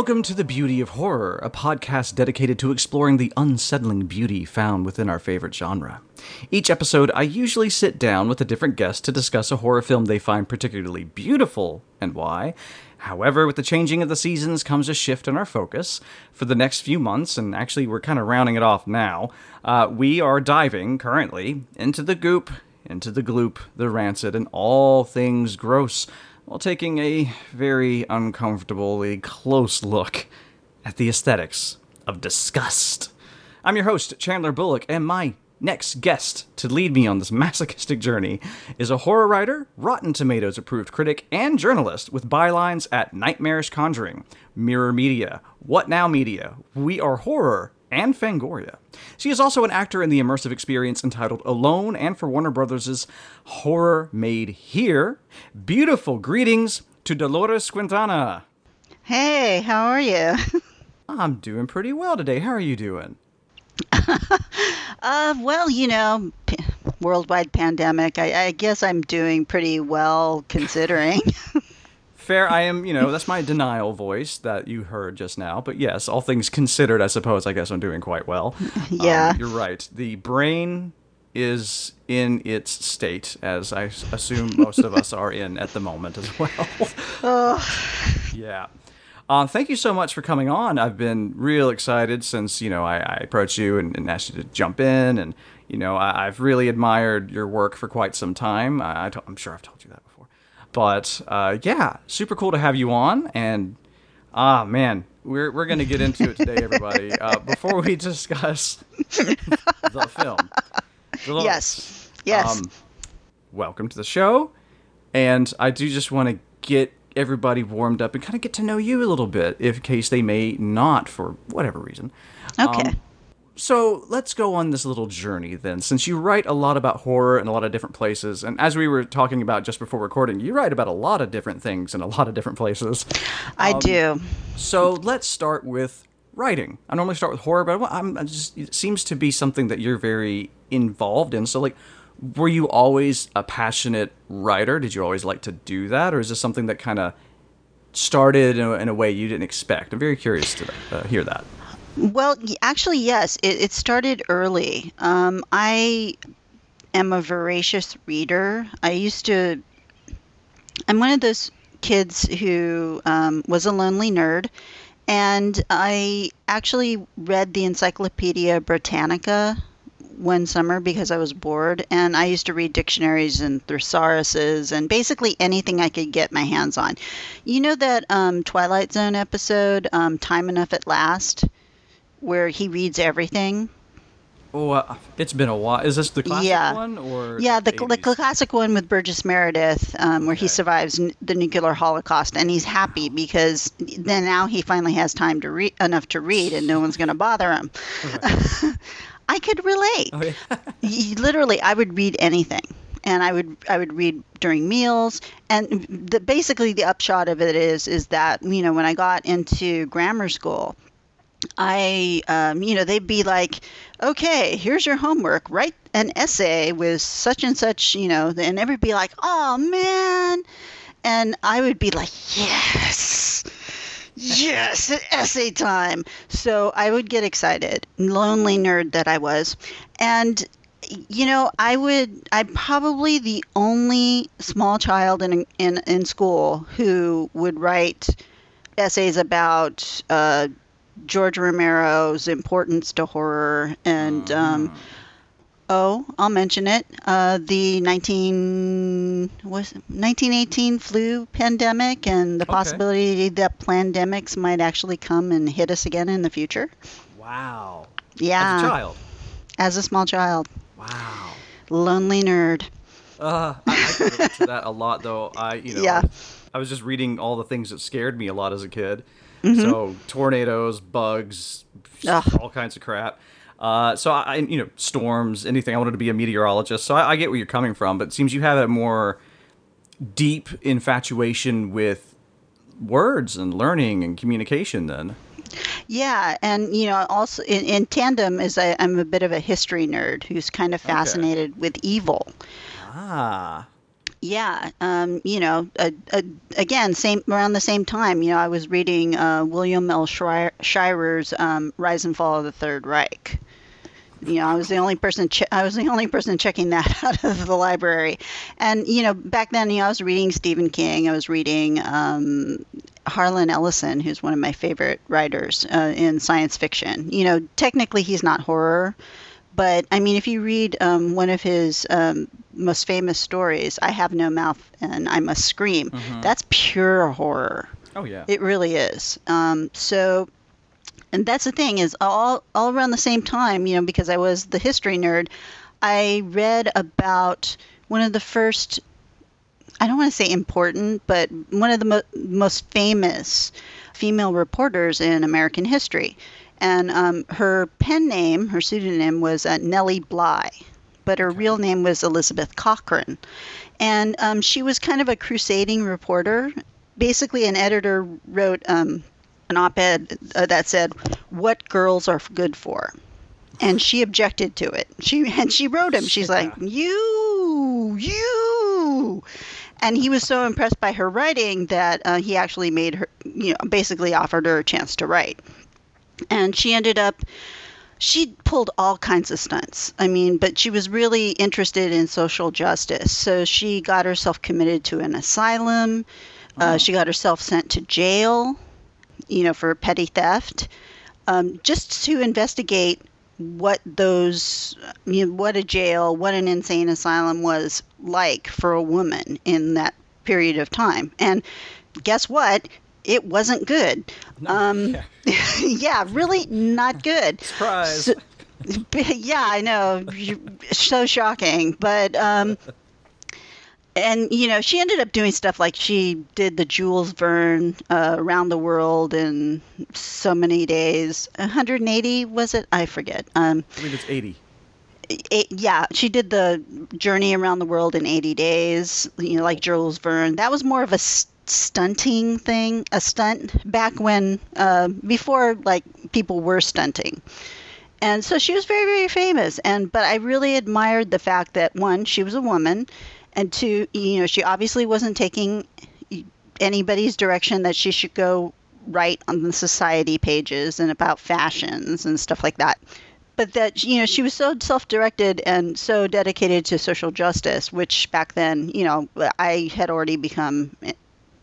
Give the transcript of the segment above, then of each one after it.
Welcome to The Beauty of Horror, a podcast dedicated to exploring the unsettling beauty found within our favorite genre. Each episode, I usually sit down with a different guest to discuss a horror film they find particularly beautiful and why. However, with the changing of the seasons comes a shift in our focus. For the next few months, and actually we're kind of rounding it off now, uh, we are diving currently into the goop, into the gloop, the rancid, and all things gross while taking a very uncomfortably close look at the aesthetics of disgust. I'm your host, Chandler Bullock, and my next guest to lead me on this masochistic journey is a horror writer, Rotten Tomatoes approved critic, and journalist with bylines at Nightmarish Conjuring, Mirror Media, What Now Media, We Are Horror, and Fangoria. She is also an actor in the immersive experience entitled Alone and for Warner Brothers' Horror Made Here. Beautiful greetings to Dolores Quintana. Hey, how are you? I'm doing pretty well today. How are you doing? uh, well, you know, p- worldwide pandemic. I, I guess I'm doing pretty well considering. Fair, I am, you know, that's my denial voice that you heard just now. But yes, all things considered, I suppose, I guess I'm doing quite well. yeah. Um, you're right. The brain is in its state, as I assume most of us are in at the moment as well. oh, yeah. Uh, thank you so much for coming on. I've been real excited since, you know, I, I approached you and, and asked you to jump in. And, you know, I, I've really admired your work for quite some time. I, am sure I've told you that. But, uh, yeah, super cool to have you on. And, ah, man, we're, we're going to get into it today, everybody. Uh, before we discuss the film. Dolores, yes. Yes. um, welcome to the show. And I do just want to get everybody warmed up and kind of get to know you a little bit, if in case they may not for whatever reason. okay. Um, so let's go on this little journey then. Since you write a lot about horror in a lot of different places, and as we were talking about just before recording, you write about a lot of different things in a lot of different places. I um, do. So let's start with writing. I normally start with horror, but I'm, I just it seems to be something that you're very involved in. So like, were you always a passionate writer? Did you always like to do that, or is this something that kind of started in a, in a way you didn't expect? I'm very curious to uh, hear that. Well, actually, yes. It, it started early. Um, I am a voracious reader. I used to. I'm one of those kids who um, was a lonely nerd, and I actually read the Encyclopedia Britannica one summer because I was bored, and I used to read dictionaries and thesauruses and basically anything I could get my hands on. You know that um, Twilight Zone episode, um, "Time Enough at Last," where he reads everything. Oh, uh, it's been a while. Is this the classic Yeah. one or Yeah, the, the 80s? classic one with Burgess Meredith, um, where he survives n- the nuclear holocaust, and he's happy because then now he finally has time to read enough to read, and no one's going to bother him. I could relate. Oh, yeah. Literally, I would read anything, and I would I would read during meals, and the, basically the upshot of it is is that you know when I got into grammar school. I, um, you know, they'd be like, okay, here's your homework. Write an essay with such and such, you know, and everybody be like, oh man. And I would be like, yes, yes, essay time. So I would get excited, lonely nerd that I was. And, you know, I would, I'm probably the only small child in, in, in school who would write essays about, uh, George Romero's importance to horror, and um, oh, I'll mention it. Uh, the 19 was 1918 flu pandemic, and the Okay. possibility that pandemics might actually come and hit us again in the future. wow. Yeah, As a child. as a small child, Wow. lonely nerd. Uh, I, I can relate to that a lot, though. I, you know, Yeah. I was just reading all the things that scared me a lot as a kid. Mm-hmm. So tornadoes, bugs, Ugh. all kinds of crap. Uh, so I, you know, storms, anything. I wanted to be a meteorologist. So I, I get where you're coming from, but it seems you have a more deep infatuation with words and learning and communication. Then, Yeah, and you know, also in, in tandem is I, I'm a bit of a history nerd who's kind of fascinated with evil. Ah. Yeah, um, you know, uh, uh, again, same around the same time. You know, I was reading uh, William L. Shire- Shirer's um, "Rise and Fall of the Third Reich." You know, I was the only person. Che- I was the only person checking that out of the library, and you know, back then, you know, I was reading Stephen King. I was reading um, Harlan Ellison, who's one of my favorite writers uh, in science fiction. You know, technically, he's not horror, but I mean, if you read um, one of his um, most famous stories, I Have No Mouth and I Must Scream, that's pure horror. Oh yeah. It really is. Um, so, and that's the thing is all all around the same time, you know, because I was the history nerd, I read about one of the first. I don't want to say important, but one of the mo- most famous female reporters in American history. And um, her pen name, her pseudonym was uh, Nellie Bly, but her real name was Elizabeth Cochran. And um, she was kind of a crusading reporter. Basically, an editor wrote um, an op ed uh, that said, What girls are good for. And she objected to it. She and she wrote him. She's like, "You, you," and he was so impressed by her writing that uh, he actually made her, you know, basically offered her a chance to write and she ended up she pulled all kinds of stunts. I mean, but she was really interested in social justice. So she got herself committed to an asylum. Uh, she got herself sent to jail, you know, for petty theft, um, just to investigate what those, you know, what a jail, what an insane asylum was like for a woman in that period of time. And guess what? It wasn't good. Um, yeah. yeah, really not good. Surprise. So- yeah, I know. So shocking. But, um, and, you know, she ended up doing stuff like she did the Jules Verne uh, around the world in so many days. 180, was it? I forget. Um, I believe it's 80. eight, yeah, she did the journey around the world in 80 days, you know, like Jules Verne. That was more of a s- stunting thing, a stunt back when, uh, before like people were stunting. And so she was very, very famous. And but I really admired the fact that one, she was a woman, and two, you know, she obviously wasn't taking anybody's direction that she should go write on the society pages and about fashions and stuff like that but that you know she was so self-directed and so dedicated to social justice which back then you know i had already become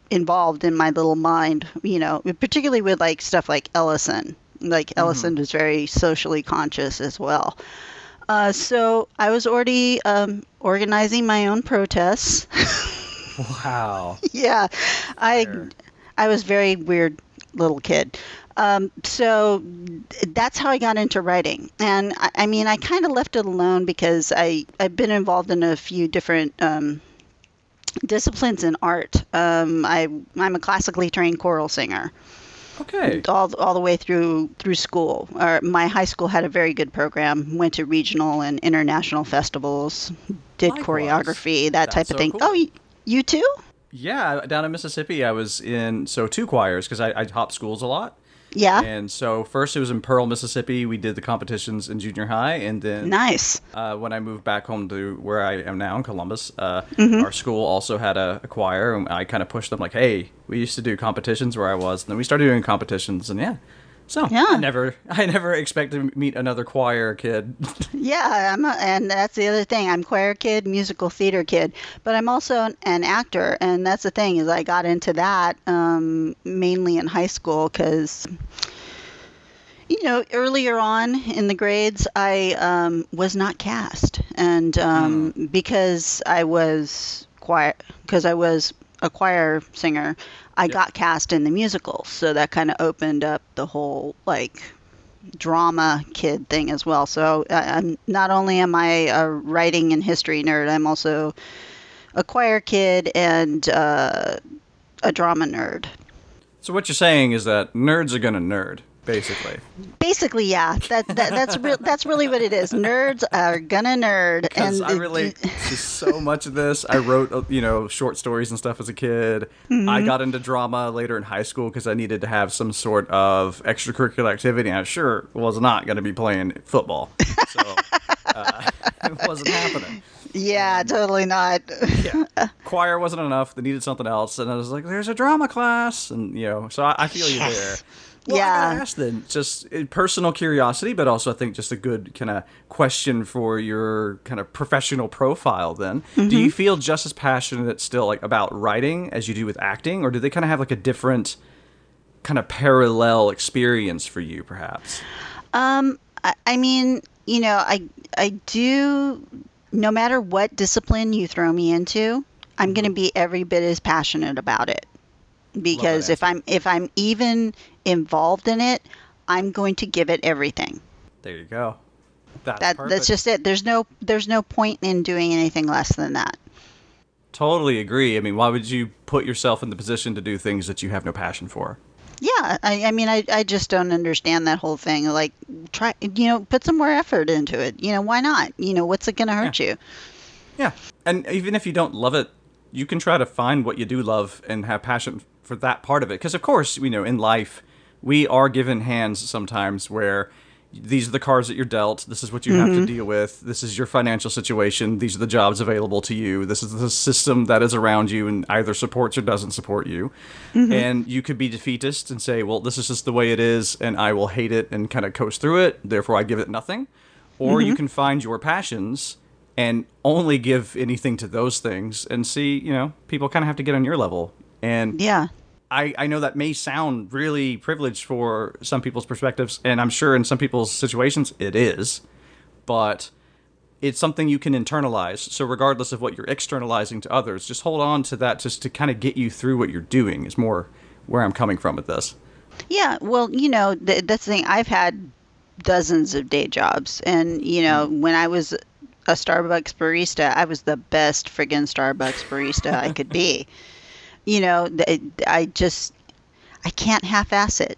involved in my little mind you know particularly with like stuff like ellison like ellison was very socially conscious as well uh, so i was already um, organizing my own protests Wow. yeah i Fair. i was very weird little kid um, so that's how I got into writing. And I, I mean, I kind of left it alone because I, I've been involved in a few different um, disciplines in art. Um, I, I'm a classically trained choral singer Okay. all, all the way through through school. Or my high school had a very good program. Went to regional and international festivals. Did Likewise. choreography, that That's type so of thing. cool. Oh, y- you too? Yeah, down in Mississippi, I was in so two choirs because I, I hop schools a lot. Yeah. And so first it was in Pearl, Mississippi. We did the competitions in junior high, and then Nice. uh, when I moved back home to where I am now in Columbus, uh, Mm-hmm. our school also had a, a choir, and I kind of pushed them like, "Hey, we used to do competitions where I was." And then we started doing competitions, and yeah. So Yeah. I never, I never expect to meet another choir kid. Yeah, I'm a, and that's the other thing. I'm choir kid, musical theater kid, but I'm also an, an actor, and that's the thing is I got into that um, mainly in high school because, you know, earlier on in the grades I um, was not cast, and um, because I was choir because I was a choir singer, I got cast in the musical, so that kind of opened up the whole like drama kid thing as well. So I- I'm not only am I a writing and history nerd, I'm also a choir kid and uh, a drama nerd. so what you're saying is that nerds are gonna nerd, basically. Basically, yeah, that, that that's real. That's really what it is. Nerds are gonna nerd, Because and I relate to so much of this. I wrote, uh, you know, short stories and stuff as a kid. Mm-hmm. I got into drama later in high school because I needed to have some sort of extracurricular activity. I sure was not going to be playing football. So, uh, it wasn't happening. Yeah, totally not. Yeah, choir wasn't enough. They needed something else, and I was like, "There's a drama class," and you know, so I, I feel you there. Well, I Yeah. gotta ask then, just uh, personal curiosity, but also I think just a good kind of question for your kind of professional profile. Then, do Mm-hmm. you feel just as passionate still like about writing as you do with acting, or do they kind of have like a different kind of parallel experience for you, perhaps? Um, I, I mean, you know, I I do. No matter what discipline you throw me into, I'm going to be every bit as passionate about it. Because if I'm if I'm even involved in it, I'm going to give it everything. There you go. That's That perfect. that's just it. There's no there's no point in doing anything less than that. totally agree. I mean, why would you put yourself in the position to do things that you have no passion for? Yeah, I, I mean, I, I just don't understand that whole thing. Like, try, you know, put some more effort into it. You know, why not? You know, what's it going to hurt you? Yeah. And even if you don't love it, you can try to find what you do love and have passion for that part of it. Because, of course, you know, in life, we are given hands sometimes where these are the cards that you're dealt. This is what you have to mm-hmm. deal with. This is your financial situation. These are the jobs available to you. This is the system that is around you and either supports or doesn't support you. Mm-hmm. And you could be defeatist and say, well, this is just the way it is, and I will hate it and kind of coast through it. Therefore, I give it nothing. Or you mm-hmm. can find your passions and only give anything to those things and see, you know, people kind of have to get on your level. And Yeah. I, I know that may sound really privileged for some people's perspectives, and I'm sure in some people's situations it is, but it's something you can internalize. So, regardless of what you're externalizing to others, just hold on to that just to kind of get you through what you're doing, is more where I'm coming from with this. Yeah, well, you know, th- that's the thing. I've had dozens of day jobs, and you know, mm. when I was a Starbucks barista, I was the best friggin' Starbucks barista I could be. You know, I just I can't half-ass it.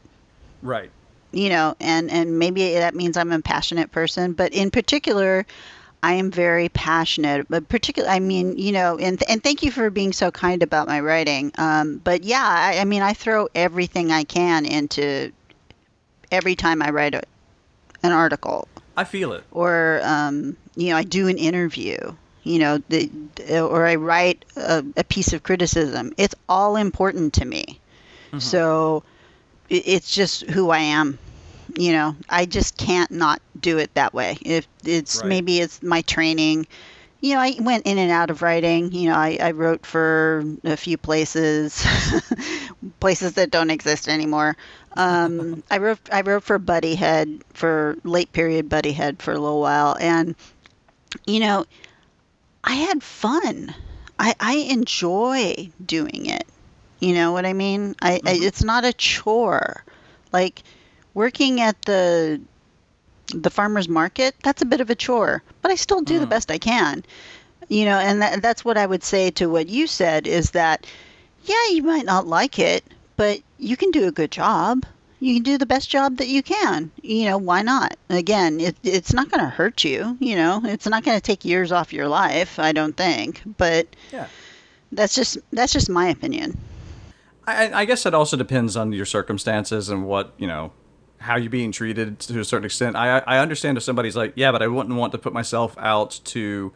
Right. You know, and and maybe that means I'm a passionate person, but in particular. I am very passionate, but particularly, I mean, you know, and and thank you for being so kind about my writing. Um, but yeah, I, I mean, I throw everything I can into every time I write a, an article I feel it. or um, you know I do an interview you know the, or I write a, a piece of criticism. It's all important to me. So it, it's just who I am you know. I just can't not do it that way. If it's Right. maybe it's my training. You know I went in and out of writing. You know I, I wrote for a few places places that don't exist anymore. Um, I wrote I wrote for Buddyhead for late period Buddyhead for a little while, and you know, I had fun. I I enjoy doing it. You know what I mean? I, I mm-hmm. it's not a chore. Like working at the the farmers market, that's a bit of a chore, but I still do the mm. best I can. You know, and that, that's what I would say to what you said is that yeah, you might not like it, but you can do a good job. You can do the best job that you can. You know, why not? Again, it, it's not going to hurt you. You know, it's not going to take years off your life. I don't think, but Yeah. that's just that's just my opinion. I, I guess it also depends on your circumstances and what you know, how you're being treated to a certain extent. I I understand if somebody's like, yeah, but I wouldn't want to put myself out to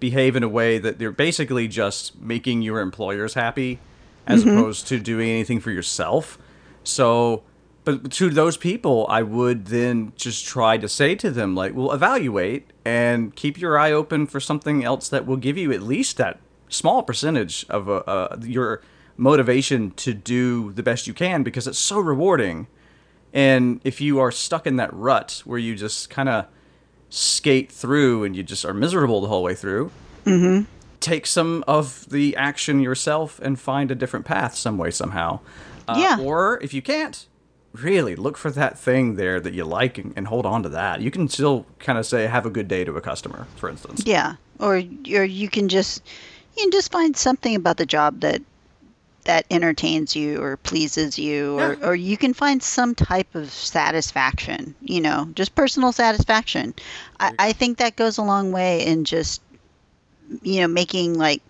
behave in a way that they're basically just making your employers happy, as mm-hmm. opposed to doing anything for yourself. So, but to those people, I would then just try to say to them like, well, evaluate and keep your eye open for something else that will give you at least that small percentage of uh, uh, your motivation to do the best you can because it's so rewarding. And if you are stuck in that rut where you just kind of skate through and you just are miserable the whole way through, take some of the action yourself and find a different path some way somehow. Uh, Yeah. Or if you can't, really look for that thing there that you like and, and hold on to that. You can still kind of say have a good day to a customer, for instance. Yeah, or or you can just you can just find something about the job that that entertains you or pleases you or, Yeah. or you can find some type of satisfaction you know just personal satisfaction I, I think that goes a long way in just you know making like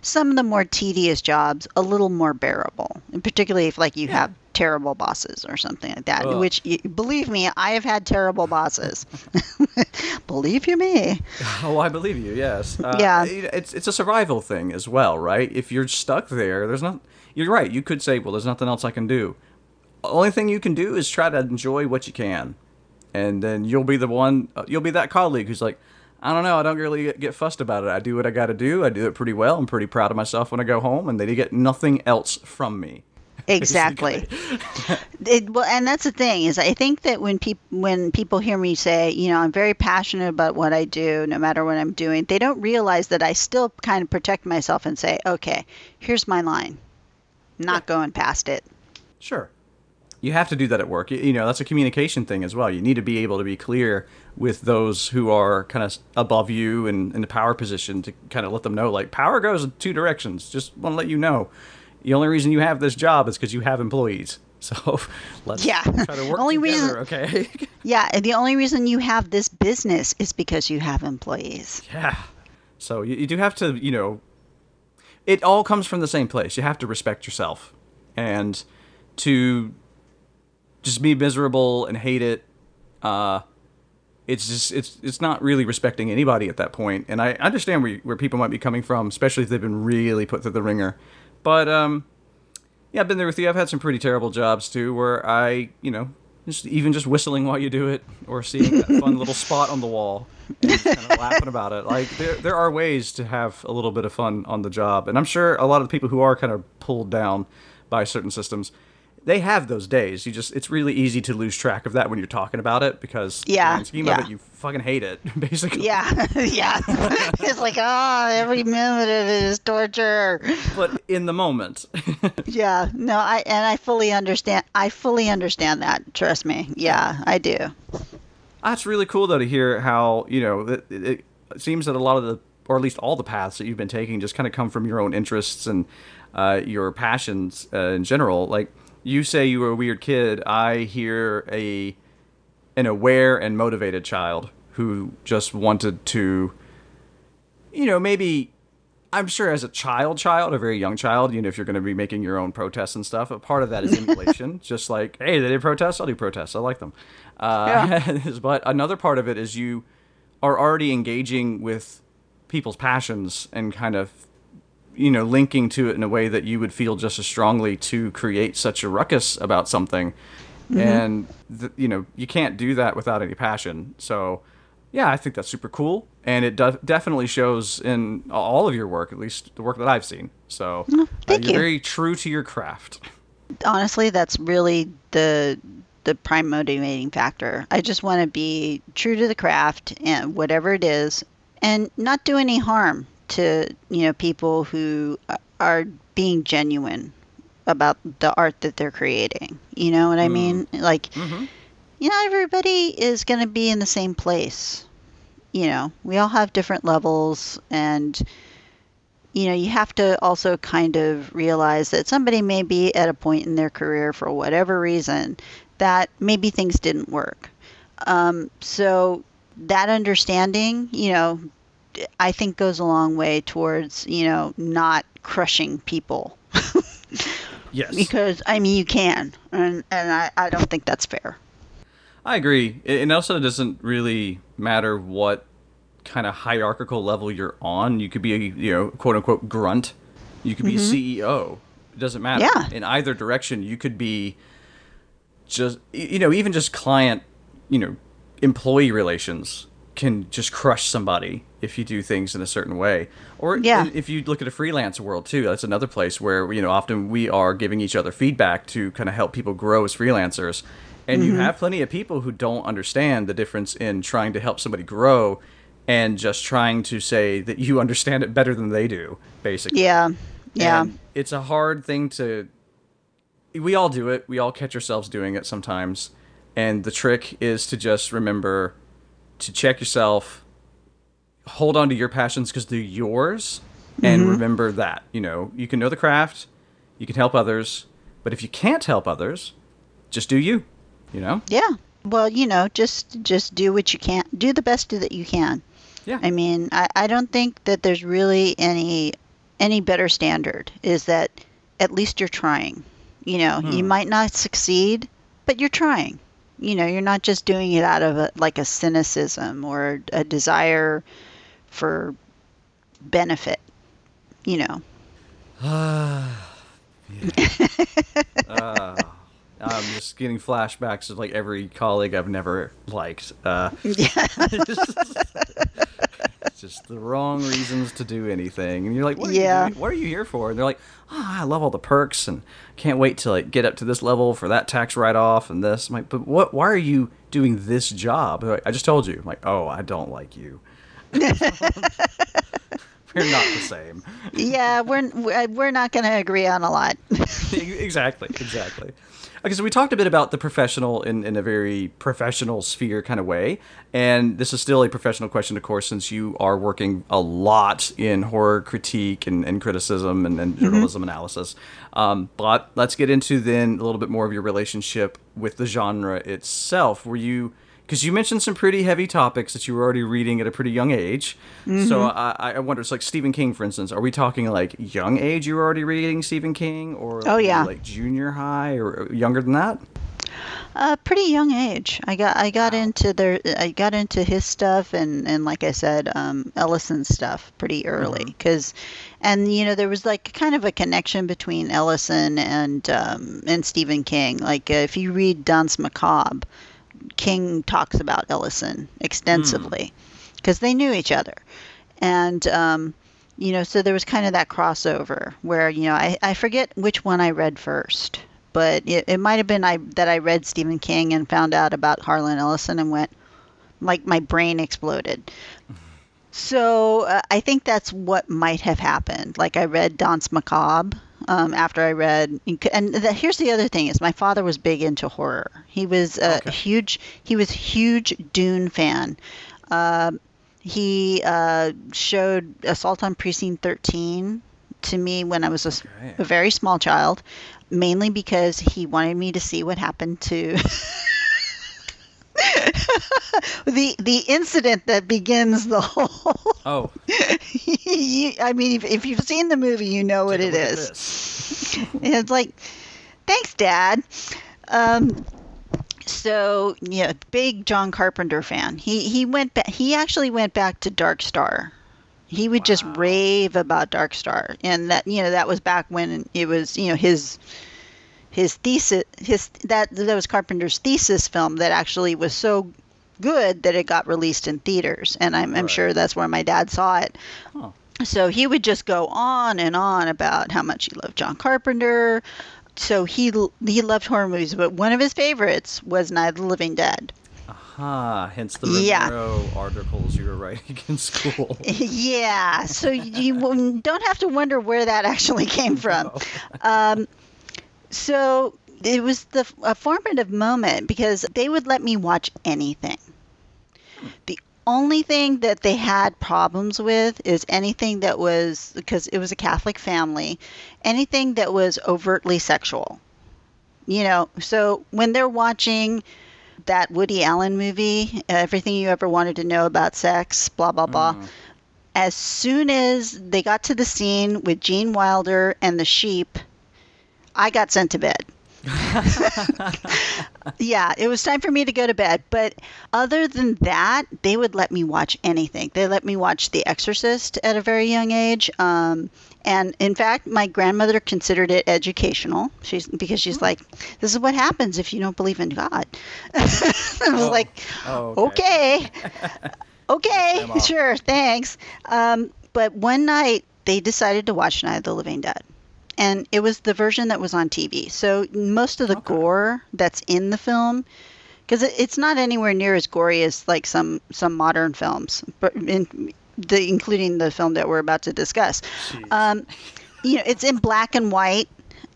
some of the more tedious jobs a little more bearable and particularly if like you have terrible bosses or something like that. Ugh. Which, believe me, I have had terrible bosses. believe you me. Oh, I believe you. Yes. Uh, Yeah. It's it's a survival thing as well, right? If you're stuck there, there's not. You're right. You could say, well, there's nothing else I can do. Only thing you can do is try to enjoy what you can, and then you'll be the one. Uh, you'll be that colleague who's like, I don't know. I don't really get, get fussed about it. I do what I got to do. I do it pretty well. I'm pretty proud of myself when I go home, and they get nothing else from me. Exactly. it, well, and that's the thing is, I think that when people when people hear me say, you know, I'm very passionate about what I do, no matter what I'm doing, they don't realize that I still kind of protect myself and say, okay, here's my line, not going past it. Sure. You have to do that at work. You, you know, that's a communication thing as well. You need to be able to be clear with those who are kind of above you and in the power position to kind of let them know, like, power goes in two directions. Just want to let you know. The only reason you have this job is because you have employees. So let's Yeah. try to work Only together, reason- okay? Yeah, the only reason you have this business is because you have employees. yeah. So you, you do have to, you know, it all comes from the same place. You have to respect yourself. And to just be miserable and hate it, uh, it's just it's it's not really respecting anybody at that point. And I understand where where people might be coming from, especially if they've been really put through the ringer. But um, yeah, I've been there with you. I've had some pretty terrible jobs too, where I you know just even just whistling while you do it, or seeing that fun little spot on the wall and kind of laughing about it. Like there there are ways to have a little bit of fun on the job, and I'm sure a lot of the people who are kind of pulled down by certain systems. They have those days. You just it's really easy to lose track of that when you're talking about it because the Yeah, grand scheme yeah. of it, you fucking hate it, basically. Yeah, yeah. it's like, oh, every minute of it is torture. But in the moment, Yeah, no, I and I fully understand. I fully understand that. Trust me. Yeah, I do. that's really cool though to hear how you know it, it, it seems that a lot of the or at least all the paths that you've been taking just kind of come from your own interests and uh, your passions uh, in general. Like you say, you were a weird kid. I hear a an aware and motivated child who just wanted to, you know, maybe. I'm sure as a child, child, a very young child, you know, if you're going to be making your own protests and stuff, a part of that is emulation. just like, hey, they did protests, I'll do protests. I like them. Uh, but another part of it is you are already engaging with people's passions and kind of, you know, linking to it in a way that you would feel just as strongly to create such a ruckus about something. And, th- you know, you can't do that without any passion. So, yeah, I think that's super cool, and it do- definitely shows in all of your work, at least the work that I've seen. So uh, thank you're you. very true to your craft. Honestly, that's really the the prime motivating factor. I just want to be true to the craft and whatever it is, and not do any harm to you know people who are being genuine about the art that they're creating. You know what I mean? Like, you know, everybody is going to be in the same place. You know, we all have different levels, and you know, you have to also kind of realize that somebody may be at a point in their career for whatever reason that maybe things didn't work. Um, so that understanding, you know, I think goes a long way towards, you know, not crushing people. Yes, because I mean you can, and and I, I don't think that's fair. I agree. It it also doesn't really matter what kind of hierarchical level you're on. You could be a you know quote unquote grunt. You could be mm-hmm. a CEO. It doesn't matter. Yeah. In either direction, you could be just you know even just client you know employee relations can just crush somebody if you do things in a certain way or Yeah. if you look at a freelance world too that's another place where you know often we are giving each other feedback to kind of help people grow as freelancers and you mm-hmm. have plenty of people who don't understand the difference in trying to help somebody grow and just trying to say that you understand it better than they do basically Yeah, yeah, and it's a hard thing to. We all do it. We all catch ourselves doing it sometimes. And the trick is to just remember to check yourself, hold on to your passions because they're yours, and remember that. You know, you can know the craft, you can help others, but if you can't help others, just do you. You know? yeah. Well, you know, just just do what you can. Do the best that you can. Yeah. I mean, I, I don't think that there's really any any better standard. Is that at least you're trying. You know, you Hmm. might not succeed, but you're trying. You know, you're not just doing it out of a, like a cynicism or a desire for benefit. You know. Uh, I'm just getting flashbacks of like every colleague I've never liked. Uh, Yeah. it's just the wrong reasons to do anything, and you're like, what are Yeah. you doing? What are you here for? And they're like, oh, I love all the perks and can't wait to like get up to this level for that tax write off and this. I'm like, but what? Why are you doing this job? Like, I just told you. I'm like, oh, I don't like you. We're not the same. yeah, we're we're- we're not going to agree on a lot. exactly, exactly. Okay, so we talked a bit about the professional in, in a very professional sphere kind of way, and this is still a professional question, of course, since you are working a lot in horror critique and, and criticism and, and journalism analysis. Um, but let's get into then a little bit more of your relationship with the genre itself. Were you because you mentioned some pretty heavy topics that you were already reading at a pretty young age. So I, I wonder, it's like Stephen King, for instance. Are we talking like young age? You were already reading Stephen King, or Oh, yeah. like junior high or younger than that? A pretty young age. I got I got into their I got into his stuff and and like I said, um, Ellison's stuff pretty early because, and you know there was like kind of a connection between Ellison and um, and Stephen King. Like uh, if you read Danse Macabre, King talks about Ellison extensively because they knew each other, and um, you know so there was kind of that crossover where you know I, I forget which one I read first, but it, it might have been I that I read Stephen King and found out about Harlan Ellison and went like my brain exploded. So uh, I think that's what might have happened. Like I read Danse Macabre um, after I read, and the, here's the other thing: is my father was big into horror. He was a Okay. huge. He was huge Dune fan. Um he uh, showed Assault on Precinct 13 to me when I was a, Okay. a very small child, mainly because he wanted me to see what happened to the the incident that begins the whole. Oh, you, I mean, if, if you've seen the movie, you know what take it is. it's like, thanks, Dad. Um, so yeah, big John Carpenter fan. He he went back. He actually went back to Dark Star. He would just rave about Dark Star, and that you know that was back when it was you know his his thesis his that that was Carpenter's thesis film that actually was so good that it got released in theaters, and I'm I'm sure that's where my dad saw it. Huh. So he would just go on and on about how much he loved John Carpenter. So he he loved horror movies, but one of his favorites was Night of the Living Dead. Aha, hence the Yeah. Articles you were writing in school. yeah, so you don't have to wonder where that actually came from. Um, so it was the a formative moment because they would let me watch anything. The only thing that they had problems with is anything that was because it was a Catholic family, anything that was overtly sexual. You know, so when they're watching that Woody Allen movie, everything you ever wanted to know about sex, blah blah blah. Mm. As soon as they got to the scene with Gene Wilder and the sheep, I got sent to bed. yeah, it was time for me to go to bed. But other than that, they would let me watch anything. They let me watch The Exorcist at a very young age. Um, and in fact, my grandmother considered it educational. She's because she's like, "This is what happens if you don't believe in God." I was Oh. like, Oh, "Okay, okay, off. sure, thanks." Um, but one night they decided to watch Night of the Living Dead and it was the version that was on TV. So most of the Okay. gore that's in the film, because it, it's not anywhere near as gory as like some some modern films, but in the including the film that we're about to discuss. Um, you know, it's in black and white.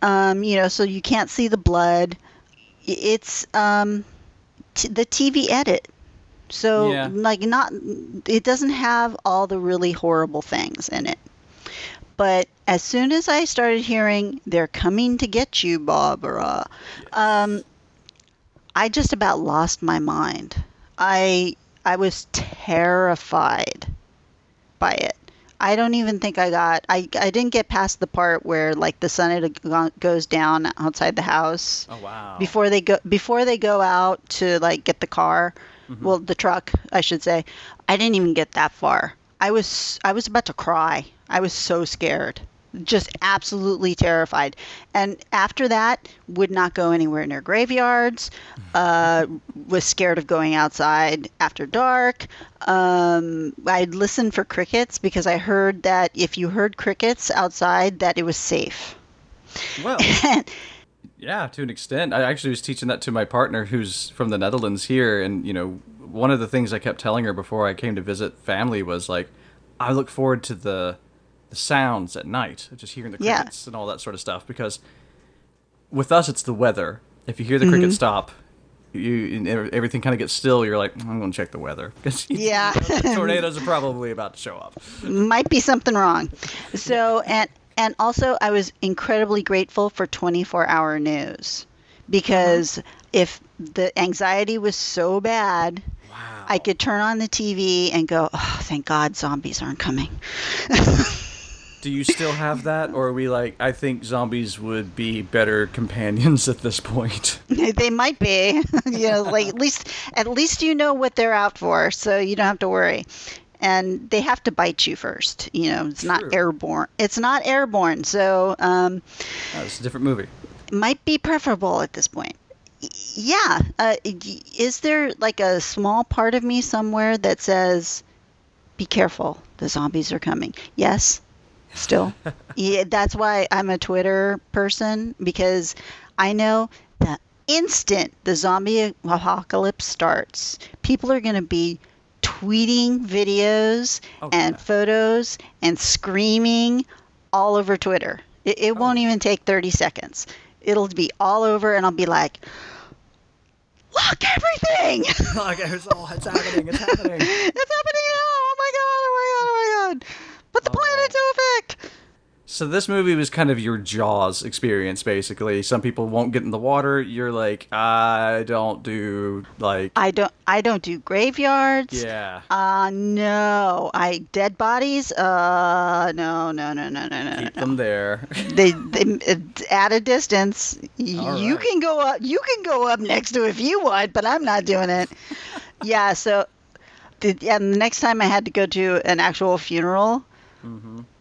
Um, you know, so you can't see the blood. It's um, t- the TV edit. So Yeah. like not it doesn't have all the really horrible things in it. But as soon as I started hearing they're coming to get you, Barbara, um, I just about lost my mind. I I was terrified by it. I don't even think I got. I I didn't get past the part where like the sun goes down outside the house Oh wow. before they go before they go out to like get the car. Well, the truck, I should say. I didn't even get that far. I was I was about to cry. I was so scared. Just absolutely terrified. And after that, would not go anywhere near graveyards. Uh, was scared of going outside after dark. Um, I'd listen for crickets because I heard that if you heard crickets outside, that it was safe. Well, yeah, to an extent. I actually was teaching that to my partner who's from the Netherlands here, and you know, one of the things I kept telling her before I came to visit family was like, I look forward to the the sounds at night, just hearing the Yeah. crickets and all that sort of stuff. Because with us, it's the weather. If you hear the Mm-hmm. cricket stop, you everything kind of gets still. You're like, I'm going to check the weather Yeah. know, tornadoes are probably about to show up. might be something wrong. So and and also I was incredibly grateful for 24-hour news because if the anxiety was so bad, Wow. I could turn on the TV and go, "Oh, thank God zombies aren't coming." Do you still have that, or are we like? I think zombies would be better companions at this point. they might be. you know, like at least at least you know what they're out for, so you don't have to worry. And they have to bite you first. You know, it's not airborne. It's not airborne, so um, Oh, it's a different movie. might be preferable at this point. Yeah. Uh, is there like a small part of me somewhere that says, be careful, the zombies are coming? Yes. Still. yeah, that's why I'm a Twitter person because I know the instant the zombie apocalypse starts, people are going to be tweeting videos Oh, and yeah. photos and screaming all over Twitter. It, it oh. won't even take 30 seconds. It'll be all over, and I'll be like, look, everything! it's like it's all it's happening. It's happening. happening now! Oh my god, oh my god, oh my god! Put the plan into effect! So this movie was kind of your Jaws experience, basically. Some people won't get in the water. You're like, I don't do like, I don't, I don't do graveyards. yeah. Uh, no. I dead bodies. Uh, no, no, no, no, no, no, Keep no. them there. They, they at a distance. All You right. can go up. You can go up next to if you want, but I'm not doing it. yeah. So, the, yeah. The next time I had to go to an actual funeral,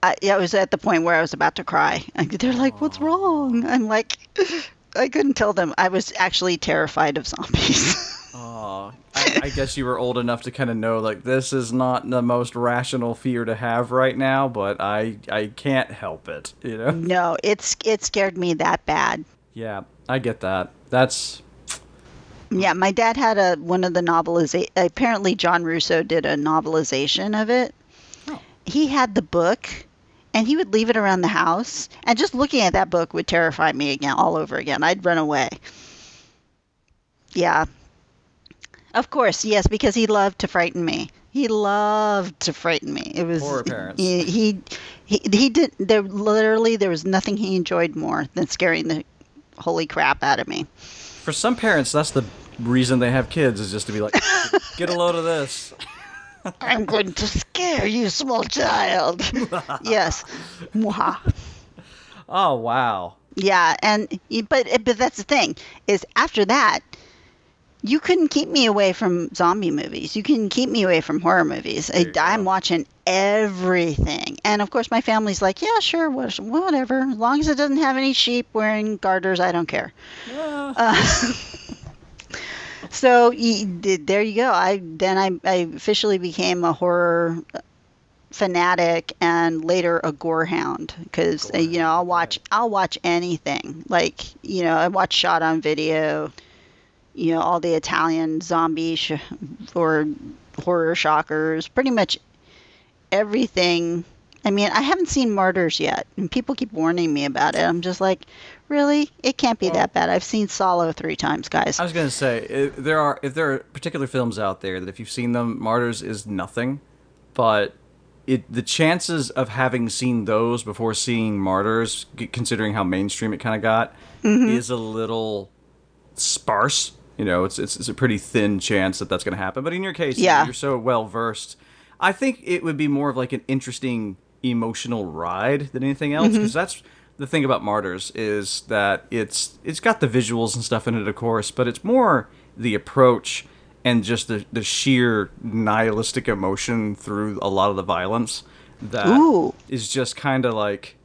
I, yeah, I was at the point where I was about to cry. And they're like, "What's wrong?" I'm like, I couldn't tell them. I was actually terrified of zombies. Aw. I, I guess you were old enough to kind of know like this is not the most rational fear to have right now, but I I can't help it. You know. no, it's it scared me that bad. Yeah, I get that. That's Yeah, my dad had a one of the novelization. Apparently, John Russo did a novelization of it. He had the book, and he would leave it around the house, and just looking at that book would terrify me again, all over again. I'd run away. Yeah. Of course, yes, because he loved to frighten me. He loved to frighten me. It was Horror parents. He, he he he did. There literally there was nothing he enjoyed more than scaring the holy crap out of me. for some parents that's the reason they have kids is just to be like, get a load of this. I'm going to scare you, small child. yes. Mwah. Oh wow. Yeah, and but but that's the thing is after that, you couldn't keep me away from zombie movies. You couldn't keep me away from horror movies. I. I'm watching everything, and of course my family's like, yeah, sure, whatever, as long as it doesn't have any sheep wearing garters, I don't care. Uh, so y- there you go. I then I, I officially became a horror fanatic and later a gore hound because uh, you know I'll watch I'll watch anything. Like you know I watch shot on video you know all the Italian zombie sh- or horror shockers pretty much everything. I mean I haven't seen Martyrs yet and people keep warning me about it. I'm just like really it can't be that bad I've seen Salò three times guys I was gonna say if there are if there are particular films out there that if you've seen them, Martyrs is nothing, but it the chances of having seen those before seeing Martyrs, considering how mainstream it kind of got, mm-hmm. is a little sparse. You know, it's, it's it's a pretty thin chance that that's gonna happen. But in your case, Yeah. you're so well versed. I think it would be more of like an interesting emotional ride than anything else mm-hmm. because that's the thing about Martyrs is that it's it's got the visuals and stuff in it, of course, but it's more the approach and just the the sheer nihilistic emotion through a lot of the violence that is Ooh. just kind of like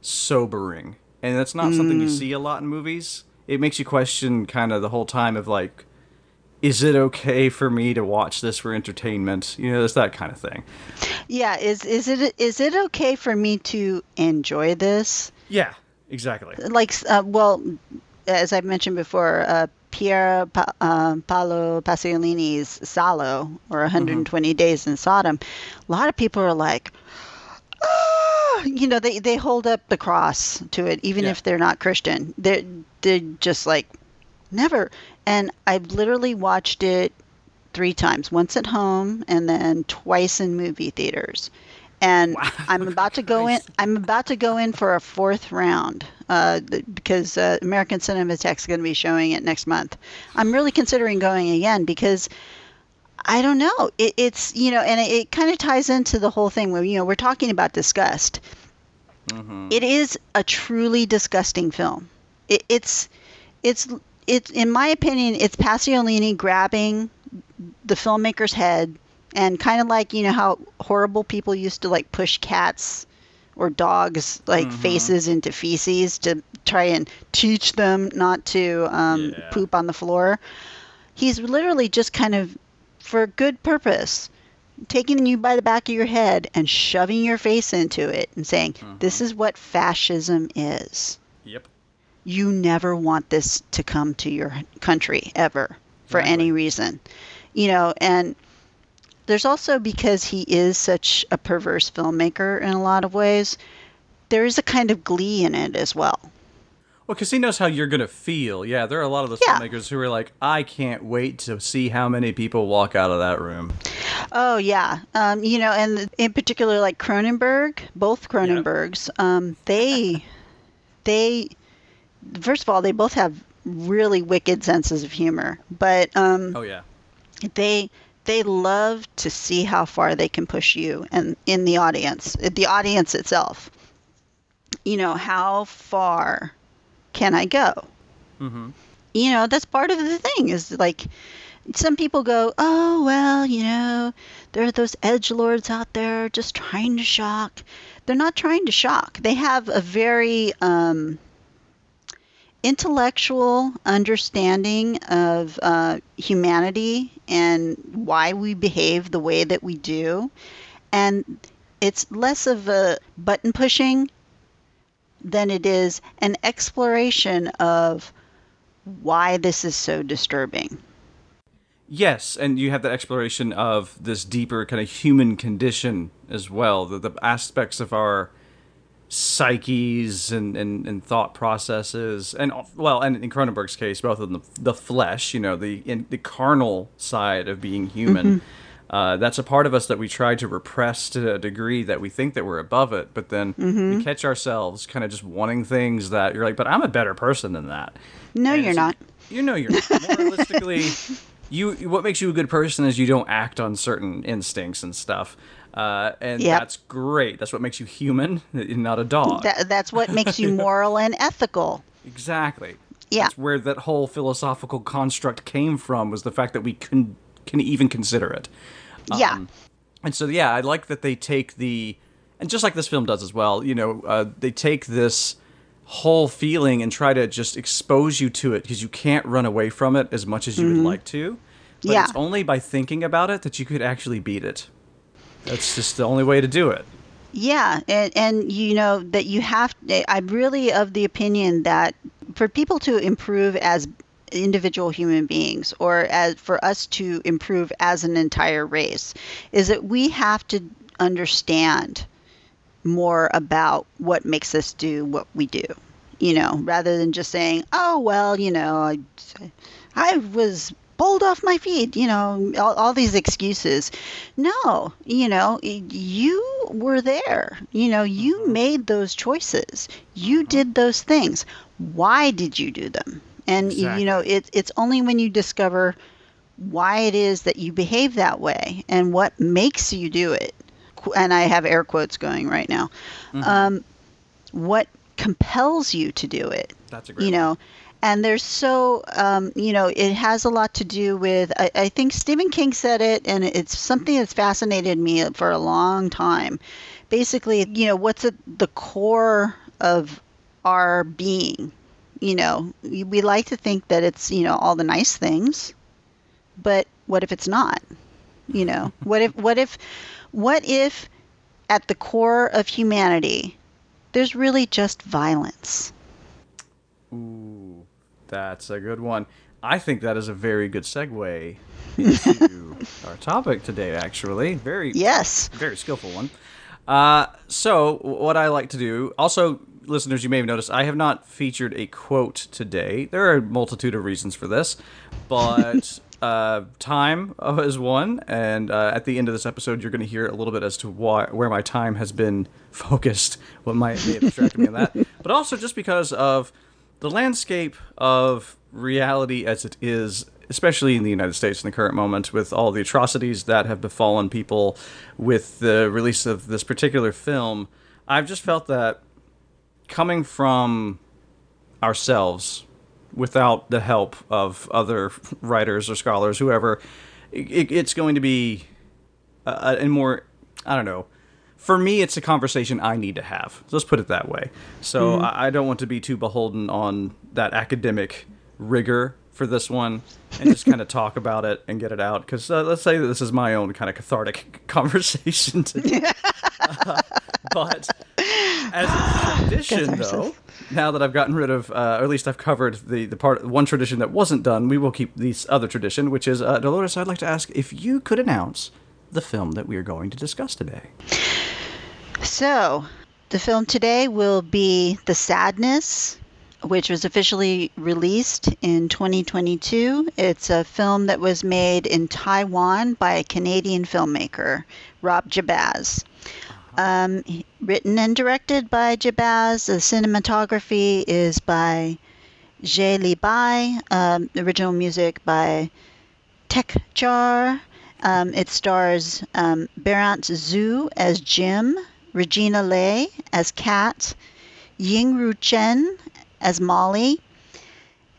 sobering, and that's not something you mm. see a lot in movies. It makes you question kind of the whole time of like, is it okay for me to watch this for entertainment? You know, it's that kind of thing. Yeah, is is it is it okay for me to enjoy this? Yeah, exactly. Like, uh, well, as I mentioned before, uh, Pier pa- uh, Paolo Pasolini's Salò or 120 Days in Sodom. A lot of people are like, ah, you know, they they hold up the cross to it, even Yeah. if they're not Christian. They're they're just like never. And I've literally watched it three times once at home and then twice in movie theaters and i'm about to go in i'm about to go in for a fourth round uh, because uh, american cinematheque is going to be showing it next month. I'm really considering going again because i don't know. It, it's you know and it, it kind of ties into the whole thing where you know we're talking about disgust. It is a truly disgusting film. It, it's it's it's in my opinion it's pasolini grabbing the filmmaker's head and kind of like you know how horrible people used to like push cats or dogs like faces into feces to try and teach them not to um, Yeah. poop on the floor he's literally just kind of for good purpose taking you by the back of your head and shoving your face into it and saying this is what fascism is Yep. you never want this to come to your country ever for Exactly. any reason you know and there's also because he is such a perverse filmmaker in a lot of ways there is a kind of glee in it as well Well, because he knows how you're gonna feel. Yeah, there are a lot of those Yeah. filmmakers who are like, I can't wait to see how many people walk out of that room. oh yeah um, you know and in particular like cronenberg both cronenbergs um, they they first of all they both have really wicked senses of humor but um, Oh yeah. they they love to see how far they can push you and in the audience the audience itself. You know how far can i go? Mm-hmm. you know that's part of the thing is like some people go oh well you know there are those edge lords out there just trying to shock. They're not trying to shock. They have a very um, intellectual understanding of uh, humanity and why we behave the way that we do and it's less of a button pushing than it is an exploration of why this is so disturbing. Yes, and you have the exploration of this deeper kind of human condition as well, the, the aspects of our psyches and, and, and thought processes, and well, and in Cronenberg's case, both of them, the flesh, you know, the in, the carnal side of being human. Uh, that's a part of us that we try to repress to a degree that we think that we're above it, but then we catch ourselves kind of just wanting things that you're like, but I'm a better person than that. No, And you're not. You know you're not. More realistically, you what makes you a good person is you don't act on certain instincts and stuff. Uh, and Yep. that's great. That's what makes you human, not a dog. That, that's what makes you moral and ethical. exactly. Yeah. That's where that whole philosophical construct came from was the fact that we can can even consider it. yeah. Um, And so, yeah, I like that they take the, and just like this film does as well, you know, uh, they take this whole feeling and try to just expose you to it because you can't run away from it as much as you would like to. But Mm-hmm. Yeah. it's only by thinking about it that you could actually beat it. That's just the only way to do it. Yeah, and, and you know that you have. I'm really of the opinion that for people to improve as individual human beings, or as for us to improve as an entire race, is that we have to understand more about what makes us do what we do. You know, rather than just saying, "Oh well, you know, I, I was pulled off my feet," you know, all, all these excuses. No, you know, you were there. You know, you mm-hmm. made those choices. You mm-hmm. did those things. Why did you do them? And Exactly. you know, it, it's only when you discover why it is that you behave that way and what makes you do it and I have air quotes going right now. Mm-hmm. Um, what compels you to do it? That's a great you one. And there's so um, you know it has a lot to do with I, I think stephen king said it and it's something that's fascinated me for a long time. Basically you know what's at the core of our being? You know we we like to think that it's you know all the nice things but what if it's not? You know what if what if what if at the core of humanity there's really just violence? Ooh, that's a good one. I think that is a very good segue into our topic today. Actually, very yes very skillful one. Uh, so what I like to do, also listeners, you may have noticed I have not featured a quote today. There are a multitude of reasons for this, but uh, time is one, and uh, at the end of this episode, you're going to hear a little bit as to why where my time has been focused, what might have distracted me on that, but also just because of the landscape of reality as it is, especially in the United States in the current moment, with all the atrocities that have befallen people with the release of this particular film, I've just felt that coming from ourselves without the help of other writers or scholars, whoever, it, it's going to be a, a more, I don't know. For me, it's a conversation I need to have. Let's put it that way. So I, I don't want to be too beholden on that academic rigor for this one and just kind of talk about it and get it out. Because uh, let's say that this is my own kind of cathartic conversation today. but as a tradition, though, now that I've gotten rid of, uh, or at least I've covered the, the part, one tradition that wasn't done, we will keep this other tradition, which is, uh, Dolores, I'd like to ask if you could announce the film that we are going to discuss today. So, the film today will be The Sadness, which was officially released in 2022. It's a film that was made in Taiwan by a Canadian filmmaker, Rob Jabbaz. Um, written and directed by Jabbaz. The cinematography is by Jie-Li Bai. Um, the original music by Tech Jar. Um, it stars um, Berant Zhu as Jim, Regina Lei as Kat, Ying Ru Chen as Molly,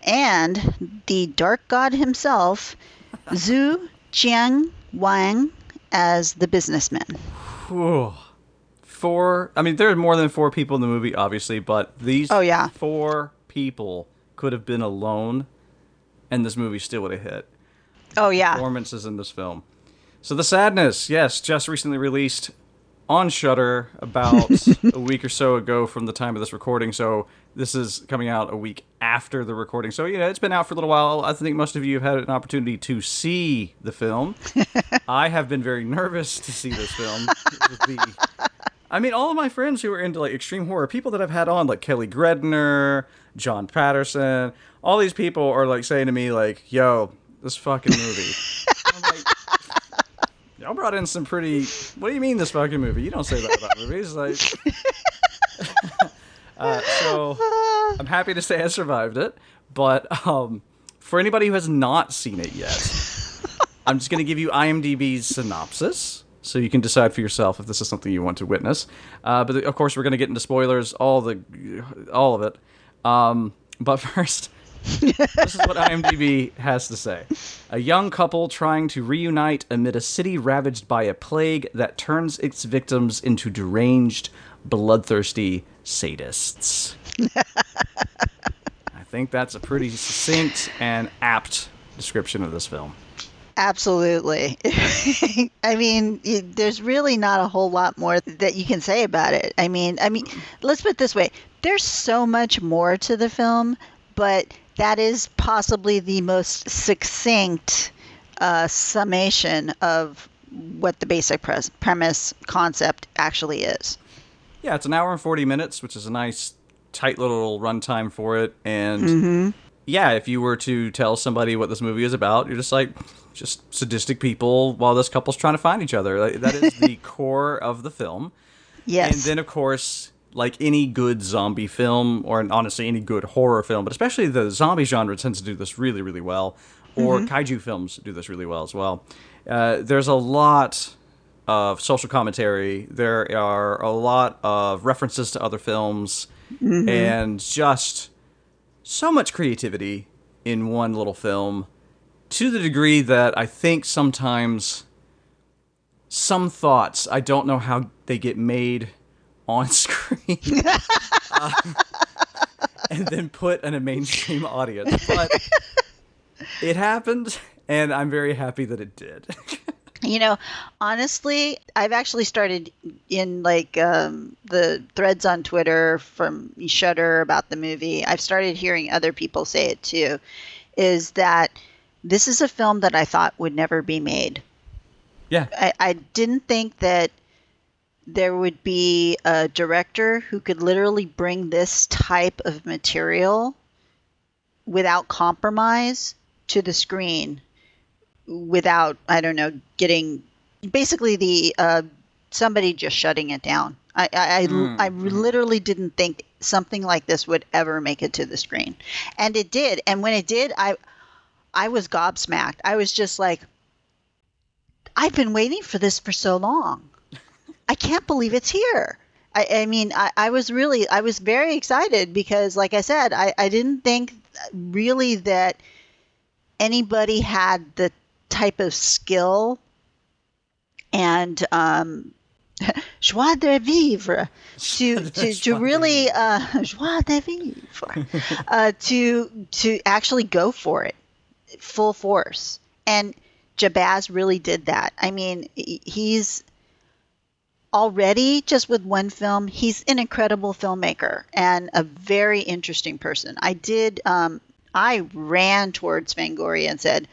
and the dark god himself, Zhu Jiang Wang as the businessman. Whew. Four. I mean, there are more than four people in the movie, obviously, but these Oh, yeah. four people could have been alone, and this movie still would have hit. Oh yeah, Performances in this film. So, The Sadness, yes, just recently released on Shudder about a week or so ago from the time of this recording. So, this is coming out a week after the recording. So, you know, it's been out for a little while. I think most of you have had an opportunity to see the film. I have been very nervous to see this film. The, I mean, all of my friends who are into like extreme horror, people that I've had on, like Kelly Gredner, John Patterson, all these people are like saying to me, like, "Yo, this fucking movie." I'm like, Y'all brought in some pretty. What do you mean this fucking movie? You don't say that about movies. Like, uh, so I'm happy to say I survived it. But um, for anybody who has not seen it yet, I'm just going to give you IMDb's synopsis so you can decide for yourself if this is something you want to witness. Uh, but of course, we're going to get into spoilers, all the, all of it. Um, but first, this is what IMDb has to say. A young couple trying to reunite amid a city ravaged by a plague that turns its victims into deranged, bloodthirsty sadists. I think that's a pretty succinct and apt description of this film. absolutely. I mean, there's really not a whole lot more that you can say about it. I mean, I mean, let's put it this way: there's so much more to the film, but that is possibly the most succinct uh, summation of what the basic pres- premise concept actually is. Yeah, it's an hour and 40 minutes, which is a nice, tight little runtime for it. And Mm-hmm. yeah, if you were to tell somebody what this movie is about, you're just like, just sadistic people while this couple's trying to find each other. Like, that is the core of the film. Yes. And then, of course, like any good zombie film, or honestly, any good horror film, but especially the zombie genre tends to do this really, really well, or kaiju films do this really well as well. Uh, there's a lot of social commentary. There are a lot of references to other films, and just so much creativity in one little film, to the degree that I think sometimes some thoughts I don't know how they get made on screen. uh, and then put in a mainstream audience. But it happened, and I'm very happy that it did. You know, honestly, I've actually started in like um, the threads on Twitter from Shudder about the movie. I've started hearing other people say it too. Is that this is a film that I thought would never be made. yeah. I, I didn't think that there would be a director who could literally bring this type of material without compromise to the screen without i don't know getting basically the uh, somebody just shutting it down. I i, I, I literally didn't think something like this would ever make it to the screen. And it did. And when it did i i was gobsmacked. I was just like i've been waiting for this for so long I can't believe it's here. I, I mean, I, I was really, I was very excited because, like I said, I, I didn't think really that anybody had the type of skill and um, joie de vivre to to, to really uh, joie de vivre uh, to to actually go for it full force. And Jabbaz really did that. I mean, he's already just with one film he's an incredible filmmaker and a very interesting person. I did um, i ran towards fangoria and said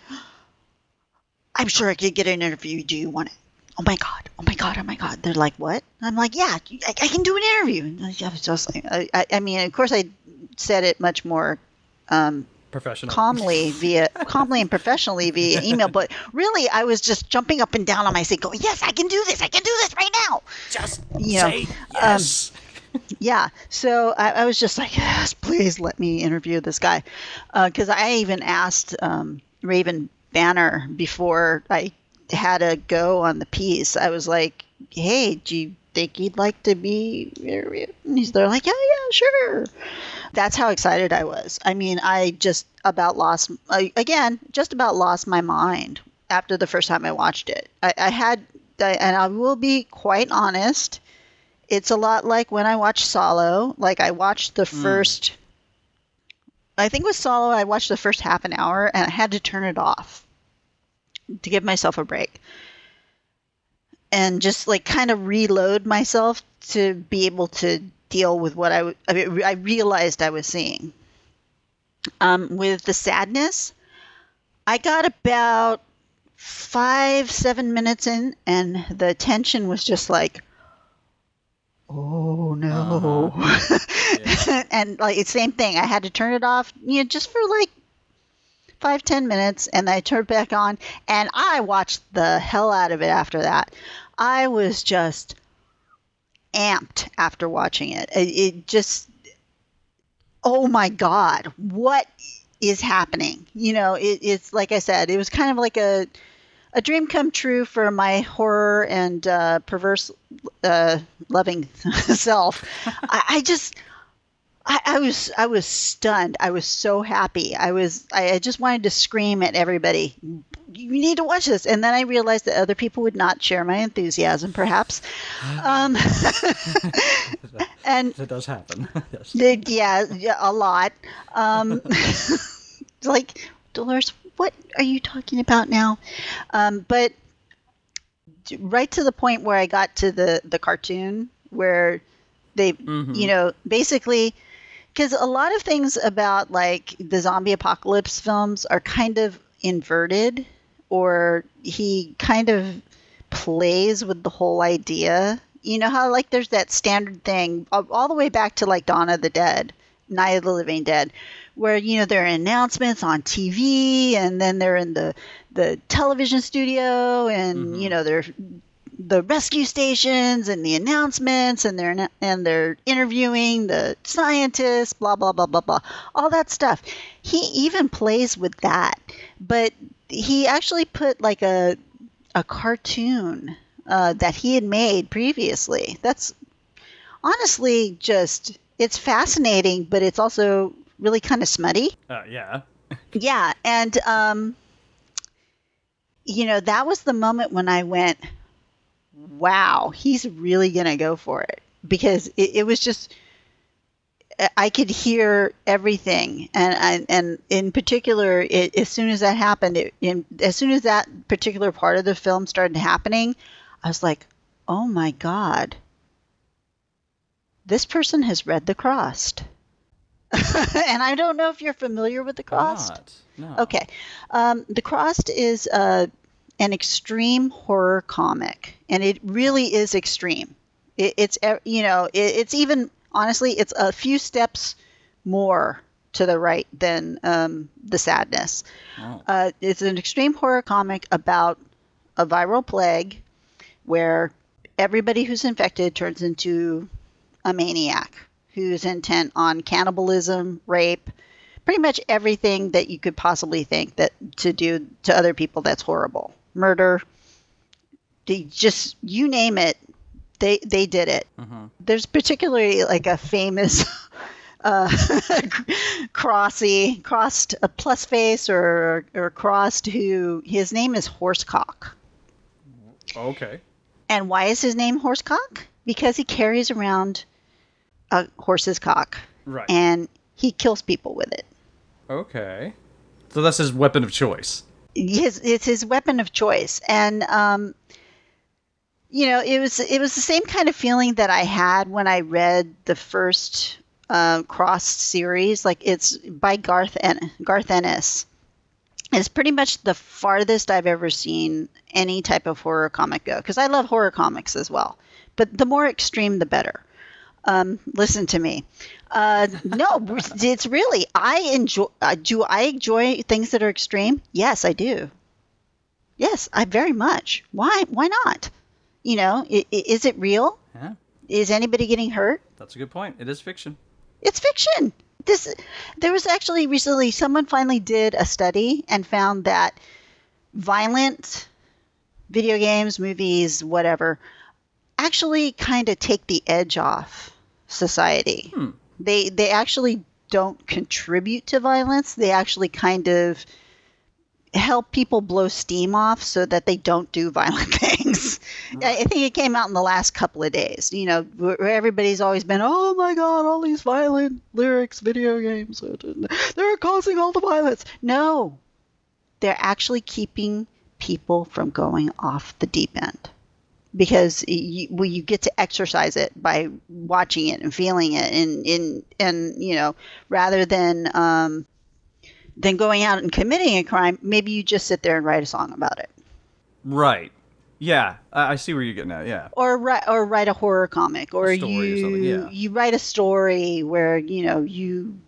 i'm sure i could get an interview. Do you want it? Oh my god. Oh my god. Oh my god. They're like what? I'm like yeah i, I can do an interview. And I was just I- I mean of course i said it much more um, Professional. calmly via calmly and professionally via email but really i was just jumping up and down on my seat going yes i can do this. I can do this right now. Just you know, say um, yes. yeah. So I, I was just like yes please let me interview this guy. Because i even asked um, raven banner before i had a go on the piece. I was like hey do you think he'd like to be and he's they're like yeah yeah sure. That's how excited i was. I mean i just about lost again just about lost my mind after the first time i watched it. I, I had I, and i will be quite honest it's a lot like when I watched Salò. Like I watched the hmm. first, I think with Salò, I watched the first half an hour and I had to turn it off to give myself a break and just like kind of reload myself to be able to deal with what I, w- I, mean, I realized I was seeing. Um, with the sadness, I got about five, seven minutes in, and the tension was just like, oh no. and like it's same thing. I had to turn it off, you know, just for like five, ten minutes, and I turned back on, and I watched the hell out of it after that. I was just amped after watching it. It, it just, oh my god, what is happening? You know, it, it's like I said, it was kind of like a a dream come true for my horror and uh, perverse uh, loving self. I, I just. I, I was I was stunned. I was so happy. I was I, I just wanted to scream at everybody. You need to watch this. And then I realized that other people would not share my enthusiasm, perhaps. Um, and it does happen. yes. they- yeah, yeah, a lot. Um, like Dolores, what are you talking about now? Um, but right to the point where I got to the the cartoon where they, you know, basically because a lot of things about like the zombie apocalypse films are kind of inverted or he kind of plays with the whole idea. You know how like there's that standard thing all, the way back to like dawn of the dead night of the living dead where you know there are announcements on tv and then they're in the the television studio and you mm-hmm. know they're the rescue stations and the announcements and they're and they're interviewing the scientists blah blah blah blah blah all that stuff he even plays with that but he actually put like a a cartoon uh, that he had made previously. That's honestly just it's fascinating, but it's also really kind of smutty. Uh, yeah. Yeah, and um, you know that was the moment when I went, "Wow, he's really gonna go for it," because it, it was just I could hear everything, and and, and in particular, it, as soon as that happened, it, in, as soon as that particular part of the film started happening, I was like, "Oh my god, this person has read the Crossed." and I don't know if you're familiar with the Crossed. Not. No. Okay. Um, the Crossed is uh, an extreme horror comic, and it really is extreme. It, it's you know it, it's even honestly it's a few steps more to the right than um, the sadness. Oh. Uh, it's an extreme horror comic about a viral plague where everybody who's infected turns into a maniac who's intent on cannibalism, rape, pretty much everything that you could possibly think that to do to other people that's horrible. Murder, they just you name it, they they did it. There's particularly like a famous uh, crossy crossed a plus face or or crossed who his name is Horsecock. Okay. And why is his name Horsecock? Because he carries around a horse's cock Right. and he kills people with it. okay. So that's his weapon of choice. His it's his weapon of choice, and um, you know it was it was the same kind of feeling that I had when I read the first uh, Crossed series. Like it's by Garth en- Garth Ennis. It's pretty much the farthest I've ever seen any type of horror comic go because I love horror comics as well. But the more extreme, the better. Um, listen to me. Uh, no, it's really I enjoy. Uh, do I enjoy things that are extreme? Yes, I do. Yes, I very much. Why? Why not? You know, i- i- is it real? Yeah. Is anybody getting hurt? That's a good point. It is fiction. It's fiction. This there was actually recently someone finally did a study and found that violent video games, movies, whatever, actually kind of take the edge off society. Hmm. They they actually don't contribute to violence. They actually kind of help people blow steam off so that they don't do violent things. I I think it came out in the last couple of days. You know, everybody's always been, oh my god, all these violent lyrics, video games, they're causing all the violence. No, they're actually keeping people from going off the deep end because you, well, you get to exercise it by watching it and feeling it and and and you know rather than um than going out and committing a crime maybe you just sit there and write a song about it Right. Yeah. I, I see where you're getting at. Yeah. or write or write a horror comic or story or you something, yeah. you write a story where you know you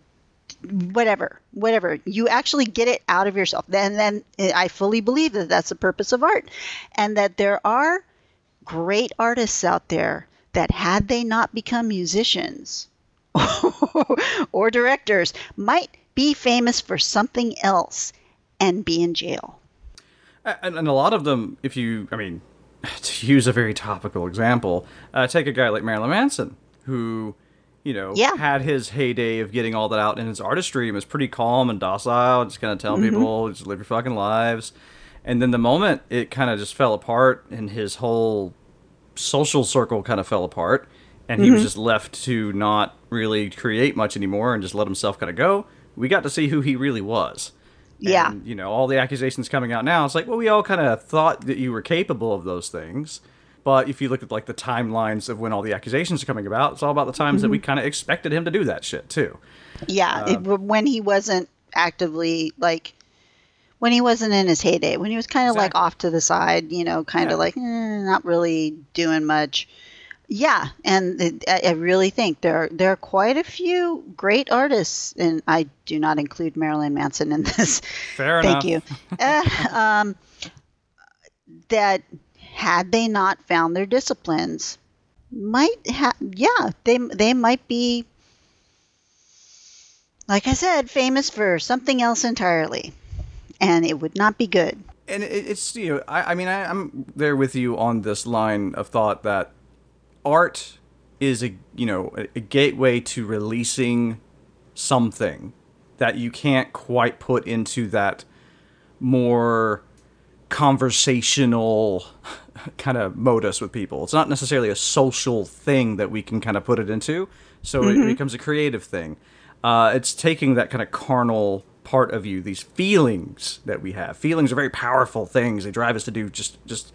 whatever whatever you actually get it out of yourself then then i fully believe that that's the purpose of art and that there are great artists out there that had they not become musicians or directors might be famous for something else and be in jail And, and a lot of them, if you, I mean, to use a very topical example, uh, take a guy like Marilyn Manson, who, you know, Yeah. had his heyday of getting all that out in his artistry and was pretty calm and docile, just kind of telling people, just live your fucking lives. And then the moment it kind of just fell apart and his whole social circle kind of fell apart and he was mm-hmm. just left to not really create much anymore and just let himself kind of go, we got to see who he really was. Yeah. And, you know, all the accusations coming out now, it's like, well, we all kind of thought that you were capable of those things. But if you look at like the timelines of when all the accusations are coming about, it's all about the times that we mm-hmm. kind of expected him to do that shit too. Yeah, it, um, when he wasn't actively like when he wasn't in his heyday, when he was kind of like off to the side, you know, kind Yeah. of like eh, not really doing much. Yeah, and I, really think there are, there are quite a few great artists, and I do not include Marilyn Manson in this. Fair enough. Thank enough. you. Uh, um, that had they not found their disciplines, might have yeah they they might be like I said famous for something else entirely, and it would not be good. and it's you know I, I mean I, I'm there with you on this line of thought that art is a you know a, a gateway to releasing something that you can't quite put into that more conversational kind of modus with people. It's not necessarily a social thing that we can kind of put it into, so it becomes a creative thing. Uh, it's taking that kind of carnal part of you, these feelings that we have. Feelings are very powerful things. They drive us to do just just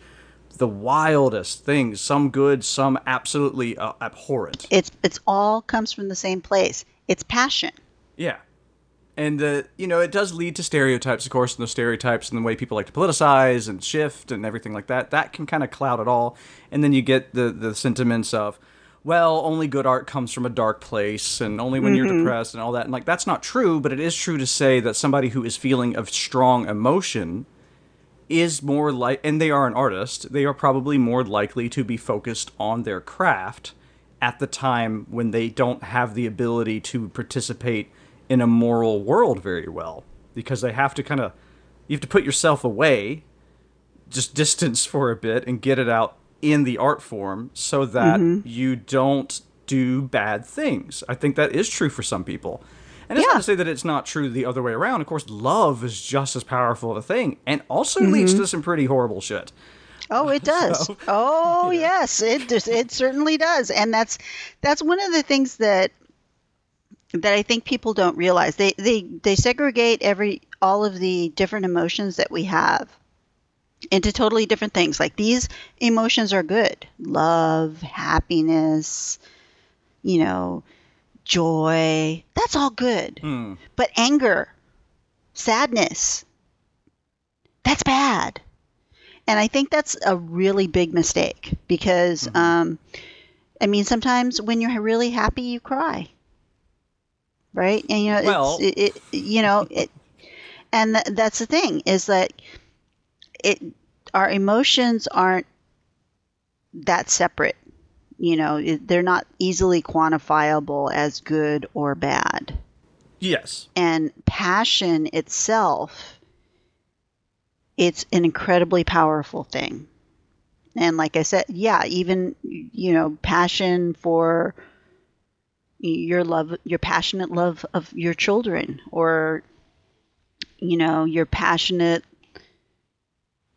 the wildest things. Some good, some absolutely uh, abhorrent. It's it's all comes from the same place. It's passion. Yeah. And uh, you know, it does lead to stereotypes, of course, and the stereotypes and the way people like to politicize and shift and everything like that. That can kind of cloud it all. And then you get the the sentiments of, well, only good art comes from a dark place, and only when you're mm-hmm. depressed and all that. And like that's not true, but it is true to say that somebody who is feeling of strong emotion is more like, and they are an artist. They are probably more likely to be focused on their craft at the time when they don't have the ability to participate in a moral world very well because they have to kind of you have to put yourself away just distance for a bit and get it out in the art form so that mm-hmm. you don't do bad things. I think that is true for some people. And it's Yeah. not to say that it's not true the other way around. Of course love is just as powerful of a thing and also mm-hmm. leads to some pretty horrible shit. Oh, it does. So, oh, yes, it does- it certainly does, and that's that's one of the things that that I think people don't realize. They they they segregate every all of the different emotions that we have into totally different things. Like these emotions are good: love, happiness, you know, joy. That's all good. Hmm. But anger, sadness, that's bad. And I think that's a really big mistake because, um, I mean, sometimes when you're really happy, you cry, right? And you know, Well- it's, it, it, you know, it, and th- that's the thing is that it, our emotions aren't that separate. You know, it, they're not easily quantifiable as good or bad yes and passion itself it's an incredibly powerful thing and like i said yeah even you know passion for your love your passionate love of your children or you know your passionate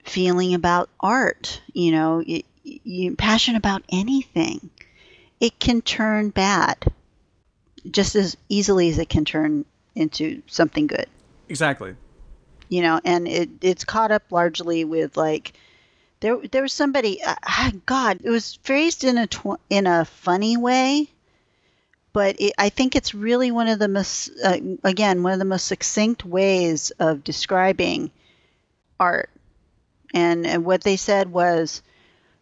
feeling about art you know you, you passionate about anything it can turn bad just as easily as it can turn into something good. Exactly. You know and it it's caught up largely with like there there was somebody uh, ah, god it was phrased in a tw- in a funny way but it, i think it's really one of the most uh, again one of the most succinct ways of describing art and, and what they said was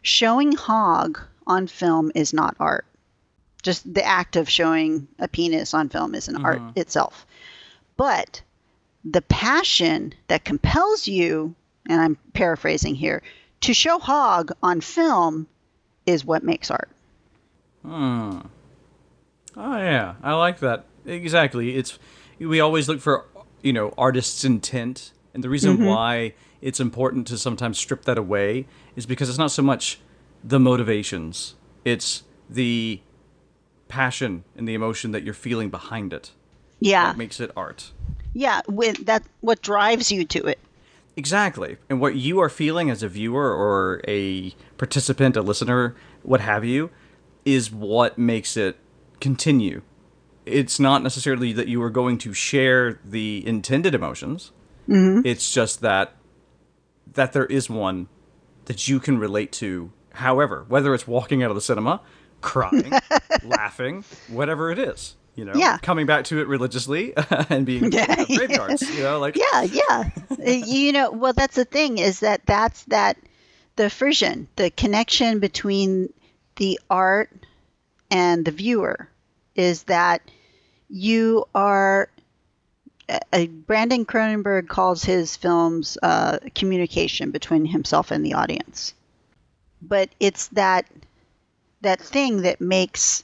showing hog on film is not art just the act of showing a penis on film is an art itself but the passion that compels you, and I'm paraphrasing here, to show hog on film is what makes art. Hmm. Oh yeah, I like that. Exactly. It's we always look for you know artists' intent, and the reason why it's important to sometimes strip that away is because it's not so much the motivations; it's the passion and the emotion that you're feeling behind it Yeah, that makes it art. yeah, with that what drives you to it. Exactly. And what you are feeling as a viewer or a participant, a listener, what have you, is what makes it continue. It's not necessarily that you are going to share the intended emotions. Mm-hmm. It's just that that there is one that you can relate to. However, whether it's walking out of the cinema, crying, laughing, whatever it is, you know, Yeah. coming back to it religiously and being Yeah. graveyards, you know, like Yeah, yeah. Uh, you know, well, that's the thing is that that's that the frisson, the connection between the art and the viewer is that you are. Uh, Brandon Cronenberg calls his films uh, communication between himself and the audience, but it's that that thing that makes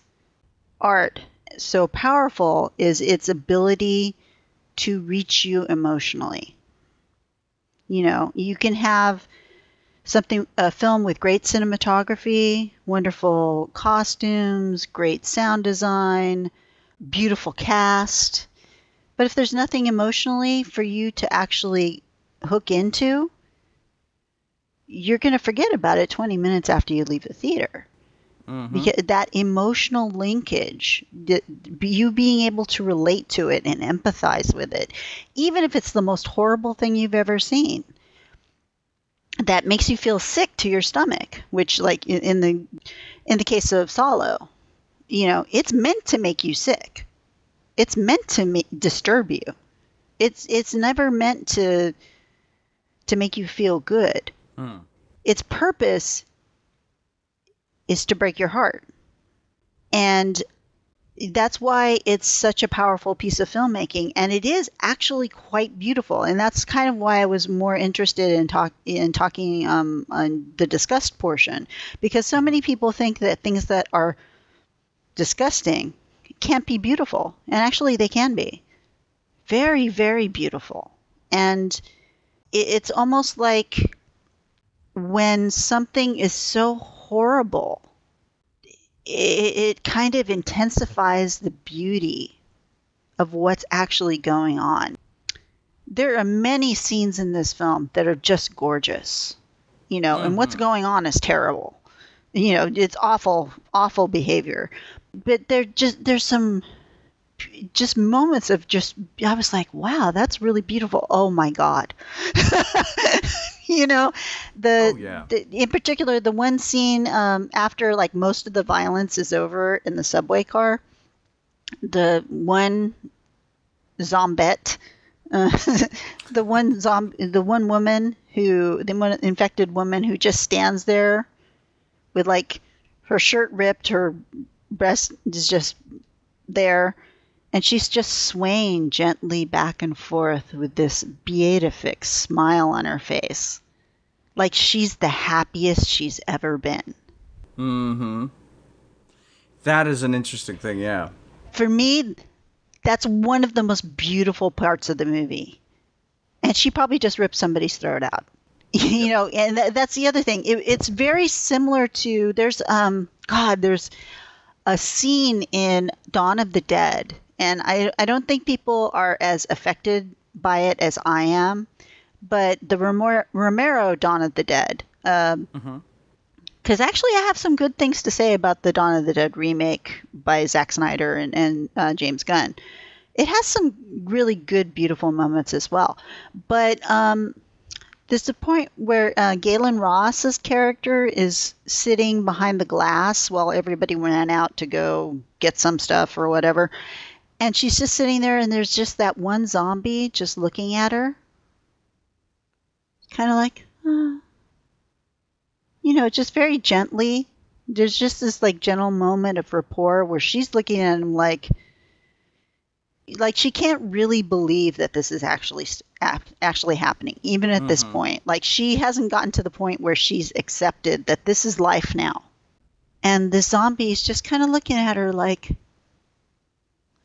art so powerful is its ability to reach you emotionally. You know, you can have something a film with great cinematography, wonderful costumes, great sound design, beautiful cast. But if there's nothing emotionally for you to actually hook into, you're going to forget about it 20 minutes after you leave the theater. Mm-hmm. Because that emotional linkage, you being able to relate to it and empathize with it, even if it's the most horrible thing you've ever seen, that makes you feel sick to your stomach. Which, like in, in the in the case of Salò, you know, it's meant to make you sick. It's meant to ma- disturb you. It's it's never meant to to make you feel good. Its purpose is to break your heart. And that's why it's such a powerful piece of filmmaking and it is actually quite beautiful and that's kind of why i was more interested in talk in talking um, on the disgust portion because so many people think that things that are disgusting can't be beautiful and actually they can be very very beautiful and it's almost like when something is so horrible it, it kind of intensifies the beauty of what's actually going on. There are many scenes in this film that are just gorgeous, you know, and what's mm-hmm. going on is terrible. You know, it's awful, awful behavior. But there just there's some just moments of just I was like, wow, that's really beautiful. Oh my god. you know, the, Oh, yeah. the in particular the one scene um, after like most of the violence is over in the subway car, the one zombette, uh, the one zom- the one woman who the one infected woman who just stands there with like her shirt ripped, her breast is just there, and she's just swaying gently back and forth with this beatific smile on her face, like she's the happiest she's ever been. Mm-hmm. That is an interesting thing, yeah. For me, that's one of the most beautiful parts of the movie. And she probably just ripped somebody's throat out. you know, and th- that's the other thing. It, it's very similar to there's um God, there's a scene in Dawn of the Dead, and I I don't think people are as affected by it as I am, but the Romero, Romero Dawn of the Dead. Um, because actually I have some good things to say about the Dawn of the Dead remake by Zack Snyder and, and uh, James Gunn. It has some really good, beautiful moments as well. But um, there's a point where uh, Gaylen Ross's character is sitting behind the glass while everybody went out to go get some stuff or whatever. And she's just sitting there, and there's just that one zombie just looking at her. Kind of like, "Ah." you know, just very gently. There's just this like gentle moment of rapport where she's looking at him like, like she can't really believe that this is actually actually happening, even at this mm-hmm. point. Like she hasn't gotten to the point where she's accepted that this is life now. And the zombie is just kind of looking at her like,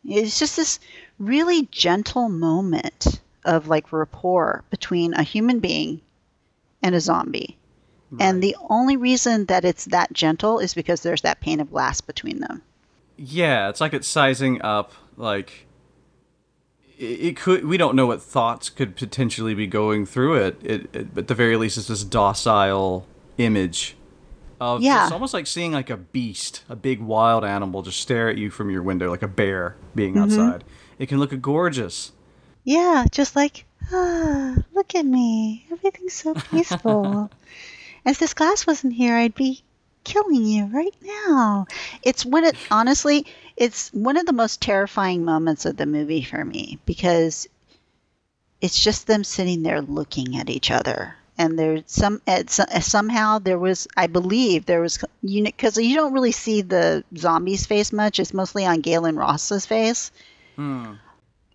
it's just this really gentle moment of like rapport between a human being and a zombie. And the only reason that it's that gentle is because there's that pane of glass between them. Yeah, it's like it's sizing up like it, could we don't know what thoughts could potentially be going through it. It, it at the very least it's this docile image of Yeah. it's almost like seeing like a beast, a big wild animal just stare at you from your window like a bear being Mm-hmm. outside. It can look gorgeous. Yeah, just like, ah, look at me. Everything's so peaceful. if this glass wasn't here, I'd be killing you right now. It's when it honestly, it's one of the most terrifying moments of the movie for me because it's just them sitting there looking at each other. And there's some at, somehow there was I believe there was you because you don't really see the zombie's face much. It's mostly on Gaylen Ross's face hmm.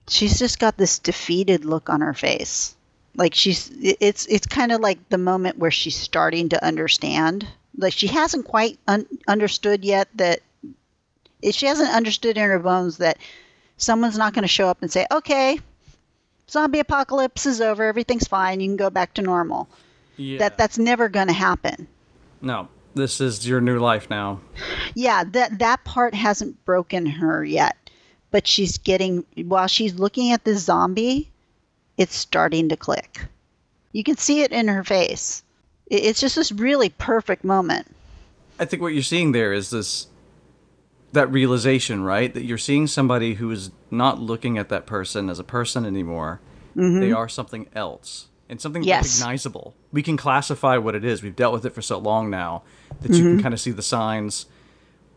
she's just got this defeated look on her face like she's it's it's kind of like the moment where she's starting to understand like she hasn't quite un- understood yet that she hasn't understood in her bones that someone's not going to show up and say okay zombie apocalypse is over, everything's fine, you can go back to normal. Yeah. That that's never going to happen. no, this is your new life now. Yeah, that that part hasn't broken her yet. But she's getting while she's looking at the zombie, it's starting to click. You can see it in her face. It- It's just this really perfect moment. I think what you're seeing there is this that realization, right? That you're seeing somebody who is not looking at that person as a person anymore. They are something else. And something Mm-hmm. Yes. recognizable. We can classify what it is. We've dealt with it for so long now that you Mm-hmm. can kind of see the signs.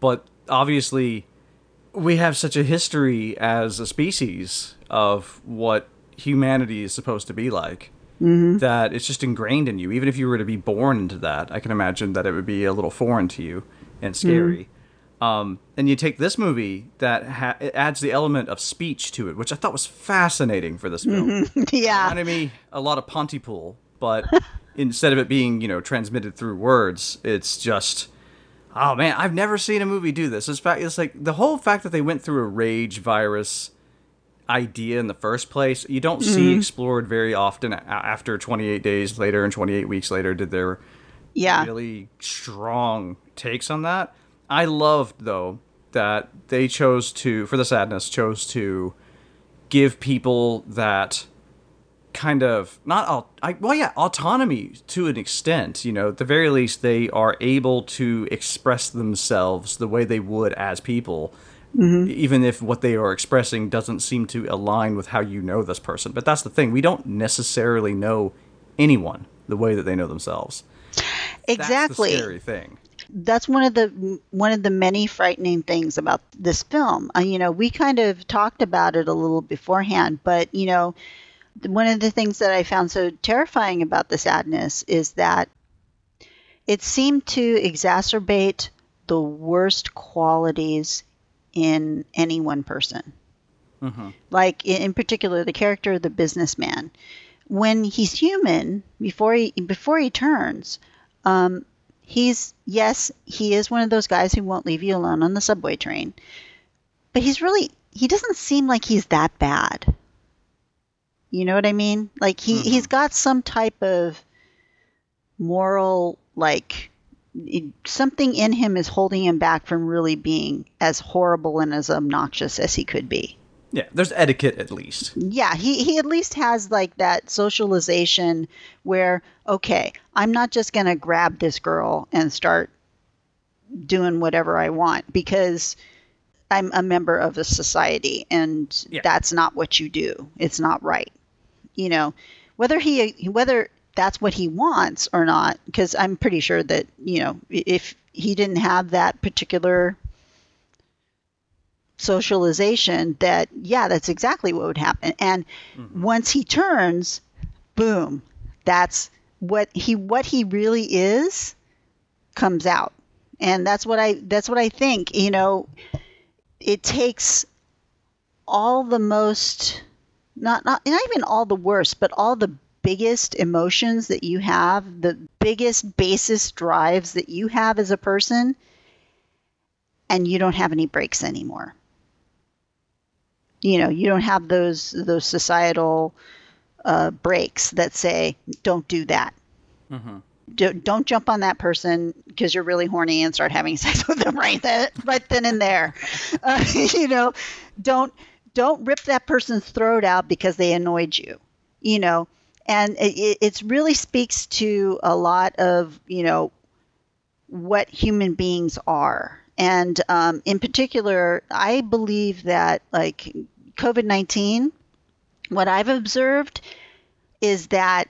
But obviously, we have such a history as a species of what humanity is supposed to be like Mm-hmm. that it's just ingrained in you. Even if you were to be born into that, I can imagine that it would be a little foreign to you and scary. Um, and you take this movie that ha- it adds the element of speech to it, which I thought was fascinating for this film. yeah. Reminded me a lot of Pontypool, but instead of it being you know transmitted through words, it's just oh man, I've never seen a movie do this. It's fact, it's like the whole fact that they went through a rage virus idea in the first place. You don't see explored very often. After 28 days later and 28 weeks later, did there Yeah. really strong takes on that. I loved though that they chose to for the sadness chose to give people that kind of not I, well yeah autonomy to an extent you know at the very least they are able to express themselves the way they would as people mm-hmm. even if what they are expressing doesn't seem to align with how you know this person but that's the thing we don't necessarily know anyone the way that they know themselves exactly. that's the scary thing. That's one of the one of the many frightening things about this film. Uh, you know, we kind of talked about it a little beforehand, but you know, one of the things that I found so terrifying about the sadness is that it seemed to exacerbate the worst qualities in any one person. Like in, in particular, the character of the businessman. When he's human, before he before he turns, um, he's yes, he is one of those guys who won't leave you alone on the subway train. But he's really he doesn't seem like he's that bad. You know what I mean? Like he mm-hmm. he's got some type of moral like something in him is holding him back from really being as horrible and as obnoxious as he could be. Yeah, there's etiquette at least. Yeah, he, he at least has like that socialization where, okay, I'm not just going to grab this girl and start doing whatever I want because I'm a member of a society and Yeah. that's not what you do. It's not right. You know, whether he whether that's what he wants or not because I'm pretty sure that, you know, if he didn't have that particular socialization that yeah that's exactly what would happen. And mm-hmm. once he turns boom that's what he what he really is comes out. And that's what i that's what i think you know it takes all the most not not not even all the worst but all the biggest emotions that you have the biggest basis drives that you have as a person and you don't have any breaks anymore you know you don't have those those societal uh, breaks that say don't do that. Don't, don't jump on that person because you're really horny and start having sex with them right then right then and there. Uh, you know don't don't rip that person's throat out because they annoyed you you know? And it, it really speaks to a lot of you know what human beings are. And um, in particular, I believe that like COVID 19, what I've observed is that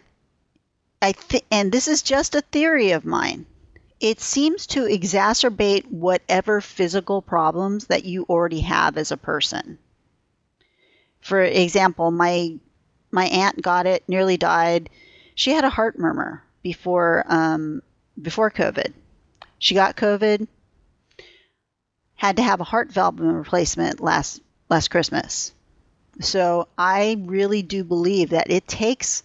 I think, and this is just a theory of mine, it seems to exacerbate whatever physical problems that you already have as a person. For example, my my aunt got it, nearly died. She had a heart murmur before um, before COVID. She got COVID, had to have a heart valve replacement last last Christmas. So I really do believe that it takes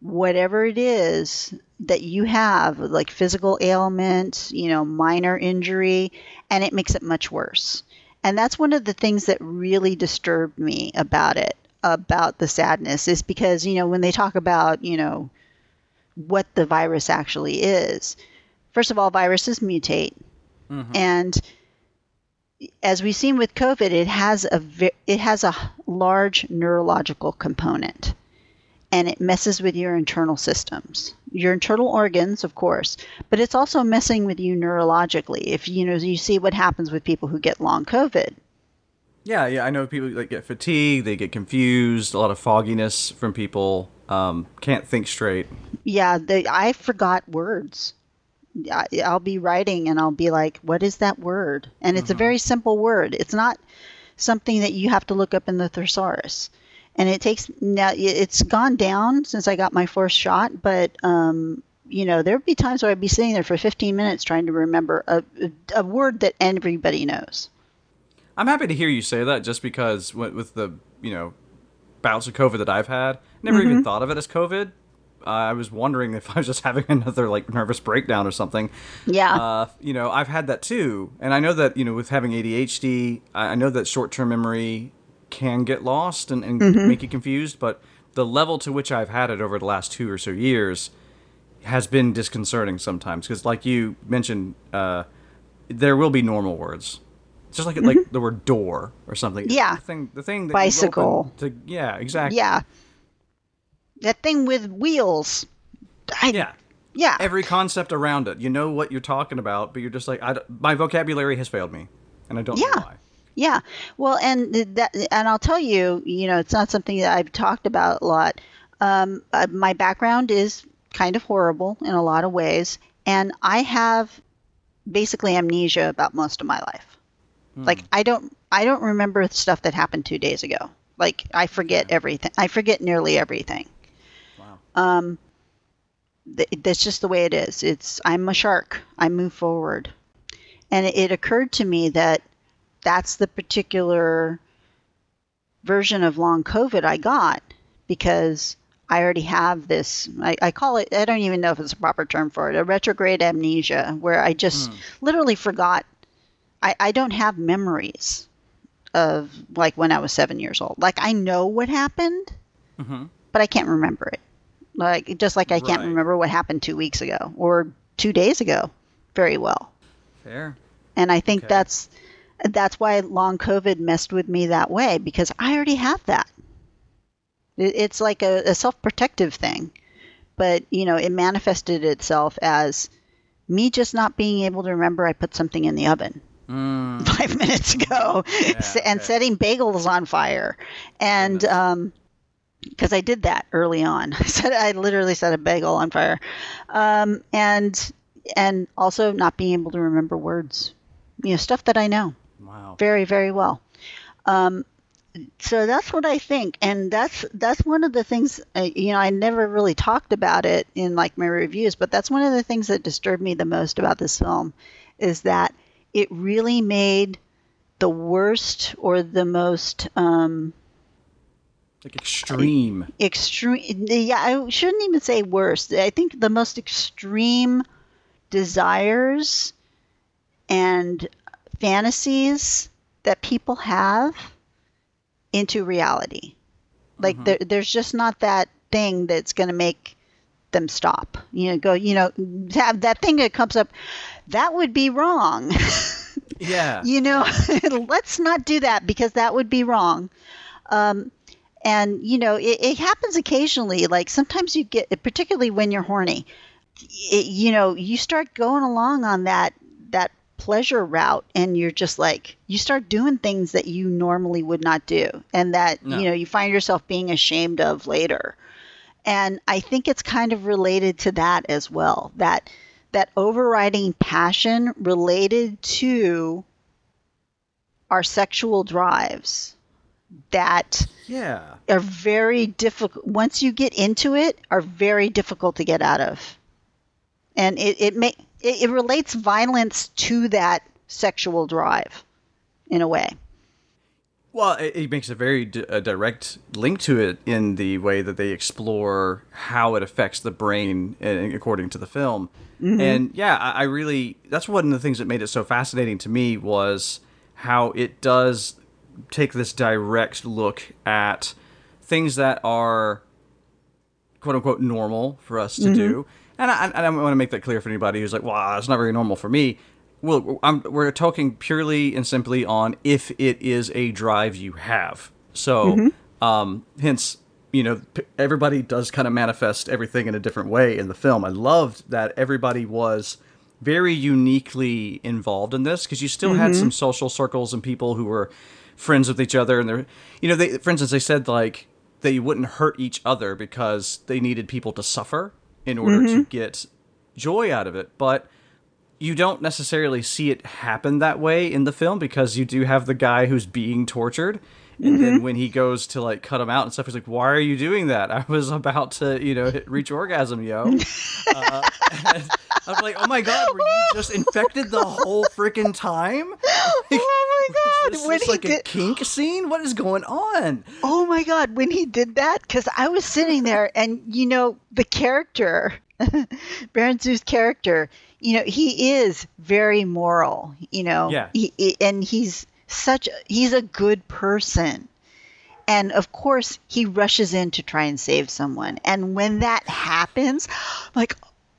whatever it is that you have, like physical ailment, you know, minor injury, and it makes it much worse. And that's one of the things that really disturbed me about it. about the sadness is because you know when they talk about you know what the virus actually is. First of all, viruses mutate, mm-hmm. and as we've seen with COVID, it has a it has a large neurological component, and it messes with your internal systems, your internal organs, of course, but it's also messing with you neurologically. If you know you see what happens with people who get long COVID, Yeah, yeah, I know people that get fatigue, they get confused, a lot of fogginess from people, um, can't think straight. yeah, they, I forgot words. I, I'll be writing and I'll be like, "What is that word?" And it's a very simple word. It's not something that you have to look up in the thesaurus. And it takes now. It's gone down since I got my first shot, but um, you know, there'd be times where I'd be sitting there for 15 minutes trying to remember a, a word that everybody knows. I'm happy to hear you say that just because with, with the, you know, bouts of COVID that I've had, never even thought of it as COVID. Uh, I was wondering if I was just having another like nervous breakdown or something. Yeah. Uh, you know, I've had that too, and I know that you know with having ADHD, I I know that short-term memory can get lost and, and make you confused. But the level to which I've had it over the last two or so years has been disconcerting sometimes because, like you mentioned, uh, there will be normal words. Just like like the word door or something. Yeah. the thing, the thing that Bicycle. To, yeah, exactly. yeah. That thing with wheels. I, yeah. Yeah. Every concept around it, you know what you're talking about, but you're just like, I my vocabulary has failed me, and I don't know Yeah. why. Yeah. Well, and that, and I'll tell you, you know, it's not something that I've talked about a lot. Um, uh, my background is kind of horrible in a lot of ways, and I have basically amnesia about most of my life. Like I don't, I don't remember stuff that happened two days ago. Like I forget everything. I forget nearly everything. Um, th- that's just the way it is. It's I'm a shark. I move forward, and it, it occurred to me that that's the particular version of long COVID I got because I already have this. I, I call it. I don't even know if it's a proper term for it. A retrograde amnesia, where I just literally forgot. I, I don't have memories of like when I was seven years old. Like I know what happened, Mhm. but I can't remember it. Like just like I can't Right. remember what happened two weeks ago or two days ago very well. Fair. And I think Okay. that's that's why long COVID messed with me that way because I already have that. It's like a, a self-protective thing, but you know it manifested itself as me just not being able to remember I put something in the oven Mm, five minutes ago S- and okay. setting bagels on fire and um because i did that early on. I said i literally set a bagel on fire. Um and and also not being able to remember words. You know stuff that i know wow. very very well. Um so that's what i think. And that's that's one of the things uh, you know i never really talked about it in like my reviews but that's one of the things that disturbed me the most about this film is that it really made the worst or the most um Like extreme. extreme. Yeah i shouldn't even say worst i think the most extreme desires and fantasies that people have into reality. Like there, there's just not that thing that's going to make them stop. You know go you know have that thing that comes up that would be wrong. Yeah. you know let's not do that because that would be wrong. Um, and you know it, it happens occasionally. Like sometimes you get particularly when you're horny it, you know you start going along on that that pleasure route and you're just like you start doing things that you normally would not do and that No. you know you find yourself being ashamed of later. And i think it's kind of related to that as well that that overriding passion related to our sexual drives that Yeah. are very difficult once you get into it are very difficult to get out of and it it may it, it relates violence to that sexual drive in a way Well, it, it makes a very d- a direct link to it in the way that they explore how it affects the brain, according to the film. Mm-hmm. And yeah, I, I really that's one of the things that made it so fascinating to me was how it does take this direct look at things that are quote unquote normal for us to mm-hmm. do. And I, and I want to make that clear for anybody who's like, "Wow, it's not very normal for me." Well, I'm, we're talking purely and simply on if it is a drive you have. So, mm-hmm. um, hence, you know, everybody does kind of manifest everything in a different way in the film. I loved that everybody was very uniquely involved in this because you still had mm-hmm. some social circles and people who were friends with each other and they're you know they for instance they said like they wouldn't hurt each other because they needed people to suffer in order to mm-hmm. get joy out of it. But you don't necessarily see it happen that way in the film because you do have the guy who's being tortured and then when he goes to like cut him out and stuff he's like why are you doing that i was about to you know hit, reach orgasm yo uh, i was like oh my god were you just infected the whole freaking time oh my god! When this he like a kink scene what is going on oh my god! When he did that, because I was sitting there, and you know the character, Berant Zhu's character, you know he is very moral. You know, Yeah. He, he- and he's such he's a good person. And of course, he rushes in to try and save someone. And when that happens, like,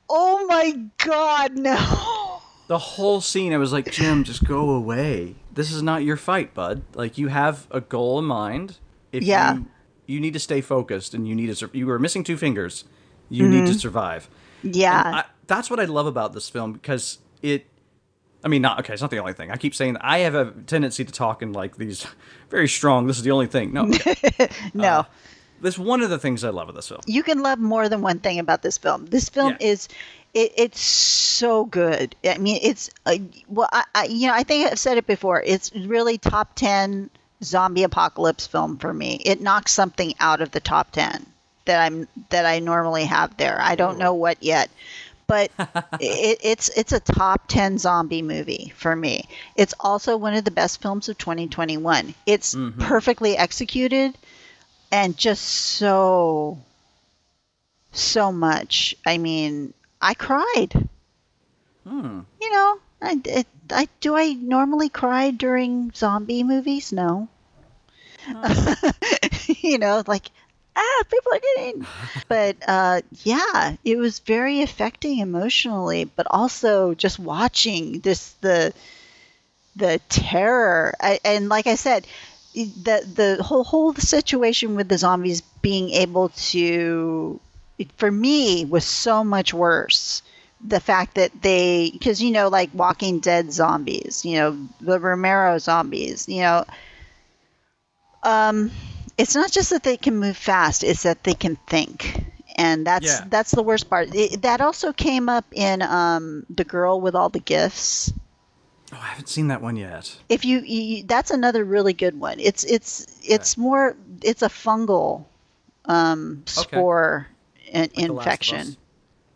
oh my God, no. the whole scene i was like jim just go away this is not your fight bud like you have a goal in mind if Yeah. you you need to stay focused and you need to you were missing two fingers you need to mm-hmm. survive Yeah. I, that's what I love about this film because it. I mean, not okay. It's not the only thing. I keep saying that I have a tendency to talk in like these very strong. This is the only thing. No, no. This one of the things I love of this film. you can love more than one thing about this film. This film Yeah. is it, it's so good. I mean, it's uh, well, I, I you know I think I've said it before. It's really top ten zombie apocalypse film for me. It knocks something out of the top ten that I'm that I normally have there. I don't know what yet. But it, it's it's a top ten zombie movie for me. It's also one of the best films of 2021. It's perfectly executed and just so so much. I mean, I cried. Hmm. You know, I, it, I do I normally cry during zombie movies? No. you know, like ah, people are getting. But uh, yeah, it was very affecting emotionally, but also just watching this the the terror I, and like I said, the the whole whole situation with the zombies being able to it, for me was so much worse the fact that they because you know like walking dead zombies you know the romero zombies you know um it's not just that they can move fast it's that they can think. And that's Yeah. that's the worst part. It, that also came up in um the girl with all the gifts. Oh, I haven't seen that one yet. if you, you that's another really good one. It's it's it's more it's a fungal um spore in, Like The Last of infection.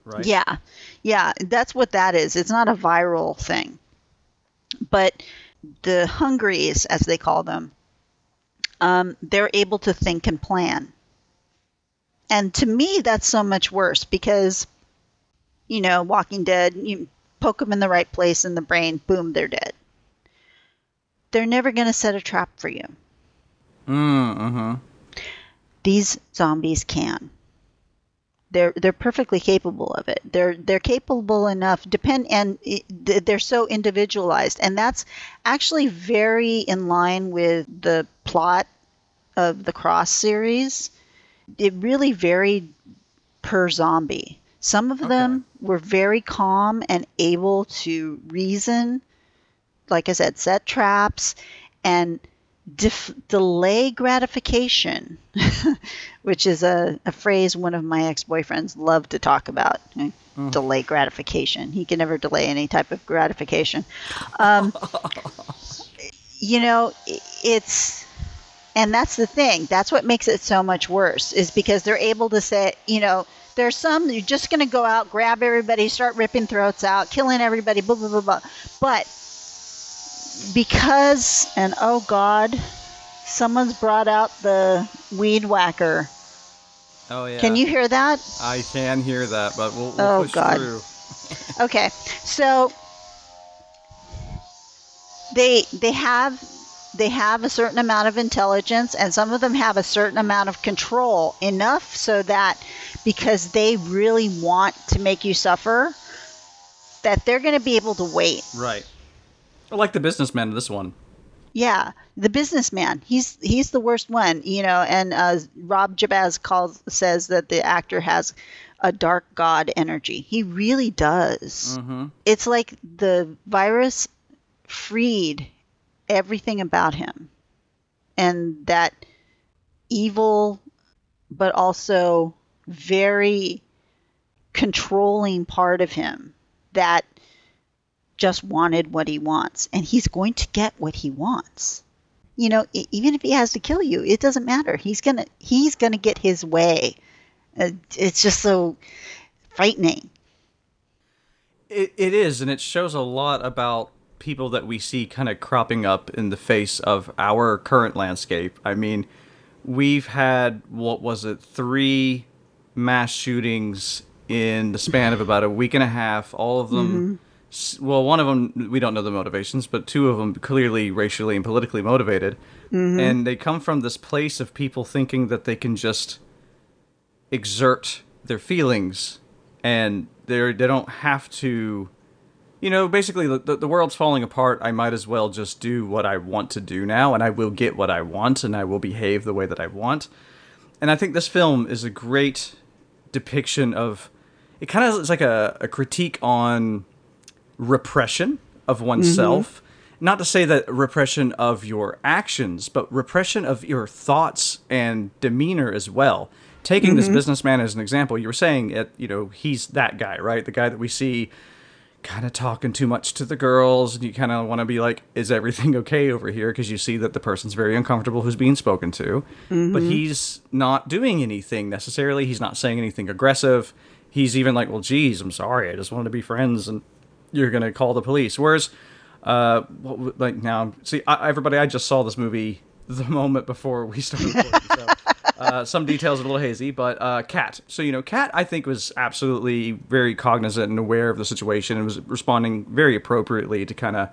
Right? yeah. Yeah. That's what that is. It's not a viral thing. But the hungries as they call them um, they're able to think and plan and to me that's so much worse because you know walking dead you poke them in the right place in the brain boom they're dead they're never going to set a trap for you Mm, mm-hmm. these zombies can. They're they're perfectly capable of it. They're they're capable enough. Depend and they're so individualized, and that's actually very in line with the plot of the Crossed series. It really varied per zombie. Some of them were very calm and able to reason, like I said, set traps and def- delay gratification, which is a, a phrase one of my ex boyfriends loved to talk about. eh, Delay gratification. He can never delay any type of gratification. Um, you know, it's, and that's the thing. That's what makes it so much worse, is because they're able to say, you know, there's some you're just going to go out, grab everybody, start ripping throats out, killing everybody, blah, blah, blah, blah. But because and oh god someone's brought out the weed whacker Oh yeah. can you hear that I can hear that, but we'll, we'll Oh, push God. through. okay so they they have they have a certain amount of intelligence and some of them have a certain amount of control enough so that because they really want to make you suffer that they're going to be able to wait Right. I like the businessman in this one. yeah the businessman he's he's the worst one you know and uh, Rob Jabbaz calls says that the actor has a dark god energy he really does Mm-hmm. it's like the virus freed everything about him. And that evil but also very controlling part of him that just wanted what he wants. And he's going to get what he wants. You know even if he has to kill you it doesn't matter. He's gonna he's gonna get his way. Uh, it's just so frightening. It, it is, and it shows a lot about people that we see kind of cropping up in the face of our current landscape. I mean, we've had, what was it, three mass shootings in the span of about a week and a half, all of them. Mm-hmm. s Well, one of them, we don't know the motivations, but two of them clearly racially and politically motivated. Mm-hmm. And they come from this place of people thinking that they can just exert their feelings and they're they don't have to you know basically the, the, world's falling apart. I might as well just do what i want to do now and i will get what i want and i will behave the way that i want. And i think this film is a great depiction of it kind of is like a, a critique on repression of oneself. Mm-hmm. Not to say that repression of your actions but repression of your thoughts and demeanor as well. Taking this mm-hmm. businessman as an example you were saying it you know he's that guy right? The guy that we see kind of talking too much to the girls and you kind of want to be like is everything okay over here? Because you see that the person's very uncomfortable who's being spoken to. But he's not doing anything necessarily. He's not saying anything aggressive. He's even like well geez i'm sorry. I just wanted to be friends and you're gonna call the police. Whereas uh like now see I, everybody i just saw this movie the moment before we started recording, so uh, some details are a little hazy, but uh, Kat. So you know, Kat, I think was absolutely very cognizant and aware of the situation and was responding very appropriately to kind of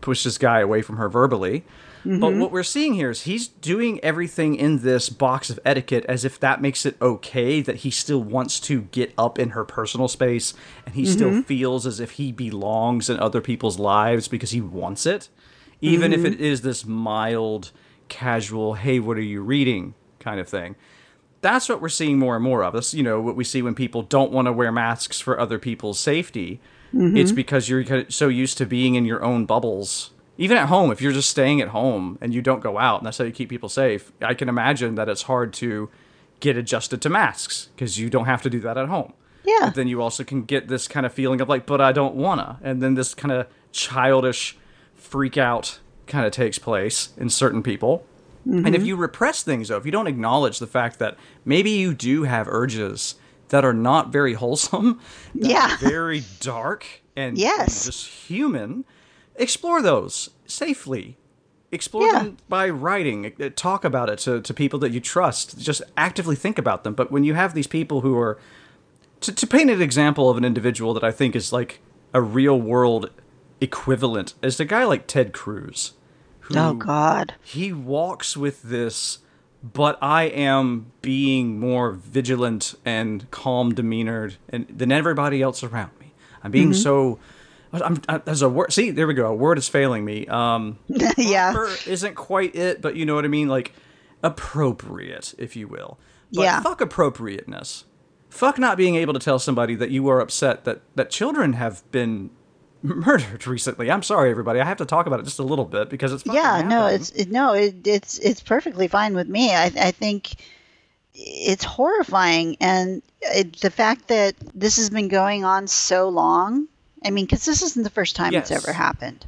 push this guy away from her verbally. But what we're seeing here is he's doing everything in this box of etiquette as if that makes it okay that he still wants to get up in her personal space and he still feels as if he belongs in other people's lives because he wants it, even if it is this mild, casual, hey, what are you reading kind of thing that's what we're seeing more and more of. This, you know, what we see when people don't want to wear masks for other people's safety. Mm-hmm. It's because you're so used to being in your own bubbles. Even at home, if you're just staying at home and you don't go out, and that's how you keep people safe. I can imagine that it's hard to get adjusted to masks because you don't have to do that at home. Yeah. But then you also can get this kind of feeling of like, but I don't wanna, and then this kind of childish freak out kind of takes place in certain people. And if you repress things, though, if you don't acknowledge the fact that maybe you do have urges that are not very wholesome, that Yeah. are very dark and, Yes. and just human, explore those safely. Explore Yeah. them by writing. uh, Talk about it to, to people that you trust. Just actively think about them. But when you have these people who are to, to paint an example of an individual that I think is like a real world equivalent is a guy like Ted Cruz. Who oh god He walks with this, but I am being more vigilant and calm demeanored and than everybody else around me. I'm being so. I'm, I, there's a word. See, there we go. A word is failing me. Um, yeah isn't quite it, but you know what I mean? Like appropriate, if you will. But Yeah. fuck appropriateness. Fuck not being able to tell somebody that you are upset that, that children have been murdered recently. I'm sorry, everybody. I have to talk about it just a little bit because it's yeah no it's it, no it, it's it's perfectly fine with me i i think it's horrifying and it, the fact that this has been going on so long i mean because this isn't the first time it's ever happened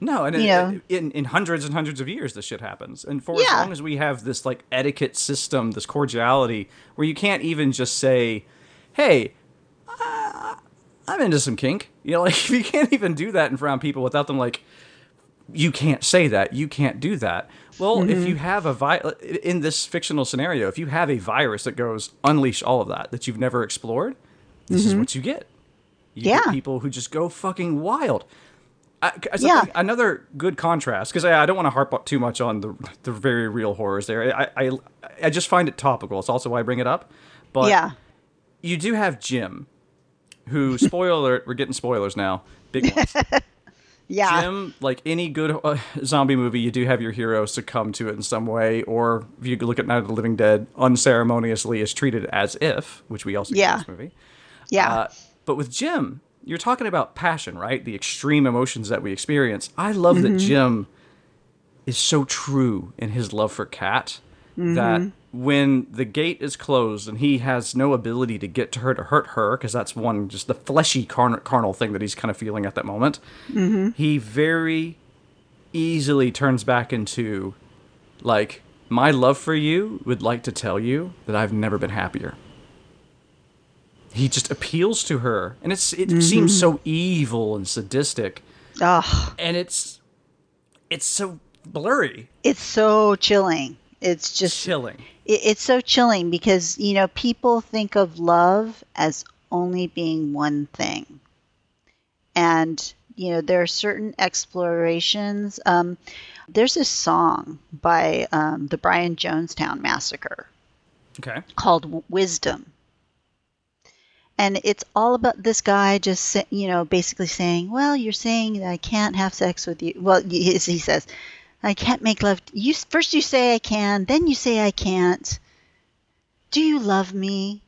No, and know? in in hundreds and hundreds of years, this shit happens. And for Yeah. as long as we have this like etiquette system, this cordiality, where you can't even just say, "Hey, uh, I'm into some kink," you know, like if you can't even do that in front of people without them like, "You can't say that. You can't do that." Well, Mm-hmm. if you have a vi- in this fictional scenario, if you have a virus that goes unleash all of that that you've never explored, this is what you get. You Mm-hmm. Yeah. get people who just go fucking wild. I, I Yeah. another good contrast because I, I don't want to harp up too much on the the very real horrors there. I, I I just find it topical. It's also why I bring it up. But yeah. you do have Jim, who spoiler alert, we're getting spoilers now, big ones. Yeah. Jim, like any good uh, zombie movie, you do have your hero succumb to it in some way, or if you look at Night of the Living Dead, unceremoniously is treated as if, which we also get Yeah. in this movie. yeah. Uh, but with Jim, you're talking about passion, right? The extreme emotions that we experience. I love Mm-hmm. that Jim is so true in his love for Kat that Mm-hmm. When the gate is closed and he has no ability to get to her to hurt her, because that's one just the fleshy carn- carnal thing that he's kind of feeling at that moment, Mm-hmm. he very easily turns back into like my love for you would like to tell you that I've never been happier. He just appeals to her and it's it seems so evil and sadistic. Oh, and it's it's so blurry. It's so chilling. It's just chilling it, it's so chilling because you know people think of love as only being one thing. And you know there are certain explorations. Um, there's this song by um, the brian jonestown massacre okay. called wisdom. And it's all about this guy just you know basically saying well you're saying that i can't have sex with you. Well he says i can't make love. You first you say i can then you say i can't. Do you love me?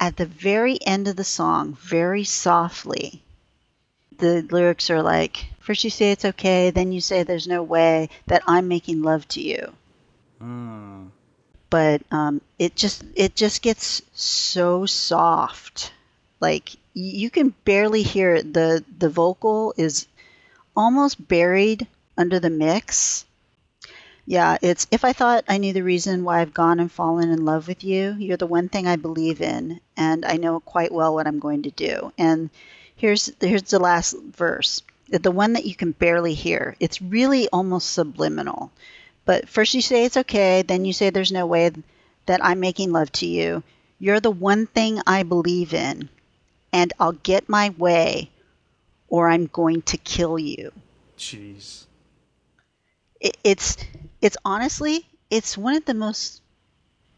At the very end of the song very softly the lyrics are like first you say it's okay then you say there's no way that i'm making love to you. But um, it just it just gets so soft. Like you can barely hear it. The the vocal is almost buried under the mix. Yeah it's if i thought i knew the reason why i've gone and fallen in love with you you're the one thing i believe in and i know quite well what i'm going to do. And here's here's the last verse. The one that you can barely hear. It's really almost subliminal. But first you say it's okay, then you say there's no way that I'm making love to you. You're the one thing I believe in, and I'll get my way or I'm going to kill you. jeez It, it's it's honestly it's one of the most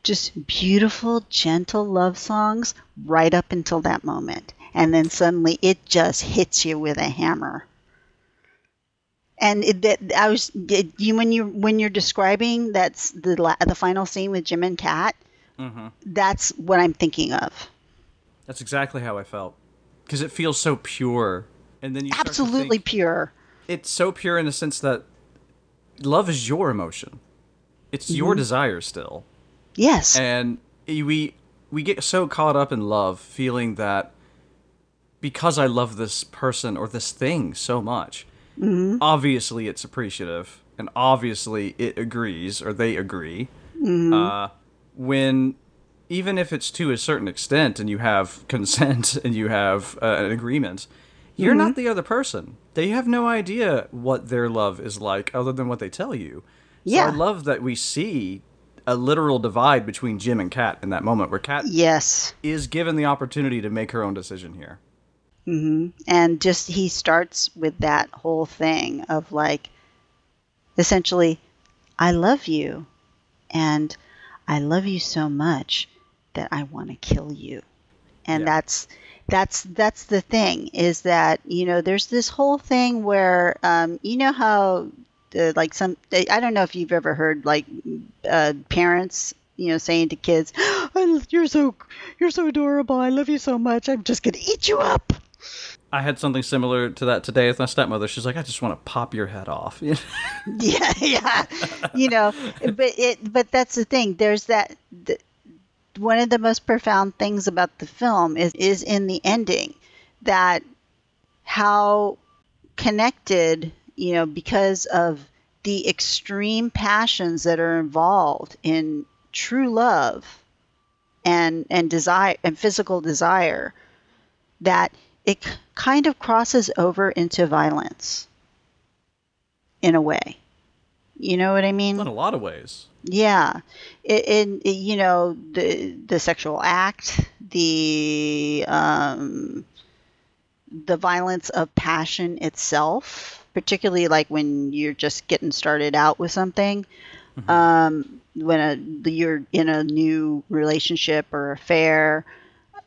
just beautiful, gentle love songs right up until that moment. And then suddenly it just hits you with a hammer. And it, that I was it, you when you when you're describing that's the la- the final scene with Jim and Kat. Mm-hmm. That's what I'm thinking of. that's exactly how i felt because it feels so pure and then you Absolutely think- pure. it's so pure in the sense that love is your emotion. It's your desire still. Yes. and we we get so caught up in love feeling that because i love this person or this thing so much obviously it's appreciative and obviously it agrees or they agree. Uh, when even if it's to a certain extent and you have consent and you have uh, an agreement you're not the other person they have no idea what their love is like other than what they tell you so Yeah. i love that we see a literal divide between jim and kat in that moment where kat yes. is given the opportunity to make her own decision here Mm-hmm. and just he starts with that whole thing of like essentially i love you and i love you so much that i want to kill you and Yeah. that's that's that's the thing is that you know there's this whole thing where um, you know how uh, like some i don't know if you've ever heard like uh, parents you know saying to kids "I- you're so you're so adorable i love you so much i'm just gonna eat you up I had something similar to that today with my stepmother. She's like, I just want to pop your head off. yeah yeah you know but it but that's the thing there's that the, one of the most profound things about the film is is in the ending that how connected you know because of the extreme passions that are involved in true love and and desire and physical desire that it kind of crosses over into violence in a way you know what i mean In a lot of ways. Yeah, it- you know the the sexual act, the um, the violence of passion itself, particularly like when you're just getting started out with something. Um, when a, you're in a new relationship or affair,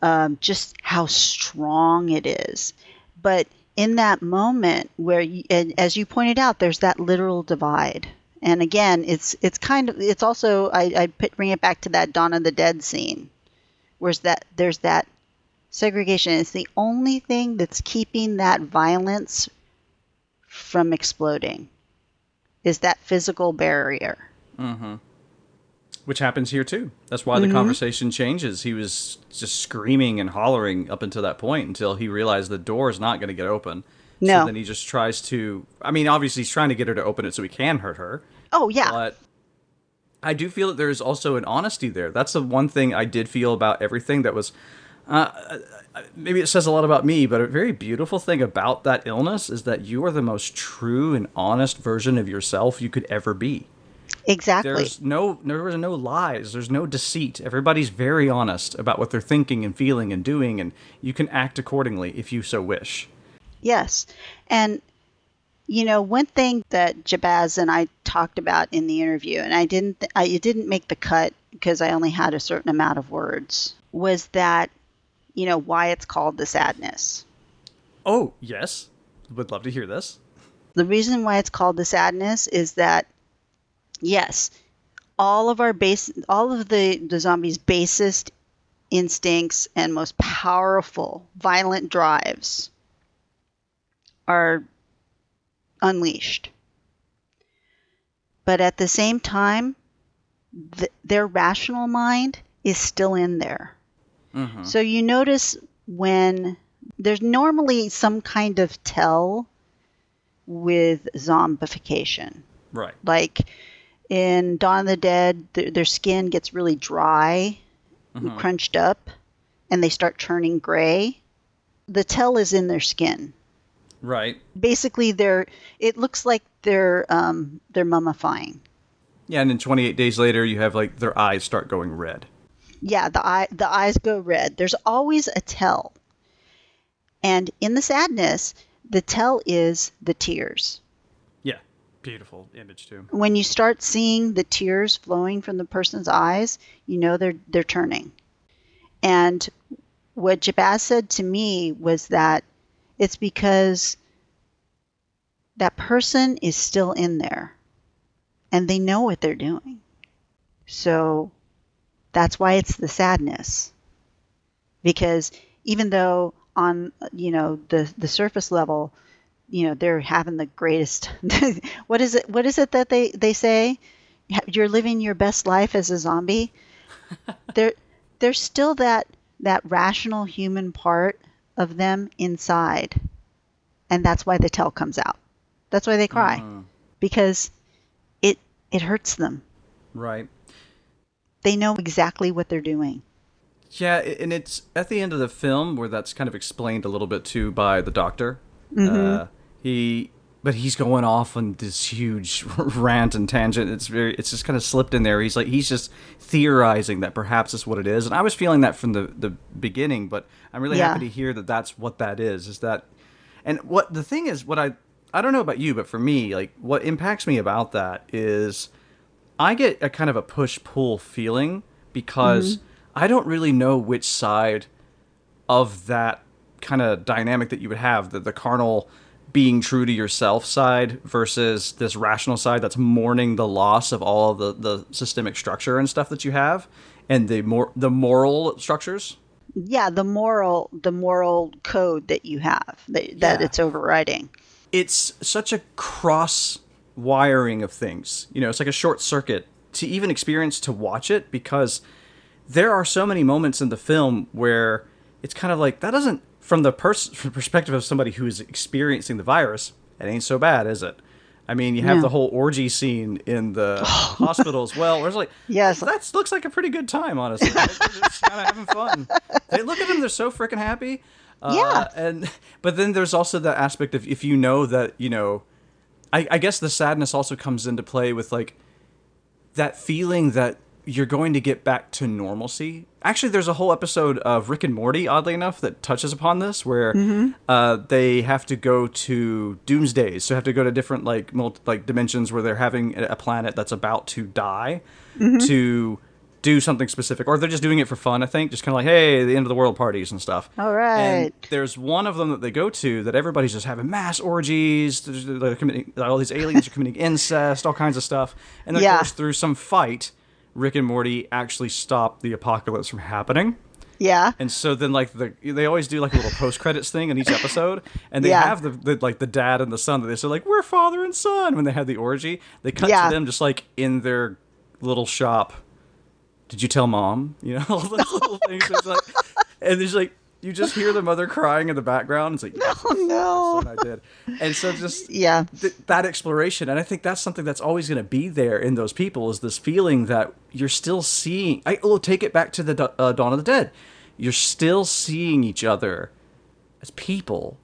um, just how strong it is. But in that moment where, you, and as you pointed out, there's that literal divide. And again, it's it's kind of it's also I, I put, bring it back to that Dawn of the Dead scene, where's that there's that segregation. It's the only thing that's keeping that violence from exploding. Is that physical barrier? Mm-hmm. Which happens here too. That's why the conversation changes. He was just screaming and hollering up until that point until he realized the door is not going to get open. No. So then he just tries to. I mean, obviously, he's trying to get her to open it so he can hurt her. Oh yeah, But I do feel that there's also an honesty there. That's the one thing I did feel about everything that was. Uh, maybe it says a lot about me, but a very beautiful thing about that illness is that you are the most true and honest version of yourself you could ever be. exactly. There's no there was no lies. There's no deceit. Everybody's very honest about what they're thinking and feeling and doing, and you can act accordingly if you so wish. Yes. And, you know, one thing that Jabbaz and I talked about in the interview, and I didn't, I, it didn't make the cut because I only had a certain amount of words, was that, you know, why it's called the sadness. Oh yes, would love to hear this. The reason why it's called the sadness is that, yes, all of our base, all of the, the zombies' basest instincts and most powerful violent drives are unleashed. But at the same time, th- their rational mind is still in there. Mm-hmm. So you notice when there's normally some kind of tell with zombification. Right. Like in Dawn of the Dead, th- their skin gets really dry, mm-hmm. crunched up, and they start turning gray. The tell is in their skin. Right. Basically, they're. It looks like they're um, they're mummifying. Yeah, and then 28 days later, you have like their eyes start going red. Yeah, the eye the eyes go red. There's always a tell. And in the sadness, the tell is the tears. Yeah. Beautiful image too. when you start seeing the tears flowing from the person's eyes, you know they're they're turning. And what Jabbaz said to me was that it's because that person is still in there and they know what they're doing. So that's why it's the sadness. Because even though on you know the the surface level you know they're having the greatest what is it what is it that they they say you're living your best life as a zombie there there's still that that rational human part of them inside. And that's why the tell comes out. That's why they cry. Because it it hurts them. Right. they know exactly what they're doing. Yeah, and it's at the end of the film where that's kind of explained a little bit too by the doctor. Uh, he, but he's going off on this huge rant and tangent. It's very, it's just kind of slipped in there. He's like, he's just theorizing that perhaps it's what it is, and I was feeling that from the the beginning. But I'm really Yeah. happy to hear that that's what that is. Is that, and what the thing is, what I I don't know about you, but for me, like what impacts me about that is I get a kind of a push pull feeling because mm-hmm. I don't really know which side of that kind of dynamic that you would have the, the carnal being true to yourself side versus this rational side that's mourning the loss of all the, the systemic structure and stuff that you have and the more the moral structures yeah the moral the moral code that you have that, that Yeah. it's overriding it's such a cross wiring of things. You know, it's like a short circuit to even experience to watch it because there are so many moments in the film where it's kind of like that doesn't from the pers- from perspective of somebody who is experiencing the virus, it ain't so bad, is it? I mean, you have No. the whole orgy scene in the hospital as well. Where it's like, Yes. that looks like a pretty good time, honestly. They're just kind of having fun. They look at them; they're so freaking happy. Uh, Yeah. and but then there's also that aspect of if you know that you know, I, I guess the sadness also comes into play with like that feeling that you're going to get back to normalcy. Actually, there's a whole episode of Rick and Morty, oddly enough, that touches upon this, where uh, they have to go to doomsdays, so they have to go to different like multi- like dimensions where they're having a planet that's about to die to do something specific, or they're just doing it for fun. I think, just kind of like, hey, the end of the world parties and stuff. All right. And there's one of them that they go to that everybody's just having mass orgies. They're committing all these aliens are committing incest, all kinds of stuff. And then, Yeah. of course, through some fight, Rick and Morty actually stop the apocalypse from happening. Yeah. And so then, like the they always do like a little post credits thing in each episode, and they Yeah. have the, the like the dad and the son that they say like we're father and son when they have the orgy. They cut Yeah. to them just like in their little shop. Did you tell mom? You know all those little things. Like, and there's like you just hear the mother crying in the background. It's like Oh no. son, I did. And so just Yeah. th- that exploration and i think that's something that's always going to be there in those people is this feeling that you're still seeing i will take it back to the uh, dawn of the dead you're still seeing each other as people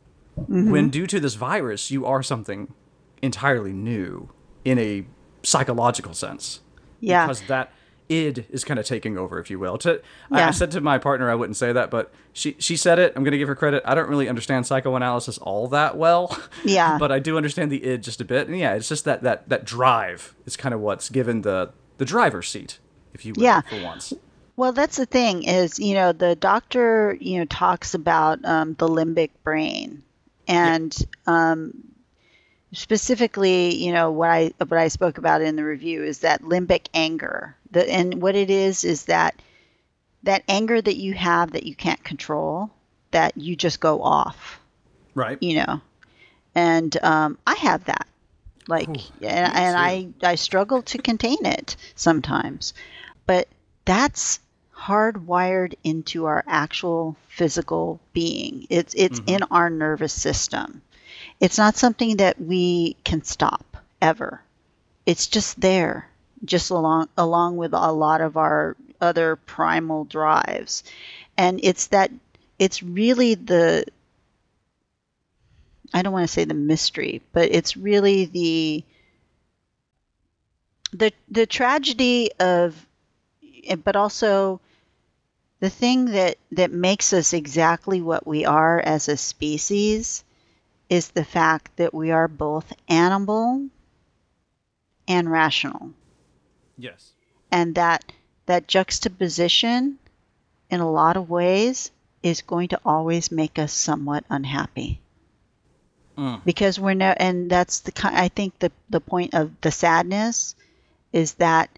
when due to this virus you are something entirely new in a psychological sense Yeah. because that id is kind of taking over, if you will. To I, I said to my partner, I wouldn't say that, but she she said it. I'm going to give her credit. I don't really understand psychoanalysis all that well. Yeah. but I do understand the id just a bit. And yeah, it's just that that that drive is kind of what's given the the driver's seat, if you will, Yeah. for once. Well, that's the thing is, you know, the doctor, you know, talks about um, the limbic brain, and um, specifically, you know, what I what I spoke about in the review is that limbic anger. The and what it is is that that anger that you have that you can't control, that you just go off, Right. you know, and um, I have that. Like, and, and I, I struggle to contain it sometimes. But that's hardwired into our actual physical being. It's, it's in our nervous system. It's not something that we can stop ever. It's just there, just along, along with a lot of our other primal drives. And it's that, it's really the, I don't want to say the mystery, but it's really the the the tragedy of but also the thing that that makes us exactly what we are as a species is the fact that we are both animal and rational. Yes. and that that juxtaposition in a lot of ways is going to always make us somewhat unhappy. Mm. Because we're no and that's the i think the the point of the sadness is that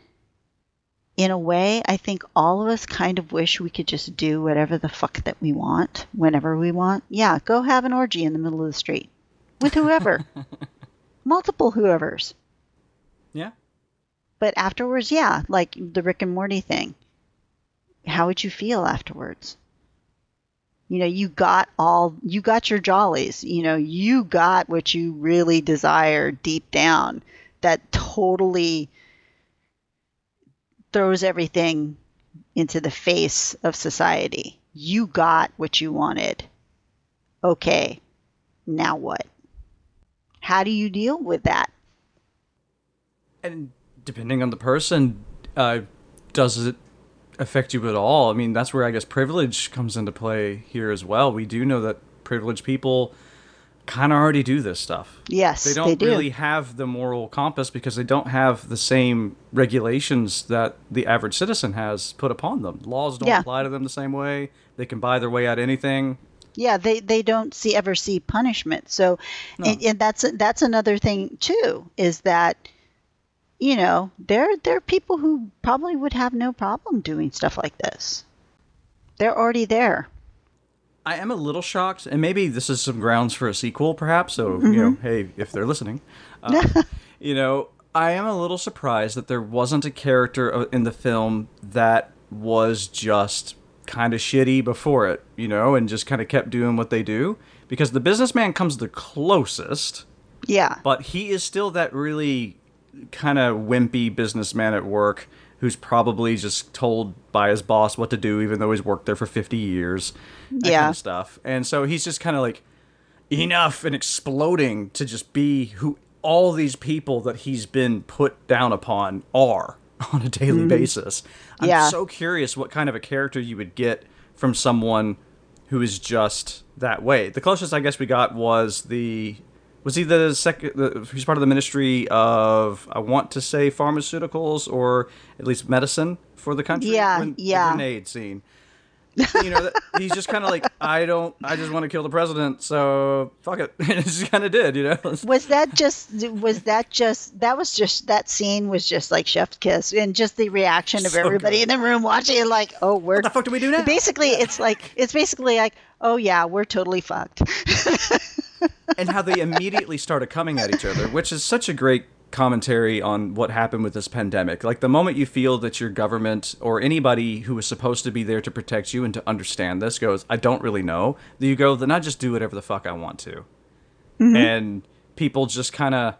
in a way i think all of us kind of wish we could just do whatever the fuck that we want whenever we want yeah go have an orgy in the middle of the street with whoever multiple whoever's Yeah. but afterwards, yeah, like the Rick and Morty thing. How would you feel afterwards? You know, you got all, you got your jollies. You know, you got what you really desire deep down that totally throws everything into the face of society. You got what you wanted. Okay, now what? How do you deal with that? And depending on the person, uh, does it affect you at all? I mean, that's where I guess privilege comes into play here as well. We do know that privileged people kind of already do this stuff. Yes, They don't do. really have the moral compass because they don't have the same regulations that the average citizen has put upon them. Laws don't Yeah. apply to them the same way. They can buy their way out of anything. yeah they they don't see ever see punishment so and, and that's that's another thing too is that you know there there are people who probably would have no problem doing stuff like this they're already there I am a little shocked, and maybe this is some grounds for a sequel, perhaps. So you Mm-hmm. know, hey, if they're listening, uh, you know, I am a little surprised that there wasn't a character in the film that was just kind of shitty before it, you know, and just kind of kept doing what they do. Because the businessman comes the closest, yeah but he is still that really kind of wimpy businessman at work who's probably just told by his boss what to do, even though he's worked there for 50 years. That kind Yeah. of stuff. And so he's just kind of like, enough and exploding to just be who all these people that he's been put down upon are. on a daily mm-hmm. basis. I'm Yeah. so curious what kind of a character you would get from someone who is just that way. The closest I guess we got was the was he the second the, he's part of the ministry of I want to say pharmaceuticals or at least medicine for the country. Yeah, when, yeah. The grenade scene. you know, that, he's just kind of like I don't I just want to kill the president, so fuck it. and just kind of did, you know. Was that just? Was that just? That was just that scene was just like Chef's kiss, and just the reaction of So everybody good. in the room watching it, like, oh, we're What the fuck do we do now? basically it's like it's basically like, oh yeah, we're totally fucked. and how they immediately started coming at each other, which is such a great commentary on what happened with this pandemic. Like the moment you feel that your government or anybody who was supposed to be there to protect you and to understand this goes, I don't really know, then you go, then I just do whatever the fuck I want to. Mm-hmm. And people just kind of,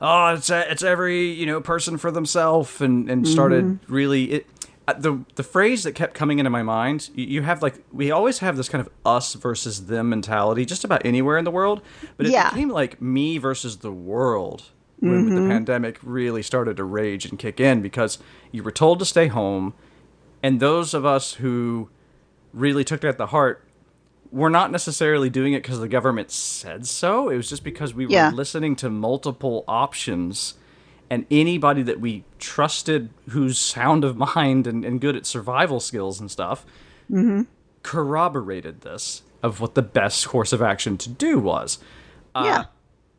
oh, it's uh, it's every you know person for themselves, and and started mm-hmm. really it. The the phrase that kept coming into my mind, you, you have like we always have this kind of us versus them mentality just about anywhere in the world, but it Yeah. became like me versus the world when the mm-hmm. pandemic really started to rage and kick in because you were told to stay home, and those of us who really took that to heart we're not necessarily doing it because the government said so. It was just because we were Yeah. listening to multiple options, and anybody that we trusted who's sound of mind and, and good at survival skills and stuff mm-hmm. corroborated this of what the best course of action to do was. Uh, yeah.